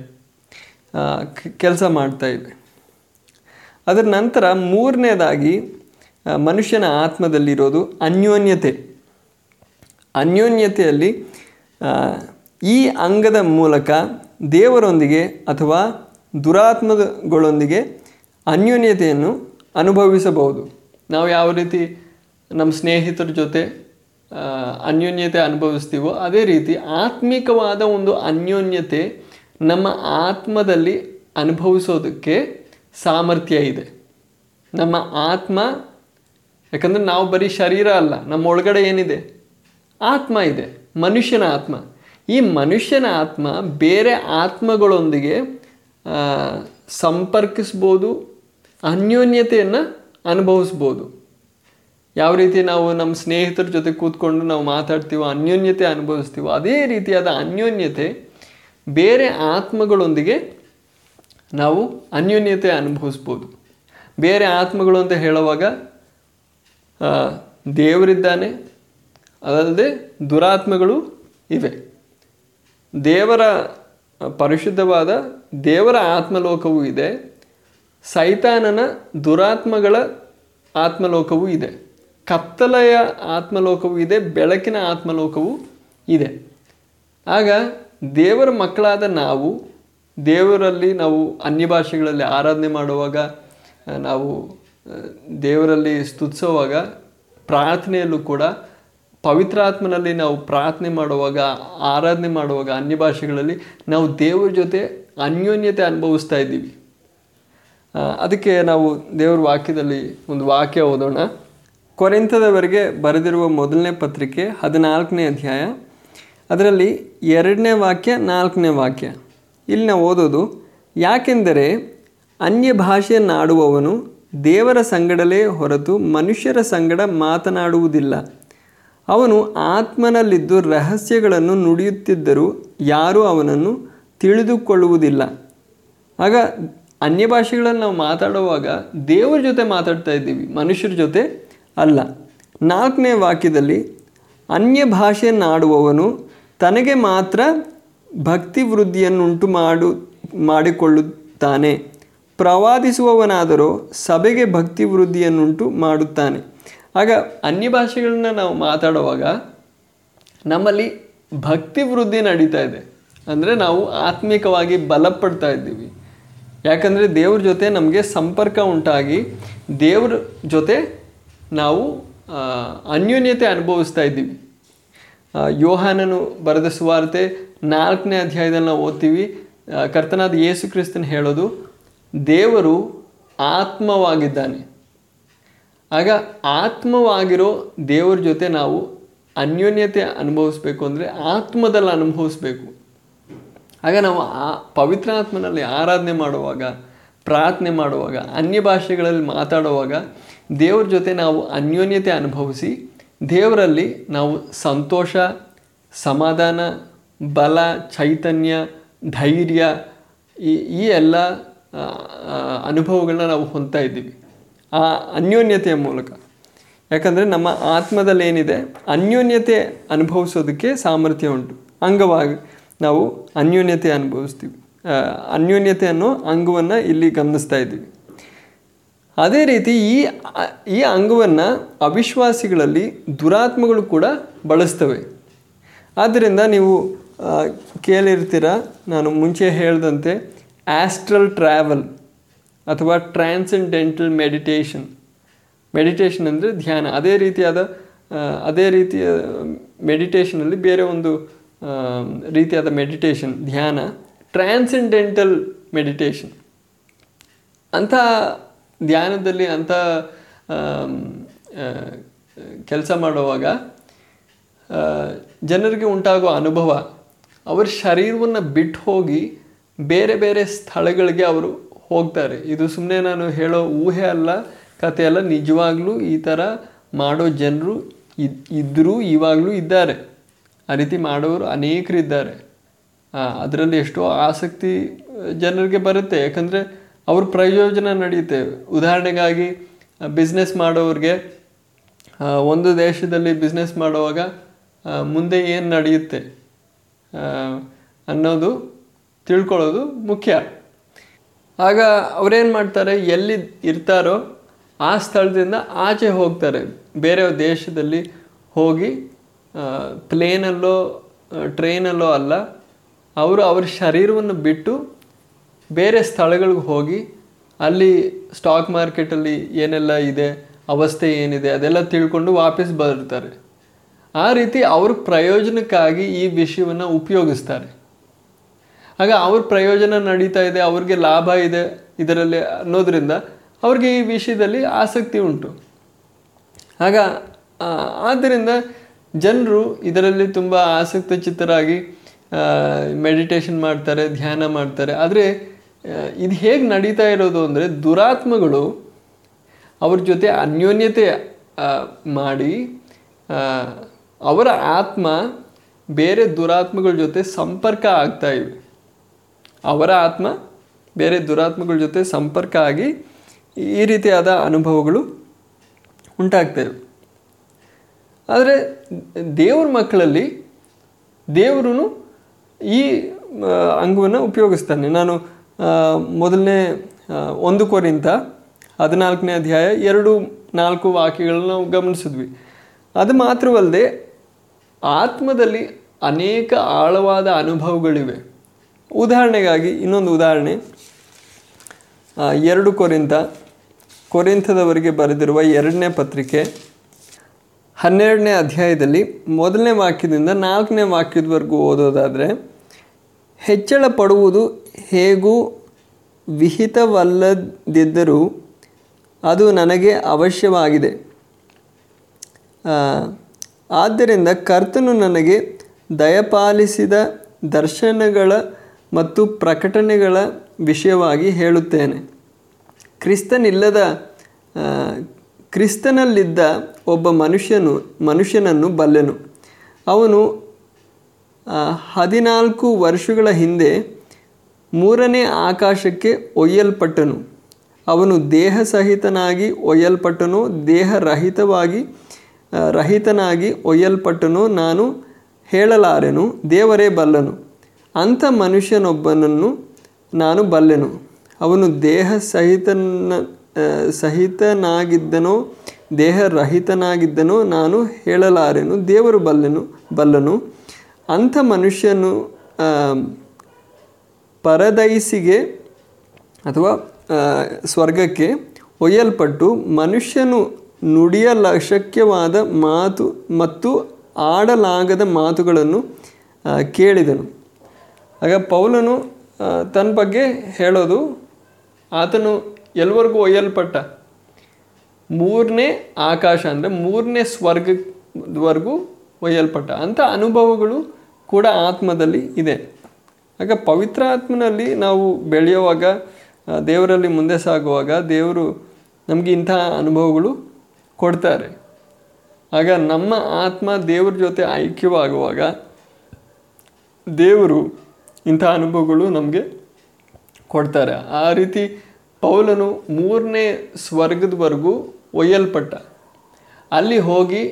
ಕೆಲಸ ಮಾಡ್ತಾ ಇವೆ. ಅದರ ನಂತರ ಮೂರನೇದಾಗಿ ಮನುಷ್ಯನ ಆತ್ಮದಲ್ಲಿರೋದು ಅನ್ಯೋನ್ಯತೆ. ಅನ್ಯೋನ್ಯತೆಯಲ್ಲಿ ಈ ಅಂಗದ ಮೂಲಕ ದೇವರೊಂದಿಗೆ ಅಥವಾ ದುರಾತ್ಮಗಳೊಂದಿಗೆ ಅನ್ಯೋನ್ಯತೆಯನ್ನು ಅನುಭವಿಸಬಹುದು. ನಾವು ಯಾವ ರೀತಿ ನಮ್ಮ ಸ್ನೇಹಿತರ ಜೊತೆ ಅನ್ಯೋನ್ಯತೆ ಅನುಭವಿಸ್ತೀವೋ ಅದೇ ರೀತಿ ಆತ್ಮಿಕವಾದ ಒಂದು ಅನ್ಯೋನ್ಯತೆ ನಮ್ಮ ಆತ್ಮದಲ್ಲಿ ಅನುಭವಿಸೋದಕ್ಕೆ ಸಾಮರ್ಥ್ಯ ಇದೆ. ನಮ್ಮ ಆತ್ಮ, ಯಾಕಂದರೆ ನಾವು ಬರೀ ಶರೀರ ಅಲ್ಲ, ನಮ್ಮ ಒಳಗಡೆ ಏನಿದೆ? ಆತ್ಮ ಇದೆ, ಮನುಷ್ಯನ ಆತ್ಮ. ಈ ಮನುಷ್ಯನ ಆತ್ಮ ಬೇರೆ ಆತ್ಮಗಳೊಂದಿಗೆ ಸಂಪರ್ಕಿಸ್ಬೋದು, ಅನ್ಯೋನ್ಯತೆಯನ್ನು ಅನುಭವಿಸ್ಬೋದು. ಯಾವ ರೀತಿ ನಾವು ನಮ್ಮ ಸ್ನೇಹಿತರ ಜೊತೆ ಕೂತ್ಕೊಂಡು ನಾವು ಮಾತಾಡ್ತೀವೋ, ಅನ್ಯೋನ್ಯತೆ ಅನುಭವಿಸ್ತೀವೋ, ಅದೇ ರೀತಿಯಾದ ಅನ್ಯೋನ್ಯತೆ ಬೇರೆ ಆತ್ಮಗಳೊಂದಿಗೆ ನಾವು ಅನ್ಯೋನ್ಯತೆ ಅನುಭವಿಸ್ಬೋದು. ಬೇರೆ ಆತ್ಮಗಳು ಅಂತ ಹೇಳುವಾಗ ದೇವರಿದ್ದಾನೆ, ಅದಲ್ಲದೆ ದುರಾತ್ಮಗಳು ಇವೆ. ದೇವರ, ಪರಿಶುದ್ಧವಾದ ದೇವರ ಆತ್ಮಲೋಕವೂ ಇದೆ. ಸೈತಾನನ ದುರಾತ್ಮಗಳ ಆತ್ಮಲೋಕವೂ ಇದೆ. ಕತ್ತಲೆಯ ಆತ್ಮಲೋಕವೂ ಇದೆ, ಬೆಳಕಿನ ಆತ್ಮಲೋಕವೂ ಇದೆ. ಆಗ ದೇವರ ಮಕ್ಕಳಾದ ನಾವು, ದೇವರಲ್ಲಿ ನಾವು ಅನ್ಯ ಭಾಷೆಗಳಲ್ಲಿ ಆರಾಧನೆ ಮಾಡುವಾಗ, ನಾವು, ದೇವರಲ್ಲಿ ಸ್ತುತಿಸುವಾಗ, ಪ್ರಾರ್ಥನೆಯಲ್ಲೂ ಕೂಡ ಪವಿತ್ರಾತ್ಮನಲ್ಲಿ ನಾವು ಪ್ರಾರ್ಥನೆ ಮಾಡುವಾಗ, ಆರಾಧನೆ ಮಾಡುವಾಗ ಅನ್ಯ ಭಾಷೆಗಳಲ್ಲಿ ನಾವು ದೇವರ ಜೊತೆ ಅನ್ಯೋನ್ಯತೆ ಅನುಭವಿಸ್ತಾ ಇದ್ದೀವಿ. ಅದಕ್ಕೆ ನಾವು ದೇವರ ವಾಕ್ಯದಲ್ಲಿ ಒಂದು ವಾಕ್ಯ ಓದೋಣ. ಕೊರೆಂತದವರೆಗೆ ಬರೆದಿರುವ ಮೊದಲನೇ ಪತ್ರಿಕೆ ಹದಿನಾಲ್ಕನೇ ಅಧ್ಯಾಯ, ಅದರಲ್ಲಿ ಎರಡನೇ ವಾಕ್ಯ, ನಾಲ್ಕನೇ ವಾಕ್ಯ. ಇಲ್ಲಿ ನಾವು ಓದೋದು, ಯಾಕೆಂದರೆ ಅನ್ಯ ಭಾಷೆಯನ್ನಾಡುವವನು ದೇವರ ಸಂಗಡಲೇ ಹೊರತು ಮನುಷ್ಯರ ಸಂಗಡ ಮಾತನಾಡುವುದಿಲ್ಲ. ಅವನು ಆತ್ಮನಲ್ಲಿದ್ದು ರಹಸ್ಯಗಳನ್ನು ನುಡಿಯುತ್ತಿದ್ದರೂ ಯಾರೂ ಅವನನ್ನು ತಿಳಿದುಕೊಳ್ಳುವುದಿಲ್ಲ. ಆಗ ಅನ್ಯ ಭಾಷೆಗಳಲ್ಲಿ ನಾವು ಮಾತಾಡುವಾಗ ದೇವರ ಜೊತೆ ಮಾತಾಡ್ತಾ ಇದ್ದೀವಿ, ಮನುಷ್ಯರ ಜೊತೆ ಅಲ್ಲ. ನಾಲ್ಕನೇ ವಾಕ್ಯದಲ್ಲಿ ಅನ್ಯ ಭಾಷೆಯನ್ನಾಡುವವನು ತನಗೆ ಮಾತ್ರ ಭಕ್ತಿ ವೃದ್ಧಿಯನ್ನುಂಟು ಮಾಡು ಮಾಡಿಕೊಳ್ಳುತ್ತಾನೆ. ಪ್ರವಾದಿಸುವವನಾದರೂ ಸಭೆಗೆ ಭಕ್ತಿ ವೃದ್ಧಿಯನ್ನುಂಟು ಮಾಡುತ್ತಾನೆ. ಆಗ ಅನ್ಯ ಭಾಷೆಗಳನ್ನ ನಾವು ಮಾತಾಡುವಾಗ ನಮ್ಮಲ್ಲಿ ಭಕ್ತಿ ವೃದ್ಧಿ ನಡೀತಾ ಇದೆ. ಅಂದರೆ ನಾವು ಆತ್ಮಿಕವಾಗಿ ಬಲಪಡ್ತಾ ಇದ್ದೀವಿ. ಯಾಕಂದರೆ ದೇವ್ರ ಜೊತೆ ನಮಗೆ ಸಂಪರ್ಕ ಉಂಟಾಗಿ ದೇವ್ರ ಜೊತೆ ನಾವು ಅನ್ಯೋನ್ಯತೆ ಅನುಭವಿಸ್ತಾ ಇದ್ದೀವಿ. ಯೋಹಾನನು ಬರೆದ ಸುವಾರ್ತೆ ನಾಲ್ಕನೇ ಅಧ್ಯಾಯದಲ್ಲಿ ನಾವು ಓದ್ತೀವಿ. ಕರ್ತನಾದ ಯೇಸು ಕ್ರಿಸ್ತನ್ ಹೇಳೋದು, ದೇವರು ಆತ್ಮವಾಗಿದ್ದಾನೆ. ಆಗ ಆತ್ಮವಾಗಿರೋ ದೇವರ ಜೊತೆ ನಾವು ಅನ್ಯೋನ್ಯತೆ ಅನುಭವಿಸ್ಬೇಕು ಅಂದರೆ ಆತ್ಮದಲ್ಲಿ ಅನುಭವಿಸ್ಬೇಕು. ಆಗ ನಾವು ಆ ಪವಿತ್ರಾತ್ಮನಲ್ಲಿ ಆರಾಧನೆ ಮಾಡುವಾಗ, ಪ್ರಾರ್ಥನೆ ಮಾಡುವಾಗ, ಅನ್ಯ ಭಾಷೆಗಳಲ್ಲಿ ಮಾತಾಡುವಾಗ ದೇವ್ರ ಜೊತೆ ನಾವು ಅನ್ಯೋನ್ಯತೆ ಅನುಭವಿಸಿ, ದೇವರಲ್ಲಿ ನಾವು ಸಂತೋಷ, ಸಮಾಧಾನ, ಬಲ, ಚೈತನ್ಯ, ಧೈರ್ಯ ಈ ಈ ಎಲ್ಲ ಅನುಭವಗಳನ್ನ ನಾವು ಹೊಂದ್ತಾ ಇದ್ದೀವಿ. ಆ ಅನ್ಯೋನ್ಯತೆಯ ಮೂಲಕ. ಯಾಕಂದರೆ ನಮ್ಮ ಆತ್ಮದಲ್ಲಿ ಏನಿದೆ ಅನ್ಯೋನ್ಯತೆ ಅನುಭವಿಸೋದಕ್ಕೆ ಸಾಮರ್ಥ್ಯ ಉಂಟು. ಅಂಗವಾಗಿ ನಾವು ಅನ್ಯೋನ್ಯತೆ ಅನುಭವಿಸ್ತೀವಿ. ಅನ್ಯೋನ್ಯತೆ ಅನ್ನೋ ಅಂಗವನ್ನು ಇಲ್ಲಿ ಗಮನಿಸ್ತಾ ಇದ್ದೀವಿ. ಅದೇ ರೀತಿ ಈ ಈ ಅಂಗವನ್ನು ಅವಿಶ್ವಾಸಿಗಳಲ್ಲಿ ದುರಾತ್ಮಗಳು ಕೂಡ ಬಳಸ್ತವೆ. ಆದ್ದರಿಂದ ನೀವು ಕೇಳಿರ್ತೀರ, ನಾನು ಮುಂಚೆ ಹೇಳಿದಂತೆ ಆಸ್ಟ್ರಲ್ ಟ್ರಾವೆಲ್ ಅಥವಾ ಟ್ರಾನ್ಸೆಂಡೆಂಟಲ್ ಮೆಡಿಟೇಷನ್ ಮೆಡಿಟೇಷನ್ ಅಂದರೆ ಧ್ಯಾನ. ಅದೇ ರೀತಿಯಾದ ಅದೇ ರೀತಿಯ ಮೆಡಿಟೇಷನಲ್ಲಿ ಬೇರೆ ಒಂದು ರೀತಿಯಾದ ಮೆಡಿಟೇಷನ್ ಧ್ಯಾನ ಟ್ರಾನ್ಸೆಂಡೆಂಟಲ್ ಮೆಡಿಟೇಷನ್ ಅಂಥ ಧ್ಯಾನದಲ್ಲಿ ಅಂಥ ಕೆಲಸ ಮಾಡುವಾಗ ಜನರಿಗೆ ಉಂಟಾಗುವ ಅನುಭವ, ಅವರ ಶರೀರವನ್ನು ಬಿಟ್ಟು ಹೋಗಿ ಬೇರೆ ಬೇರೆ ಸ್ಥಳಗಳಿಗೆ ಅವರು ಹೋಗ್ತಾರೆ. ಇದು ಸುಮ್ಮನೆ ನಾನು ಹೇಳೋ ಊಹೆ ಅಲ್ಲ, ಕತೆ ಅಲ್ಲ. ನಿಜವಾಗ್ಲೂ ಈ ಥರ ಮಾಡೋ ಜನರು ಇದ್ ಇದ್ದರೂ ಇವಾಗಲೂ ಇದ್ದಾರೆ. ಆ ರೀತಿ ಮಾಡೋರು ಅನೇಕರಿದ್ದಾರೆ. ಅದರಲ್ಲಿ ಎಷ್ಟೋ ಆಸಕ್ತಿ ಜನರಿಗೆ ಬರುತ್ತೆ. ಯಾಕಂದರೆ ಅವ್ರ ಪ್ರಯೋಜನ ನಡೆಯುತ್ತೆ ಉದಾಹರಣೆಗಾಗಿ ಬಿಸ್ನೆಸ್ ಮಾಡೋರಿಗೆ ಒಂದು ದೇಶದಲ್ಲಿ ಬಿಸ್ನೆಸ್ ಮಾಡುವಾಗ ಮುಂದೆ ಏನು ನಡೆಯುತ್ತೆ? ಅನ್ನೋದು ತಿಳ್ಕೊಳ್ಳೋದು ಮುಖ್ಯ. ಆಗ ಅವರೇನು ಮಾಡ್ತಾರೆ? ಎಲ್ಲಿ ಇರ್ತಾರೋ ಆ ಸ್ಥಳದಿಂದ ಆಚೆ ಹೋಗ್ತಾರೆ. ಬೇರೆ ದೇಶದಲ್ಲಿ ಹೋಗಿ ಪ್ಲೇನಲ್ಲೋ ಟ್ರೈನಲ್ಲೋ ಅಲ್ಲ, ಅವರು ಅವ್ರ ಶರೀರವನ್ನು ಬಿಟ್ಟು ಬೇರೆ ಸ್ಥಳಗಳಿಗೆ ಹೋಗಿ ಅಲ್ಲಿ ಸ್ಟಾಕ್ ಮಾರ್ಕೆಟಲ್ಲಿ ಏನೆಲ್ಲ ಇದೆ, ಅವಸ್ಥೆ ಏನಿದೆ ಅದೆಲ್ಲ ತಿಳ್ಕೊಂಡು ವಾಪಸ್ ಬರ್ತಾರೆ ಆ ರೀತಿ ಅವ್ರ ಪ್ರಯೋಜನಕ್ಕಾಗಿ ಈ ವಿಷಯವನ್ನು ಉಪಯೋಗಿಸ್ತಾರೆ. ಆಗ ಅವ್ರ ಪ್ರಯೋಜನ ನಡೀತಾ ಇದೆ, ಅವ್ರಿಗೆ ಲಾಭ ಇದೆ ಇದರಲ್ಲಿ ಅನ್ನೋದರಿಂದ ಅವ್ರಿಗೆ ಈ ವಿಷಯದಲ್ಲಿ ಆಸಕ್ತಿ ಉಂಟು. ಆಗ ಆದ್ದರಿಂದ ಜನರು ಇದರಲ್ಲಿ ತುಂಬ ಆಸಕ್ತ ಚಿತ್ತರಾಗಿ ಮೆಡಿಟೇಷನ್ ಮಾಡ್ತಾರೆ, ಧ್ಯಾನ ಮಾಡ್ತಾರೆ. ಆದರೆ ಇದು ಹೇಗೆ ನಡೀತಾ ಇರೋದು ಅಂದರೆ ದುರಾತ್ಮಗಳು ಅವ್ರ ಜೊತೆ ಅನ್ಯೋನ್ಯತೆ ಮಾಡಿ ಅವರ ಆತ್ಮ ಬೇರೆ ದುರಾತ್ಮಗಳ ಜೊತೆ ಸಂಪರ್ಕ ಆಗ್ತಾ ಇವೆ. ಅವರ ಆತ್ಮ, ಬೇರೆ ದುರಾತ್ಮಗಳ ಜೊತೆ ಸಂಪರ್ಕ ಆಗಿ ಈ ರೀತಿಯಾದ ಅನುಭವಗಳು ಉಂಟಾಗ್ತವೆ. ಆದರೆ ದೇವ್ರ ಮಕ್ಕಳಲ್ಲಿ ದೇವರು ಈ ಅಂಗವನ್ನು ಉಪಯೋಗಿಸ್ತಾನೆ. ನಾನು ಮೊದಲನೇ ಒಂದು ಕೋರಿಂದ ಹದಿನಾಲ್ಕನೇ ಅಧ್ಯಾಯ ಎರಡು, ನಾಲ್ಕು ವಾಕ್ಯಗಳನ್ನ ನಾವು ಗಮನಿಸಿದ್ವಿ. ಅದು ಮಾತ್ರವಲ್ಲದೆ ಆತ್ಮದಲ್ಲಿ ಅನೇಕ ಆಳವಾದ ಅನುಭವಗಳಿವೆ. ಉದಾಹರಣೆಗಾಗಿ ಇನ್ನೊಂದು ಉದಾಹರಣೆ. ಎರಡು ಕೊರಿಂತ, ಕೊರಿಂಥದವರಿಗೆ ಬರೆದಿರುವ ಎರಡನೇ ಪತ್ರಿಕೆ, ಹನ್ನೆರಡನೇ ಅಧ್ಯಾಯದಲ್ಲಿ ಮೊದಲನೇ ವಾಕ್ಯದಿಂದ ನಾಲ್ಕನೇ ವಾಕ್ಯದವರೆಗೂ ಓದೋದಾದರೆ, ಹೆಚ್ಚಳ ಪಡುವುದು ಹೇಗೂ ವಿಹಿತವಲ್ಲದಿದ್ದರೂ ಅದು ನನಗೆ ಅವಶ್ಯವಾಗಿದೆ. ಆದ್ದರಿಂದ ಕರ್ತನು ನನಗೆ ದಯಪಾಲಿಸಿದ ದರ್ಶನಗಳ ಮತ್ತು ಪ್ರಕಟಣೆಗಳ ವಿಷಯವಾಗಿ ಹೇಳುತ್ತೇನೆ. ಕ್ರಿಸ್ತನಿಲ್ಲದ ಕ್ರಿಸ್ತನಲ್ಲಿದ್ದ ಒಬ್ಬ ಮನುಷ್ಯನು, ಮನುಷ್ಯನನ್ನು ಬಲ್ಲೆನು. ಅವನು ಹದಿನಾಲ್ಕು ವರ್ಷಗಳ ಹಿಂದೆ ಮೂರನೇ ಆಕಾಶಕ್ಕೆ ಒಯ್ಯಲ್ಪಟ್ಟನು. ಅವನು ದೇಹ ಸಹಿತನಾಗಿ ಒಯ್ಯಲ್ಪಟ್ಟನು ದೇಹ ರಹಿತವಾಗಿ ರಹಿತನಾಗಿ ಒಯ್ಯಲ್ಪಟ್ಟನು. ನಾನು ಹೇಳಲಾರೆನು, ದೇವರೇ ಬಲ್ಲನು. ಅಂಥ ಮನುಷ್ಯನೊಬ್ಬನನ್ನು ನಾನು ಬಲ್ಲೆನು. ಅವನು ದೇಹ ಸಹಿತನ ಸಹಿತನಾಗಿದ್ದನೋ ದೇಹ ರಹಿತನಾಗಿದ್ದನೋ ನಾನು ಹೇಳಲಾರೆನು. ದೇವರು ಬಲ್ಲೆನು, ಬಲ್ಲನು. ಅಂಥ ಮನುಷ್ಯನು ಪರದೈಸಿಗೆ ಅಥವಾ ಸ್ವರ್ಗಕ್ಕೆ ಒಯ್ಯಲ್ಪಟ್ಟು ಮನುಷ್ಯನು ನುಡಿಯಲಶಕ್ಯವಾದ ಮಾತು ಮತ್ತು ಆಡಲಾಗದ ಮಾತುಗಳನ್ನು ಕೇಳಿದನು. ಆಗ ಪೌಲನು ತನ್ನ ಬಗ್ಗೆ ಹೇಳೋದು, ಆತನು ಎಲ್ವರೆಗೂ ಒಯ್ಯಲ್ಪಟ್ಟ. ಮೂರನೇ ಆಕಾಶ ಅಂದರೆ ಮೂರನೇ ಸ್ವರ್ಗದವರೆಗೂ ಒಯ್ಯಲ್ಪಟ್ಟ. ಅಂಥ ಅನುಭವಗಳು ಕೂಡ ಆತ್ಮದಲ್ಲಿ ಇದೆ. ಆಗ ಪವಿತ್ರ ಆತ್ಮನಲ್ಲಿ ನಾವು ಬೆಳೆಯುವಾಗ ದೇವರಲ್ಲಿ ಮುಂದೆ ಸಾಗುವಾಗ ದೇವರು ನಮಗೆ ಇಂತಹ ಅನುಭವಗಳು ಕೊಡ್ತಾರೆ. ಆಗ ನಮ್ಮ ಆತ್ಮ ದೇವ್ರ ಜೊತೆ ಐಕ್ಯವಾಗುವಾಗ ದೇವರು ಇಂಥ ಅನುಭವಗಳು ನಮಗೆ ಕೊಡ್ತಾರೆ. ಆ ರೀತಿ ಪೌಲನು ಮೂರನೇ ಸ್ವರ್ಗದವರೆಗೂ ಒಯ್ಯಲ್ಪಟ್ಟ. ಅಲ್ಲಿ ಹೋಗಿ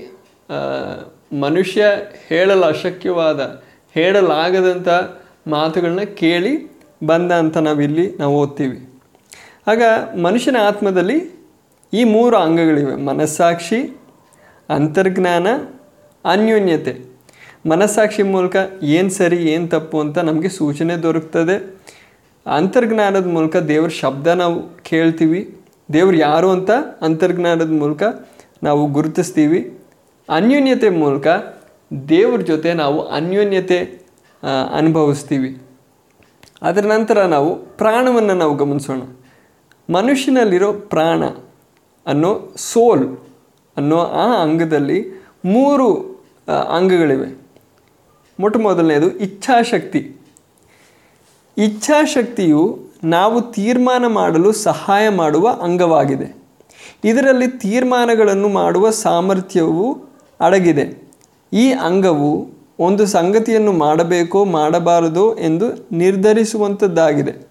ಮನುಷ್ಯ ಹೇಳಲು ಅಶಕ್ಯವಾದ, ಹೇಳಲಾಗದಂಥ ಮಾತುಗಳನ್ನ ಕೇಳಿ ಬಂದ ಅಂತ ನಾವಿಲ್ಲಿ ನಾವು ಓದ್ತೀವಿ. ಆಗ ಮನುಷ್ಯನ ಆತ್ಮದಲ್ಲಿ ಈ ಮೂರು ಅಂಗಗಳಿವೆ. ಮನಸ್ಸಾಕ್ಷಿ, ಅಂತರ್ಜ್ಞಾನ, ಅನ್ಯೋನ್ಯತೆ. ಮನಸ್ಸಾಕ್ಷಿ ಮೂಲಕ ಏನು ಸರಿ, ಏನು ತಪ್ಪು ಅಂತ ನಮಗೆ ಸೂಚನೆ ದೊರಕ್ತದೆ. ಅಂತರ್ಜ್ಞಾನದ ಮೂಲಕ ದೇವ್ರ ಶಬ್ದ ನಾವು ಕೇಳ್ತೀವಿ. ದೇವ್ರು ಯಾರು ಅಂತ ಅಂತರ್ಜ್ಞಾನದ ಮೂಲಕ ನಾವು ಗುರುತಿಸ್ತೀವಿ. ಅನ್ಯೋನ್ಯತೆ ಮೂಲಕ ದೇವ್ರ ಜೊತೆ ನಾವು ಅನ್ಯೋನ್ಯತೆ ಅನುಭವಿಸ್ತೀವಿ. ಅದರ ನಂತರ ನಾವು ಪ್ರಾಣವನ್ನು ನಾವು ಗಮನಿಸೋಣ. ಮನುಷ್ಯನಲ್ಲಿರೋ ಪ್ರಾಣ ಅನ್ನೋ ಸೋಲ್ ಅನ್ನೋ ಆ ಅಂಗದಲ್ಲಿ ಮೂರು ಅಂಗಗಳಿವೆ. ಮೊಟ್ಟ ಮೊದಲನೇದು ಇಚ್ಛಾಶಕ್ತಿ. ಇಚ್ಛಾಶಕ್ತಿಯು ನಾವು ತೀರ್ಮಾನ ಮಾಡಲು ಸಹಾಯ ಮಾಡುವ ಅಂಗವಾಗಿದೆ. ಇದರಲ್ಲಿ ತೀರ್ಮಾನಗಳನ್ನು ಮಾಡುವ ಸಾಮರ್ಥ್ಯವು ಅಡಗಿದೆ. ಈ ಅಂಗವು ಒಂದು ಸಂಗತಿಯನ್ನು ಮಾಡಬೇಕೋ ಮಾಡಬಾರದೋ ಎಂದು ನಿರ್ಧರಿಸುವಂಥದ್ದಾಗಿದೆ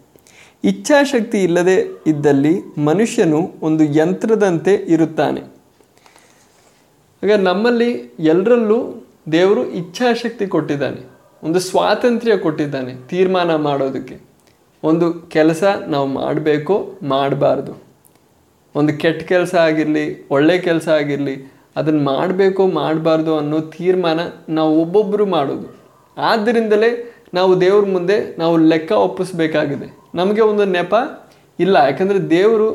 ಇಚ್ಛಾಶಕ್ತಿ ಇಲ್ಲದೆ ಇದ್ದಲ್ಲಿ ಮನುಷ್ಯನು ಒಂದು ಯಂತ್ರದಂತೆ ಇರುತ್ತಾನೆ. ಈಗ ನಮ್ಮಲ್ಲಿ ಎಲ್ಲರಲ್ಲೂ ದೇವರು ಇಚ್ಛಾಶಕ್ತಿ ಕೊಟ್ಟಿದ್ದಾನೆ, ಒಂದು ಸ್ವಾತಂತ್ರ್ಯ ಕೊಟ್ಟಿದ್ದಾನೆ ತೀರ್ಮಾನ ಮಾಡೋದಕ್ಕೆ. ಒಂದು ಕೆಲಸ ನಾವು ಮಾಡಬೇಕು, ಮಾಡಬಾರ್ದು. ಒಂದು ಕೆಟ್ಟ ಕೆಲಸ ಆಗಿರಲಿ, ಒಳ್ಳೆ ಕೆಲಸ ಆಗಿರಲಿ, ಅದನ್ನು ಮಾಡಬೇಕೋ, ಮಾಡಬಾರ್ದು ಅನ್ನೋ ತೀರ್ಮಾನ ನಾವು ಒಬ್ಬೊಬ್ಬರು ಮಾಡೋದು. ಆದ್ದರಿಂದಲೇ ನಾವು ದೇವ್ರ ಮುಂದೆ ನಾವು ಲೆಕ್ಕ ಒಪ್ಪಿಸ್ಬೇಕಾಗಿದೆ. ನಮಗೆ ಒಂದು ನೆಪ ಇಲ್ಲ, ಯಾಕಂದರೆ ದೇವರು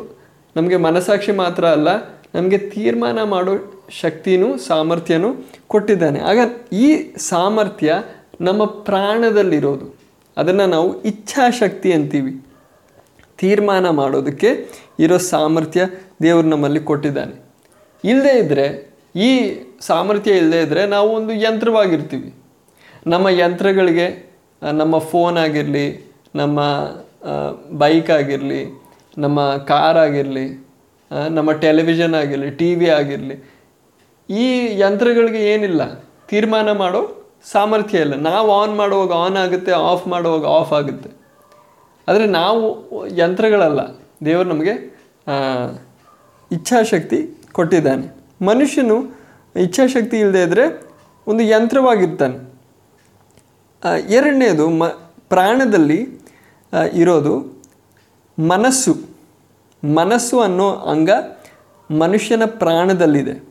ನಮಗೆ ಮನಸಾಕ್ಷಿ ಮಾತ್ರ ಅಲ್ಲ, ನಮಗೆ ತೀರ್ಮಾನ ಮಾಡೋ ಶಕ್ತಿನೂ ಸಾಮರ್ಥ್ಯನೂ ಕೊಟ್ಟಿದ್ದಾನೆ. ಆಗ ಈ ಸಾಮರ್ಥ್ಯ ನಮ್ಮ ಪ್ರಾಣದಲ್ಲಿರೋದು. ಅದನ್ನು ನಾವು ಇಚ್ಛಾಶಕ್ತಿ ಅಂತೀವಿ. ತೀರ್ಮಾನ ಮಾಡೋದಕ್ಕೆ ಇರೋ ಸಾಮರ್ಥ್ಯ ದೇವರು ನಮ್ಮಲ್ಲಿ ಕೊಟ್ಟಿದ್ದಾನೆ. ಇಲ್ಲದೇ ಇದ್ದರೆ ಈ ಸಾಮರ್ಥ್ಯ ಇಲ್ಲದೇ ಇದ್ದರೆ ನಾವು ಒಂದು ಯಂತ್ರವಾಗಿರ್ತೀವಿ. ನಮ್ಮ ಯಂತ್ರಗಳಿಗೆ, ನಮ್ಮ ಫೋನ್ ಆಗಿರಲಿ, ನಮ್ಮ ಬೈಕ್ ಆಗಿರಲಿ, ನಮ್ಮ ಕಾರ್ ಆಗಿರಲಿ ನಮ್ಮ ಟೆಲಿವಿಷನ್ ಆಗಿರಲಿ, ಟಿ ವಿ ಆಗಿರಲಿ ಈ ಯಂತ್ರಗಳಿಗೆ ಏನಿಲ್ಲ. ತೀರ್ಮಾನ ಮಾಡೋ ಸಾಮರ್ಥ್ಯ ಇಲ್ಲ. ನಾವು ಆನ್ ಮಾಡುವಾಗ ಆನ್ ಆಗುತ್ತೆ ಆಫ್ ಮಾಡುವಾಗ ಆಫ್ ಆಗುತ್ತೆ. ಆದರೆ ನಾವು ಯಂತ್ರಗಳಲ್ಲ. ದೇವರು ನಮಗೆ ಇಚ್ಛಾಶಕ್ತಿ ಕೊಟ್ಟಿದ್ದಾನೆ. ಮನುಷ್ಯನು ಇಚ್ಛಾಶಕ್ತಿ ಇಲ್ಲದೆ ಇದ್ದರೆ ಒಂದು ಯಂತ್ರವಾಗಿರ್ತಾನೆ. ಎರಡನೇದು ಮ, ಪ್ರಾಣದಲ್ಲಿ ಇರೋದು ಮನಸ್ಸು. ಮನಸ್ಸು ಅನ್ನೋ ಅಂಗ ಮನುಷ್ಯನ ಪ್ರಾಣದಲ್ಲಿದೆ.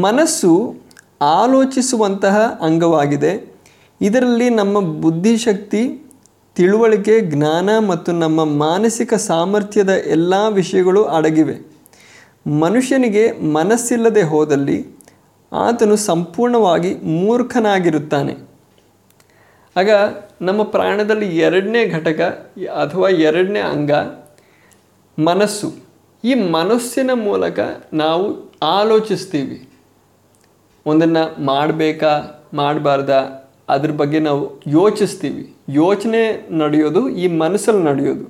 ಮನಸ್ಸು ಆಲೋಚಿಸುವಂತಹ ಅಂಗವಾಗಿದೆ. ಇದರಲ್ಲಿ ನಮ್ಮ ಬುದ್ಧಿಶಕ್ತಿ, ತಿಳುವಳಿಕೆ, ಜ್ಞಾನ ಮತ್ತು ನಮ್ಮ ಮಾನಸಿಕ ಸಾಮರ್ಥ್ಯದ ಎಲ್ಲ ವಿಷಯಗಳು ಅಡಗಿವೆ. ಮನುಷ್ಯನಿಗೆ ಮನಸ್ಸಿಲ್ಲದೆ ಹೋದಲ್ಲಿ ಆತನು ಸಂಪೂರ್ಣವಾಗಿ ಮೂರ್ಖನಾಗಿರುತ್ತಾನೆ. ಆಗ ನಮ್ಮ ಪ್ರಾಣದಲ್ಲಿ ಎರಡನೇ ಘಟಕ, ಅಥವಾ ಎರಡನೇ ಅಂಗ, ಮನಸ್ಸು. ಈ ಮನಸ್ಸಿನ ಮೂಲಕ ನಾವು ಆಲೋಚಿಸ್ತೀವಿ. ಒಂದನ್ನು ಮಾಡಬೇಕಾ, ಮಾಡಬಾರ್ದಾ, ಅದ್ರ ಬಗ್ಗೆ ನಾವು ಯೋಚಿಸ್ತೀವಿ. ಯೋಚನೆ ನಡೆಯೋದು, ಈ ಮನಸ್ಸಲ್ಲಿ ನಡೆಯೋದು.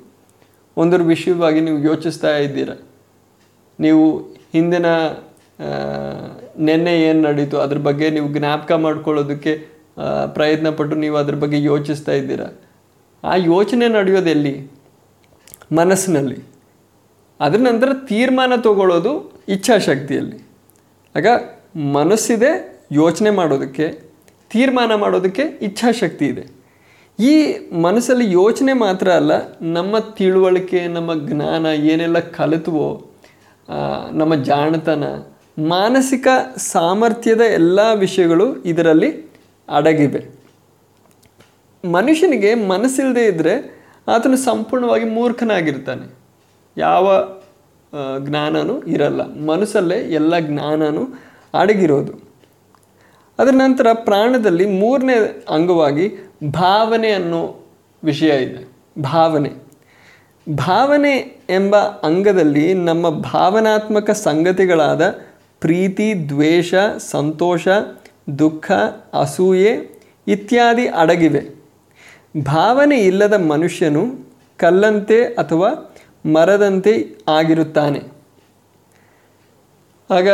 ಒಂದರ ವಿಷಯವಾಗಿ ನೀವು ಯೋಚಿಸ್ತಾ ಇದ್ದೀರ? ನೀವು ಹಿಂದಿನ ನೆನ್ನೆ ಏನು ನಡೀತು, ಅದ್ರ ಬಗ್ಗೆ ನೀವು ಜ್ಞಾಪಕ ಮಾಡ್ಕೊಳ್ಳೋದಕ್ಕೆ ಪ್ರಯತ್ನ ಪಟ್ಟು ನೀವು ಅದ್ರ ಬಗ್ಗೆ ಯೋಚಿಸ್ತಾ ಇದ್ದೀರ? ಆ ಯೋಚನೆ ನಡೆಯೋದು ಎಲ್ಲಿ? ಮನಸ್ಸಿನಲ್ಲಿ. ಅದರ ನಂತರ ತೀರ್ಮಾನ ತಗೊಳ್ಳೋದು ಇಚ್ಛಾಶಕ್ತಿಯಲ್ಲಿ. ಆಗ ಮನಸ್ಸಿದೆ ಯೋಚನೆ ಮಾಡೋದಕ್ಕೆ, ತೀರ್ಮಾನ ಮಾಡೋದಕ್ಕೆ ಇಚ್ಛಾಶಕ್ತಿ ಇದೆ. ಈ ಮನಸ್ಸಲ್ಲಿ ಯೋಚನೆ ಮಾತ್ರ ಅಲ್ಲ, ನಮ್ಮ ತಿಳುವಳಿಕೆ, ನಮ್ಮ ಜ್ಞಾನ ಏನೆಲ್ಲ ಕಲಿತುವೋ ನಮ್ಮ ಜಾಣತನ, ಮಾನಸಿಕ ಸಾಮರ್ಥ್ಯದ ಎಲ್ಲ ವಿಷಯಗಳು ಇದರಲ್ಲಿ ಅಡಗಿವೆ. ಮನುಷ್ಯನಿಗೆ ಮನಸ್ಸಿಲ್ಲದೆ ಇದ್ದರೆ ಆತನು ಸಂಪೂರ್ಣವಾಗಿ ಮೂರ್ಖನಾಗಿರ್ತಾನೆ. ಯಾವ ಜ್ಞಾನನೂ ಇರಲ್ಲ. ಮನಸ್ಸಲ್ಲೇ ಎಲ್ಲ ಜ್ಞಾನನೂ ಅಡಗಿರೋದು. ಅದರ ನಂತರ ಪ್ರಾಣದಲ್ಲಿ ಮೂರನೇ ಅಂಗವಾಗಿ ಭಾವನೆ ಅನ್ನೋ ವಿಷಯ ಇದೆ. ಭಾವನೆ. ಭಾವನೆ ಎಂಬ ಅಂಗದಲ್ಲಿ ನಮ್ಮ ಭಾವನಾತ್ಮಕ ಸಂಗತಿಗಳಾದ ಪ್ರೀತಿ, ದ್ವೇಷ, ಸಂತೋಷ, ದುಃಖ, ಅಸೂಯೆ ಇತ್ಯಾದಿ ಅಡಗಿವೆ. ಭಾವನೆ ಇಲ್ಲದ ಮನುಷ್ಯನು ಕಲ್ಲಂತೆ ಅಥವಾ ಮರದಂತೆ ಆಗಿರುತ್ತಾನೆ. ಆಗ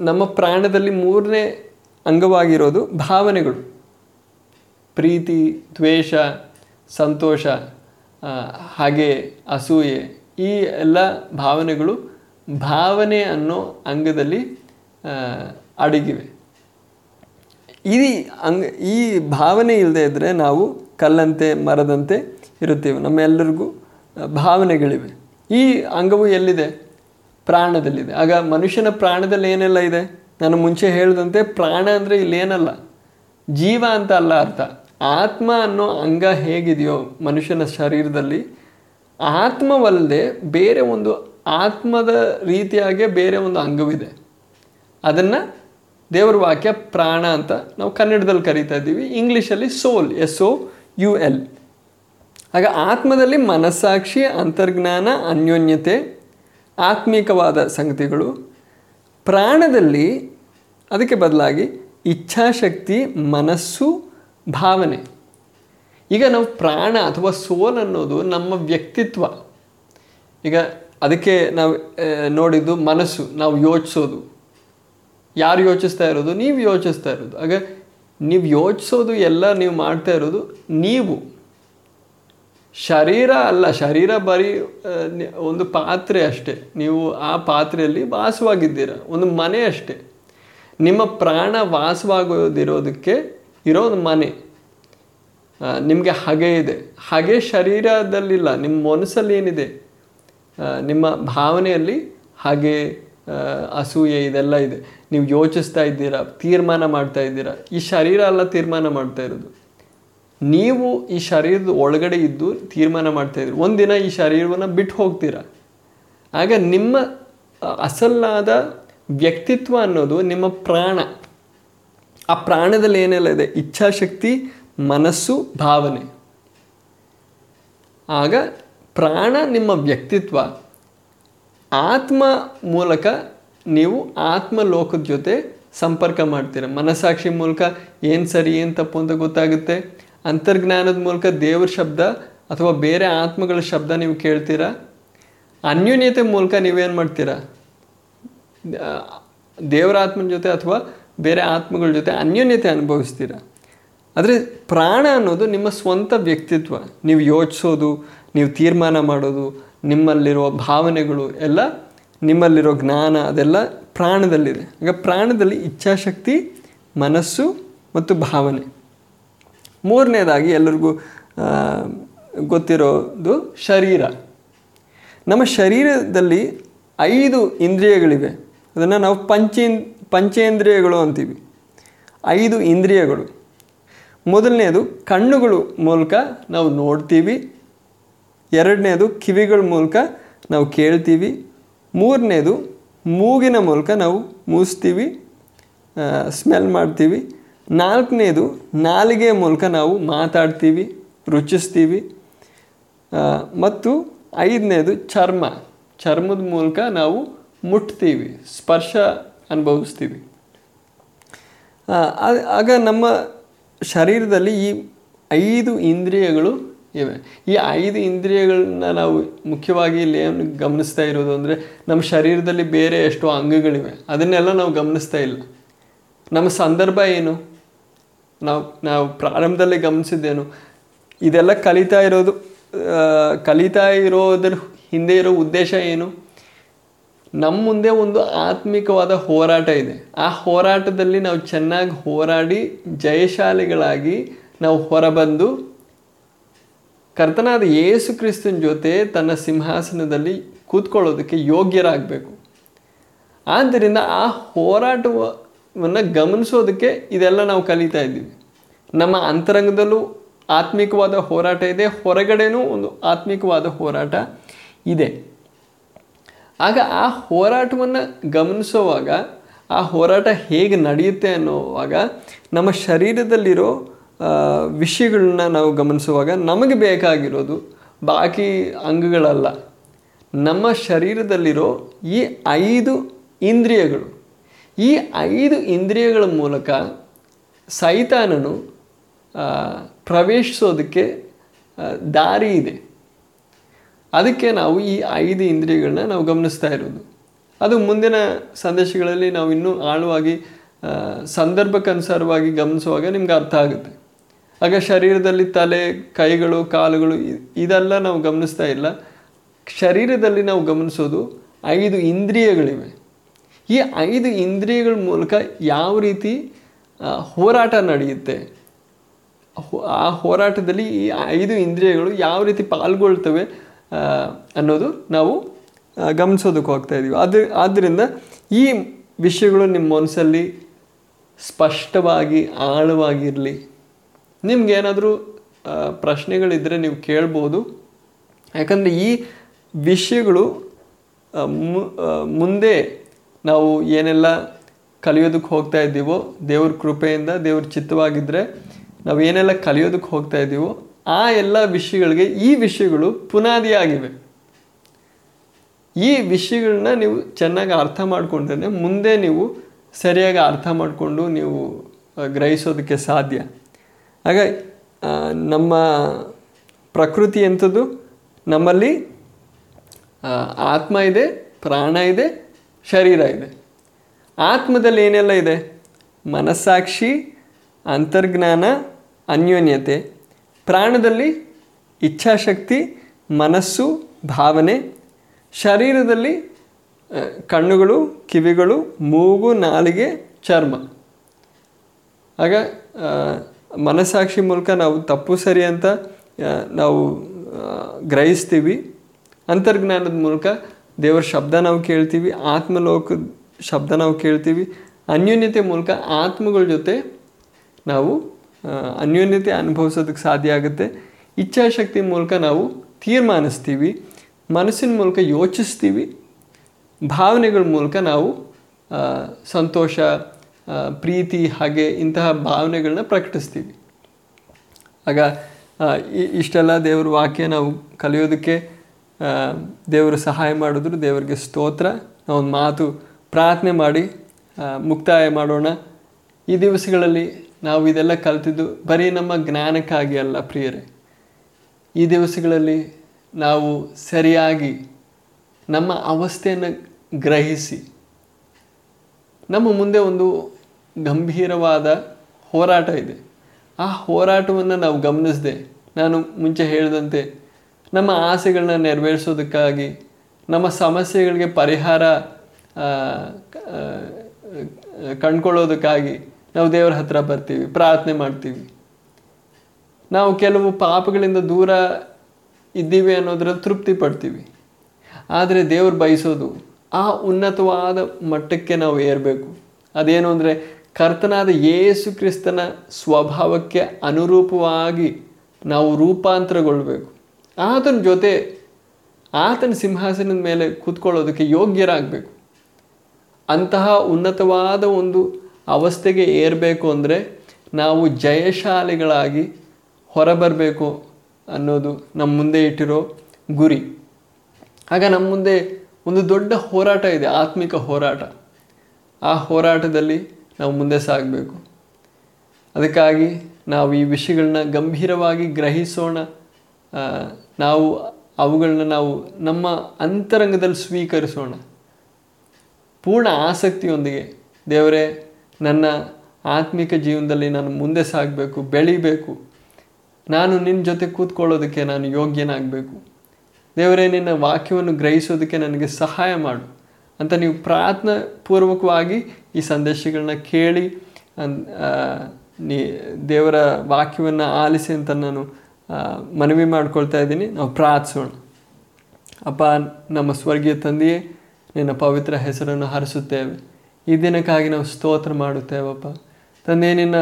ನಮ್ಮ ಪ್ರಾಣದಲ್ಲಿ ಮೂರನೇ ಅಂಗವಾಗಿರೋದು ಭಾವನೆಗಳು. ಪ್ರೀತಿ, ದ್ವೇಷ, ಸಂತೋಷ ಹಾಗೆ ಅಸೂಯೆ, ಈ ಎಲ್ಲ ಭಾವನೆಗಳು ಭಾವನೆ ಅನ್ನೋ ಅಂಗದಲ್ಲಿ ಅಡಗಿವೆ. ಈ ಅಂಗ, ಈ ಭಾವನೆ ಇಲ್ಲದೆ ಇದ್ದರೆ ನಾವು ಕಲ್ಲಂತೆ, ಮರದಂತೆ ಇರುತ್ತೇವೆ. ನಮ್ಮೆಲ್ಲರಿಗೂ ಭಾವನೆಗಳಿವೆ. ಈ ಅಂಗವು ಎಲ್ಲಿದೆ? ಪ್ರಾಣದಲ್ಲಿದೆ. ಆಗ ಮನುಷ್ಯನ ಪ್ರಾಣದಲ್ಲಿ ಏನೆಲ್ಲ ಇದೆ? ನಾನು ಮುಂಚೆ ಹೇಳಿದಂತೆ ಪ್ರಾಣ ಅಂದರೆ ಇಲ್ಲೇನಲ್ಲ. ಜೀವ ಅಂತ ಅಲ್ಲ ಅರ್ಥ. ಆತ್ಮ ಅನ್ನೋ ಅಂಗ ಹೇಗಿದೆಯೋ ಮನುಷ್ಯನ ಶರೀರದಲ್ಲಿ, ಆತ್ಮವಲ್ಲದೆ ಬೇರೆ ಒಂದು ಆತ್ಮದ ರೀತಿಯಾಗೆ ಬೇರೆ ಒಂದು ಅಂಗವಿದೆ. ಅದನ್ನು ದೇವರ ವಾಕ್ಯ ಪ್ರಾಣ ಅಂತ ನಾವು ಕನ್ನಡದಲ್ಲಿ ಕರಿತಾ ಇದ್ದೀವಿ, ಇಂಗ್ಲೀಷಲ್ಲಿ soul, S O U L. ಆಗ ಆತ್ಮದಲ್ಲಿ ಮನಸ್ಸಾಕ್ಷಿ, ಅಂತರ್ಜ್ಞಾನ, ಅನ್ಯೋನ್ಯತೆ ಆತ್ಮೀಕವಾದ ಸಂಗತಿಗಳು, ಪ್ರಾಣದಲ್ಲಿ ಅದಕ್ಕೆ ಬದಲಾಗಿ ಇಚ್ಛಾಶಕ್ತಿ, ಮನಸ್ಸು, ಭಾವನೆ. ಈಗ ನಾವು ಪ್ರಾಣ ಅಥವಾ ಸೋಲ್ ಅನ್ನೋದು ನಮ್ಮ ವ್ಯಕ್ತಿತ್ವ. ಈಗ ಅದಕ್ಕೆ ನಾವು ನೋಡಿದ್ದು ಮನಸ್ಸು, ನಾವು ಯೋಚಿಸೋದು. ಯಾರು ಯೋಚಿಸ್ತಾ ಇರೋದು? ನೀವು ಯೋಚಿಸ್ತಾ ಇರೋದು. ಆಗ ನೀವು ಯೋಚಿಸೋದು ಎಲ್ಲ ನೀವು ಮಾಡ್ತಾ ಇರೋದು ನೀವು. ಶರೀರ ಅಲ್ಲ, ಶರೀರ ಬರೀ ಒಂದು ಪಾತ್ರೆ ಅಷ್ಟೇ. ನೀವು ಆ ಪಾತ್ರೆಯಲ್ಲಿ ವಾಸವಾಗಿದ್ದೀರ, ಒಂದು ಮನೆ ಅಷ್ಟೇ. ನಿಮ್ಮ ಪ್ರಾಣ ವಾಸವಾಗೋದಿರೋದಕ್ಕೆ ಇರೋ ಒಂದು ಮನೆ. ನಿಮಗೆ ಹಗೆ ಇದೆ. ಹಗೆ ಶರೀರದಲ್ಲಿಲ್ಲ, ನಿಮ್ಮ ಮನಸ್ಸಲ್ಲಿ ಏನಿದೆ? ನಿಮ್ಮ ಭಾವನೆಯಲ್ಲಿ ಹಾಗೆ ಅಸೂಯೆ ಇದೆಲ್ಲ ಇದೆ. ನೀವು ಯೋಚಿಸ್ತಾ ಇದ್ದೀರಾ, ತೀರ್ಮಾನ ಮಾಡ್ತಾ ಇದ್ದೀರಾ. ಈ ಶರೀರ ಅಲ್ಲ ತೀರ್ಮಾನ ಮಾಡ್ತಾ ಇರೋದು. ನೀವು ಈ ಶರೀರದ ಒಳಗಡೆ ಇದ್ದು ತೀರ್ಮಾನ ಮಾಡ್ತಾ ಇದ್ರಿ ಒಂದಿನ ಈ ಶರೀರವನ್ನು ಬಿಟ್ಟು ಹೋಗ್ತೀರಾ? ಆಗ ನಿಮ್ಮ ಅಸಲ್ಲಾದ ವ್ಯಕ್ತಿತ್ವ ಅನ್ನೋದು ನಿಮ್ಮ ಪ್ರಾಣ. ಆ ಪ್ರಾಣದಲ್ಲಿ ಏನೆಲ್ಲ ಇದೆ? ಇಚ್ಛಾಶಕ್ತಿ, ಮನಸ್ಸು, ಭಾವನೆ. ಆಗ ಪ್ರಾಣ ನಿಮ್ಮ ವ್ಯಕ್ತಿತ್ವ. ಆತ್ಮ ಮೂಲಕ ನೀವು ಆತ್ಮ ಲೋಕದ ಜೊತೆ ಸಂಪರ್ಕ ಮಾಡ್ತೀರ? ಮನಸ್ಸಾಕ್ಷಿ ಮೂಲಕ ಏನು ಸರಿ, ಏನು ತಪ್ಪು ಅಂತ ಗೊತ್ತಾಗುತ್ತೆ? ಅಂತರ್ಜ್ಞಾನದ ಮೂಲಕ ದೇವ್ರ ಶಬ್ದ ಅಥವಾ ಬೇರೆ ಆತ್ಮಗಳ ಶಬ್ದ ನೀವು ಕೇಳ್ತೀರಾ? ಅನ್ಯೂನ್ಯತೆ ಮೂಲಕ ನೀವೇನು ಮಾಡ್ತೀರಾ? ದೇವರ ಆತ್ಮನ ಜೊತೆ ಅಥವಾ ಬೇರೆ ಆತ್ಮಗಳ ಜೊತೆ ಅನ್ಯೋನ್ಯತೆ ಅನುಭವಿಸ್ತೀರ? ಆದರೆ ಪ್ರಾಣ ಅನ್ನೋದು ನಿಮ್ಮ ಸ್ವಂತ ವ್ಯಕ್ತಿತ್ವ. ನೀವು ಯೋಚಿಸೋದು, ನೀವು ತೀರ್ಮಾನ ಮಾಡೋದು, ನಿಮ್ಮಲ್ಲಿರೋ ಭಾವನೆಗಳು ಎಲ್ಲ, ನಿಮ್ಮಲ್ಲಿರೋ ಜ್ಞಾನ ಅದೆಲ್ಲ ಪ್ರಾಣದಲ್ಲಿದೆ. ಈಗ ಪ್ರಾಣದಲ್ಲಿ ಇಚ್ಛಾಶಕ್ತಿ, ಮನಸ್ಸು ಮತ್ತು ಭಾವನೆ. ಮೂರನೇದಾಗಿ ಎಲ್ಲರಿಗೂ ಗೊತ್ತಿರೋದು ಶರೀರ. ನಮ್ಮ ಶರೀರದಲ್ಲಿ ಐದು ಇಂದ್ರಿಯಗಳಿವೆ. ಅದನ್ನು ನಾವು ಪಂಚೇನ್ ಪಂಚೇಂದ್ರಿಯಗಳು ಅಂತೀವಿ. ಐದು ಇಂದ್ರಿಯಗಳು. ಮೊದಲನೇದು ಕಣ್ಣುಗಳು ಮೂಲಕ ನಾವು ನೋಡ್ತೀವಿ. ಎರಡನೇದು ಕಿವಿಗಳ ಮೂಲಕ ನಾವು ಕೇಳ್ತೀವಿ. ಮೂರನೇದು ಮೂಗಿನ ಮೂಲಕ ನಾವು ಮೂಸ್ತೀವಿ. ಸ್ಮೆಲ್ ಮಾಡ್ತೀವಿ. ನಾಲ್ಕನೇದು ನಾಲಿಗೆ ಮೂಲಕ ನಾವು ಮಾತಾಡ್ತೀವಿ, ರುಚಿಸ್ತೀವಿ. ಮತ್ತು ಐದನೇದು, ಚರ್ಮ. ಚರ್ಮದ ಮೂಲಕ ನಾವು ಮುಟ್ತೀವಿ, ಸ್ಪರ್ಶ ಅನುಭವಿಸ್ತೀವಿ. ಆಗ ನಮ್ಮ ಶರೀರದಲ್ಲಿ ಈ ಐದು ಇಂದ್ರಿಯಗಳು ಇವೆ. ಈ ಐದು ಇಂದ್ರಿಯಗಳನ್ನ ನಾವು ಮುಖ್ಯವಾಗಿ ಇಲ್ಲಿ ಏನು ಗಮನಿಸ್ತಾ ಇರೋದು ಅಂದರೆ, ನಮ್ಮ ಶರೀರದಲ್ಲಿ ಬೇರೆ ಎಷ್ಟೋ ಅಂಗಗಳಿವೆ. ಅದನ್ನೆಲ್ಲ ನಾವು ಗಮನಿಸ್ತಾ ಇಲ್ಲ. ನಮ್ಮ ಸಂದರ್ಭ ಏನು? ನಾವು ನಾವು ಪ್ರಾರಂಭದಲ್ಲಿ ಗಮನಿಸಿದ್ದೇನು, ಇದೆಲ್ಲ ಕಲಿತಾ ಇರೋದು ಕಲಿತಾ ಇರೋದ್ರ ಹಿಂದೆ ಇರೋ ಉದ್ದೇಶ ಏನು, ನಮ್ಮ ಮುಂದೆ ಒಂದು ಆತ್ಮಿಕವಾದ ಹೋರಾಟ ಇದೆ. ಆ ಹೋರಾಟದಲ್ಲಿ ನಾವು ಚೆನ್ನಾಗಿ ಹೋರಾಡಿ ಜಯಶಾಲಿಗಳಾಗಿ ನಾವು ಹೊರಬಂದು, ಕರ್ತನಾದ ಯೇಸು ಕ್ರಿಸ್ತನ ಜೊತೆ ತನ್ನ ಸಿಂಹಾಸನದಲ್ಲಿ ಕೂತ್ಕೊಳ್ಳೋದಕ್ಕೆ ಯೋಗ್ಯರಾಗಬೇಕು. ಆದ್ದರಿಂದ ಆ ಹೋರಾಟವನ್ನು ಗಮನಿಸೋದಕ್ಕೆ ಇದೆಲ್ಲ ನಾವು ಕಲಿತಾ ಇದ್ದೀವಿ. ನಮ್ಮ ಅಂತರಂಗದಲ್ಲೂ ಆತ್ಮಿಕವಾದ ಹೋರಾಟ ಇದೆ, ಹೊರಗಡೆನೂ ಒಂದು ಆತ್ಮಿಕವಾದ ಹೋರಾಟ ಇದೆ. ಆಗ ಆ ಹೋರಾಟವನ್ನು ಗಮನಿಸುವಾಗ, ಆ ಹೋರಾಟ ಹೇಗೆ ನಡೆಯುತ್ತೆ ಅನ್ನೋವಾಗ ನಮ್ಮ ಶರೀರದಲ್ಲಿರೋ ವಿಷಯಗಳನ್ನ ನಾವು ಗಮನಿಸುವಾಗ ನಮಗೆ ಬೇಕಾಗಿರೋದು ಬಾಕಿ ಅಂಗಗಳಲ್ಲ. ನಮ್ಮ ಶರೀರದಲ್ಲಿರೋ ಈ ಐದು ಇಂದ್ರಿಯಗಳು ಈ ಐದು ಇಂದ್ರಿಯಗಳ ಮೂಲಕ ಸೈತಾನನು ಪ್ರವೇಶಿಸೋದಕ್ಕೆ ದಾರಿ ಇದೆ. ಅದಕ್ಕೆ ನಾವು ಈ ಐದು ಇಂದ್ರಿಯಗಳನ್ನ ನಾವು ಗಮನಿಸ್ತಾ ಇರೋದು. ಅದು ಮುಂದಿನ ಸಂದೇಶಗಳಲ್ಲಿ ನಾವು ಇನ್ನೂ ಆಳವಾಗಿ ಸಂದರ್ಭಕ್ಕನುಸಾರವಾಗಿ ಗಮನಿಸುವಾಗ ನಿಮ್ಗೆ ಅರ್ಥ ಆಗುತ್ತೆ. ಆಗ ಶರೀರದಲ್ಲಿ ತಲೆ, ಕೈಗಳು, ಕಾಲುಗಳು ಇದೆಲ್ಲ ನಾವು ಗಮನಿಸ್ತಾ ಇಲ್ಲ. ಶರೀರದಲ್ಲಿ ನಾವು ಗಮನಿಸೋದು ಐದು ಇಂದ್ರಿಯಗಳಿವೆ. ಈ ಐದು ಇಂದ್ರಿಯಗಳ ಮೂಲಕ ಯಾವ ರೀತಿ ಹೋರಾಟ ನಡೆಯುತ್ತೆ? ಆ ಹೋರಾಟದಲ್ಲಿ ಈ ಐದು ಇಂದ್ರಿಯಗಳು ಯಾವ ರೀತಿ ಪಾಲ್ಗೊಳ್ತವೆ ಅನ್ನೋದು ನಾವು ಗಮನಿಸೋದಕ್ಕೆ ಹೋಗ್ತಾ ಇದ್ದೀವಿ ಅದು ಆದ್ದರಿಂದ ಈ ವಿಷಯಗಳು ನಿಮ್ಮ ಮನಸ್ಸಲ್ಲಿ ಸ್ಪಷ್ಟವಾಗಿ, ಆಳವಾಗಿರಲಿ. ನಿಮಗೇನಾದರೂ ಪ್ರಶ್ನೆಗಳಿದ್ದರೆ ನೀವು ಕೇಳ್ಬೋದು. ಯಾಕಂದರೆ ಈ ವಿಷಯಗಳು ಮುಂದೆ ನಾವು ಏನೆಲ್ಲ ಕಲಿಯೋದಕ್ಕೆ ಹೋಗ್ತಾ ಇದ್ದೀವೋ ದೇವ್ರ ಕೃಪೆಯಿಂದ, ದೇವ್ರ ಚಿತ್ತವಾಗಿದ್ದರೆ ನಾವು ಏನೆಲ್ಲ ಕಲಿಯೋದಕ್ಕೆ ಹೋಗ್ತಾ ಇದ್ದೀವೋ ಆ ಎಲ್ಲ ವಿಷಯಗಳಿಗೆ ಈ ವಿಷಯಗಳು ಪುನಾದಿಯಾಗಿವೆ. ಈ ವಿಷಯಗಳನ್ನ ನೀವು ಚೆನ್ನಾಗಿ ಅರ್ಥ ಮಾಡಿಕೊಂಡ್ರೆ ಮುಂದೆ ನೀವು ಸರಿಯಾಗಿ ಅರ್ಥ ಮಾಡಿಕೊಂಡು ನೀವು ಗ್ರಹಿಸೋದಕ್ಕೆ ಸಾಧ್ಯ. ಆಗ ನಮ್ಮ ಪ್ರಕೃತಿ ಎಂಥದ್ದು? ನಮ್ಮಲ್ಲಿ ಆತ್ಮ ಇದೆ, ಪ್ರಾಣ ಇದೆ ಶರೀರ ಇದೆ. ಆತ್ಮದಲ್ಲಿ ಏನೆಲ್ಲ ಇದೆ? ಮನಸ್ಸಾಕ್ಷಿ, ಅಂತರ್ಜ್ಞಾನ, ಅನ್ಯೋನ್ಯತೆ. ಪ್ರಾಣದಲ್ಲಿ ಇಚ್ಛಾಶಕ್ತಿ, ಮನಸ್ಸು, ಭಾವನೆ. ಶರೀರದಲ್ಲಿ ಕಣ್ಣುಗಳು, ಕಿವಿಗಳು, ಮೂಗು, ನಾಲಿಗೆ, ಚರ್ಮ. ಆಗ ಮನಸ್ಸಾಕ್ಷಿ ಮೂಲಕ ನಾವು ತಪ್ಪು ಸರಿ ಅಂತ ನಾವು ಗ್ರಹಿಸ್ತೀವಿ. ಅಂತರ್ಜ್ಞಾನದ ಮೂಲಕ ದೇವರ ಶಬ್ದ ನಾವು ಕೇಳ್ತೀವಿ, ಆತ್ಮಲೋಕದ ಶಬ್ದ ನಾವು ಕೇಳ್ತೀವಿ. ಅನ್ಯೋನ್ಯತೆ ಮೂಲಕ ಆತ್ಮಗಳ ಜೊತೆ ನಾವು ಅನ್ಯೋನ್ಯತೆ ಅನುಭವಿಸೋದಕ್ಕೆ ಸಾಧ್ಯ ಆಗುತ್ತೆ. ಇಚ್ಛಾಶಕ್ತಿ ಮೂಲಕ ನಾವು ತೀರ್ಮಾನಿಸ್ತೀವಿ, ಮನಸ್ಸಿನ ಮೂಲಕ ಯೋಚಿಸ್ತೀವಿ, ಭಾವನೆಗಳ ಮೂಲಕ ನಾವು ಸಂತೋಷ ಪ್ರೀತಿ ಹಾಗೆ ಇಂತಹ ಭಾವನೆಗಳನ್ನ ಪ್ರಕಟಿಸ್ತೀವಿ. ಆಗ ಇಷ್ಟೆಲ್ಲ ದೇವ್ರ ವಾಕ್ಯ ನಾವು ಕಲಿಯೋದಕ್ಕೆ ದೇವರು ಸಹಾಯ ಮಾಡಿದ್ರು, ದೇವರಿಗೆ ಸ್ತೋತ್ರ. ನಾವೊಂದು ಮಾತು ಪ್ರಾರ್ಥನೆ ಮಾಡಿ ಮುಕ್ತಾಯ ಮಾಡೋಣ. ಈ ದಿವಸಗಳಲ್ಲಿ ನಾವು ಇದೆಲ್ಲ ಕಲ್ತಿದ್ದು ಬರೀ ನಮ್ಮ ಜ್ಞಾನಕ್ಕಾಗಿ ಅಲ್ಲ ಪ್ರಿಯರೇ. ಈ ದಿವಸಗಳಲ್ಲಿ ನಾವು ಸರಿಯಾಗಿ ನಮ್ಮ ಅವಸ್ಥೆಯನ್ನು ಗ್ರಹಿಸಿ, ನಮ್ಮ ಮುಂದೆ ಒಂದು ಗಂಭೀರವಾದ ಹೋರಾಟ ಇದೆ. ಆ ಹೋರಾಟವನ್ನು ನಾವು ಗಮನಿಸದೆ, ನಾನು ಮುಂಚೆ ಹೇಳಿದಂತೆ ನಮ್ಮ ಆಸೆಗಳನ್ನ ನೆರವೇರಿಸೋದಕ್ಕಾಗಿ, ನಮ್ಮ ಸಮಸ್ಯೆಗಳಿಗೆ ಪರಿಹಾರ ಕಂಡ್ಕೊಳ್ಳೋದಕ್ಕಾಗಿ ನಾವು ದೇವರ ಹತ್ರ ಬರ್ತೀವಿ, ಪ್ರಾರ್ಥನೆ ಮಾಡ್ತೀವಿ. ನಾವು ಕೆಲವು ಪಾಪಗಳಿಂದ ದೂರ ಇದ್ದೀವಿ ಅನ್ನೋದ್ರಲ್ಲಿ ತೃಪ್ತಿ ಪಡ್ತೀವಿ. ಆದರೆ ದೇವರು ಬಯಸೋದು, ಆ ಉನ್ನತವಾದ ಮಟ್ಟಕ್ಕೆ ನಾವು ಏರಬೇಕು. ಅದೇನು ಅಂದರೆ ಕರ್ತನಾದ ಯೇಸು ಕ್ರಿಸ್ತನ ಸ್ವಭಾವಕ್ಕೆ ಅನುರೂಪವಾಗಿ ನಾವು ರೂಪಾಂತರಗೊಳ್ಬೇಕು. ಆತನ ಜೊತೆ ಆತನ ಸಿಂಹಾಸನದ ಮೇಲೆ ಕೂತ್ಕೊಳ್ಳೋದಕ್ಕೆ ಯೋಗ್ಯರಾಗಬೇಕು. ಅಂತಹ ಉನ್ನತವಾದ ಒಂದು ಅವಸ್ಥೆಗೆ ಏರಬೇಕು ಅಂದರೆ ನಾವು ಜಯಶಾಲಿಗಳಾಗಿ ಹೊರಬರಬೇಕು ಅನ್ನೋದು ನಮ್ಮ ಮುಂದೆ ಇಟ್ಟಿರೋ ಗುರಿ. ಆಗ ನಮ್ಮ ಮುಂದೆ ಒಂದು ದೊಡ್ಡ ಹೋರಾಟ ಇದೆ, ಆತ್ಮಿಕ ಹೋರಾಟ. ಆ ಹೋರಾಟದಲ್ಲಿ ನಾವು ಮುಂದೆ ಸಾಗಬೇಕು. ಅದಕ್ಕಾಗಿ ನಾವು ಈ ವಿಷಯಗಳನ್ನ ಗಂಭೀರವಾಗಿ ಗ್ರಹಿಸೋಣ. ನಾವು ಅವುಗಳನ್ನ ನಾವು ನಮ್ಮ ಅಂತರಂಗದಲ್ಲಿ ಸ್ವೀಕರಿಸೋಣ. ಪೂರ್ಣ ಆಸಕ್ತಿಯೊಂದಿಗೆ. ದೇವರೇ, ನನ್ನ ಆತ್ಮಿಕ ಜೀವನದಲ್ಲಿ ನಾನು ಮುಂದೆ ಸಾಗಬೇಕು, ಬೆಳಿಬೇಕು. ನಾನು ನಿನ್ನ ಜೊತೆ ಕೂತ್ಕೊಳ್ಳೋದಕ್ಕೆ ನಾನು ಯೋಗ್ಯನಾಗಬೇಕು. ದೇವರೇ, ನಿನ್ನ ವಾಕ್ಯವನ್ನು ಗ್ರಹಿಸೋದಕ್ಕೆ ನನಗೆ ಸಹಾಯ ಮಾಡು ಅಂತ ನೀವು ಪ್ರಾರ್ಥನಾ ಪೂರ್ವಕವಾಗಿ ಈ ಸಂದೇಶಗಳನ್ನ ಕೇಳಿ ದೇವರ ವಾಕ್ಯವನ್ನು ಆಲಿಸಿ ಅಂತ ನಾನು ಮನವಿ ಮಾಡ್ಕೊಳ್ತಾ ಇದ್ದೀನಿ. ನಾವು ಪ್ರಾರ್ಥಿಸೋಣ. ಅಪ್ಪ, ನಮ್ಮ ಸ್ವರ್ಗೀಯ ತಂದೆಯೇ, ನಿನ್ನ ಪವಿತ್ರ ಹೆಸರನ್ನು ಹರಿಸುತ್ತೇವೆ. ಈ ದಿನಕ್ಕಾಗಿ ನಾವು ಸ್ತೋತ್ರ ಮಾಡುತ್ತೇವಪ್ಪ. ತಂದೆ ನಿನ್ನ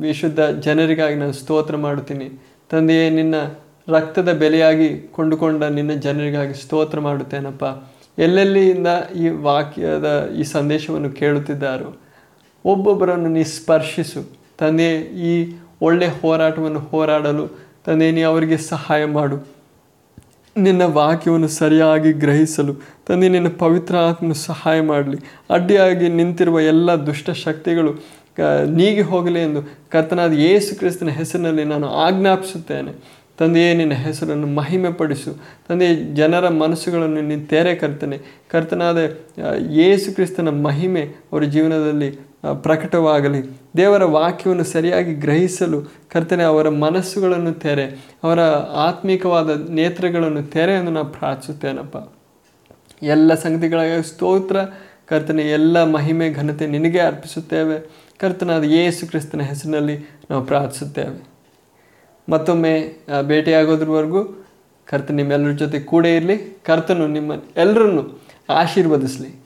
ವಿಶುದ್ಧ ಜನರಿಗಾಗಿ ನಾನು ಸ್ತೋತ್ರ ಮಾಡುತ್ತೀನಿ. ತಂದೆಯೇ, ನಿನ್ನ ರಕ್ತದ ಬೆಲೆಯಾಗಿ ಕೊಂಡುಕೊಂಡ ನಿನ್ನ ಜನರಿಗಾಗಿ ಸ್ತೋತ್ರ ಮಾಡುತ್ತೇನಪ್ಪ. ಎಲ್ಲೆಲ್ಲಿಯಿಂದ ಈ ವಾಕ್ಯದ ಈ ಸಂದೇಶವನ್ನು ಕೇಳುತ್ತಿದ್ದಾರೋ, ಒಬ್ಬೊಬ್ಬರನ್ನು ನೀ ಸ್ಪರ್ಶಿಸು. ತಂದೆ ಈ ಒಳ್ಳೆ ಹೋರಾಟವನ್ನು ಹೋರಾಡಲು ತಂದೆಯೇ ಅವರಿಗೆ ಸಹಾಯ ಮಾಡು. ನಿನ್ನ ವಾಕ್ಯವನ್ನು ಸರಿಯಾಗಿ ಗ್ರಹಿಸಲು ತಂದೆ ನಿನ್ನ ಪವಿತ್ರ ಆತ್ಮನು ಸಹಾಯ ಮಾಡಲಿ. ಅಡ್ಡಿಯಾಗಿ ನಿಂತಿರುವ ಎಲ್ಲ ದುಷ್ಟ ಶಕ್ತಿಗಳು ನೀಗಿ ಹೋಗಲಿ ಎಂದು ಕರ್ತನಾದ ಯೇಸು ಕ್ರಿಸ್ತನ ಹೆಸರಿನಲ್ಲಿ ನಾನು ಆಜ್ಞಾಪಿಸುತ್ತೇನೆ. ತಂದೆಯೇ, ನಿನ್ನ ಹೆಸರನ್ನು ಮಹಿಮೆ ಪಡಿಸು ತಂದೆಯ, ಜನರ ಮನಸ್ಸುಗಳನ್ನು ನೀನು ತೆರೆ ಕರ್ತನೆ. ಕರ್ತನಾದ ಯೇಸು ಕ್ರಿಸ್ತನ ಮಹಿಮೆ ಅವರ ಜೀವನದಲ್ಲಿ ಪ್ರಕಟವಾಗಲಿ. ದೇವರ ವಾಕ್ಯವನ್ನು ಸರಿಯಾಗಿ ಗ್ರಹಿಸಲು ಕರ್ತನೆ ಅವರ ಮನಸ್ಸುಗಳನ್ನು ತೆರೆ, ಅವರ ಆತ್ಮಿಕವಾದ ನೇತ್ರಗಳನ್ನು ತೆರೆ ಎಂದು ನಾನು ಪ್ರಾರ್ಥಿಸುತ್ತೇನಪ್ಪ. ಎಲ್ಲ ಸಂಗತಿಗಳ ಸ್ತೋತ್ರ. ಕರ್ತನೆ, ಎಲ್ಲ ಮಹಿಮೆ, ಘನತೆ ನಿನಗೆ ಅರ್ಪಿಸುತ್ತೇವೆ. ಕರ್ತನಾದ ಯೇಸು ಕ್ರಿಸ್ತನ ಹೆಸರಿನಲ್ಲಿ ನಾವು ಪ್ರಾರ್ಥಿಸುತ್ತೇವೆ. ಮತ್ತೊಮ್ಮೆ ಭೇಟಿಯಾಗೋದ್ರವರೆಗೂ ಕರ್ತ ನಿಮ್ಮೆಲ್ಲರ ಜೊತೆ ಕೂಡ ಇರಲಿ. ಕರ್ತನು ನಿಮ್ಮ ಎಲ್ಲರನ್ನು ಆಶೀರ್ವದಿಸಲಿ.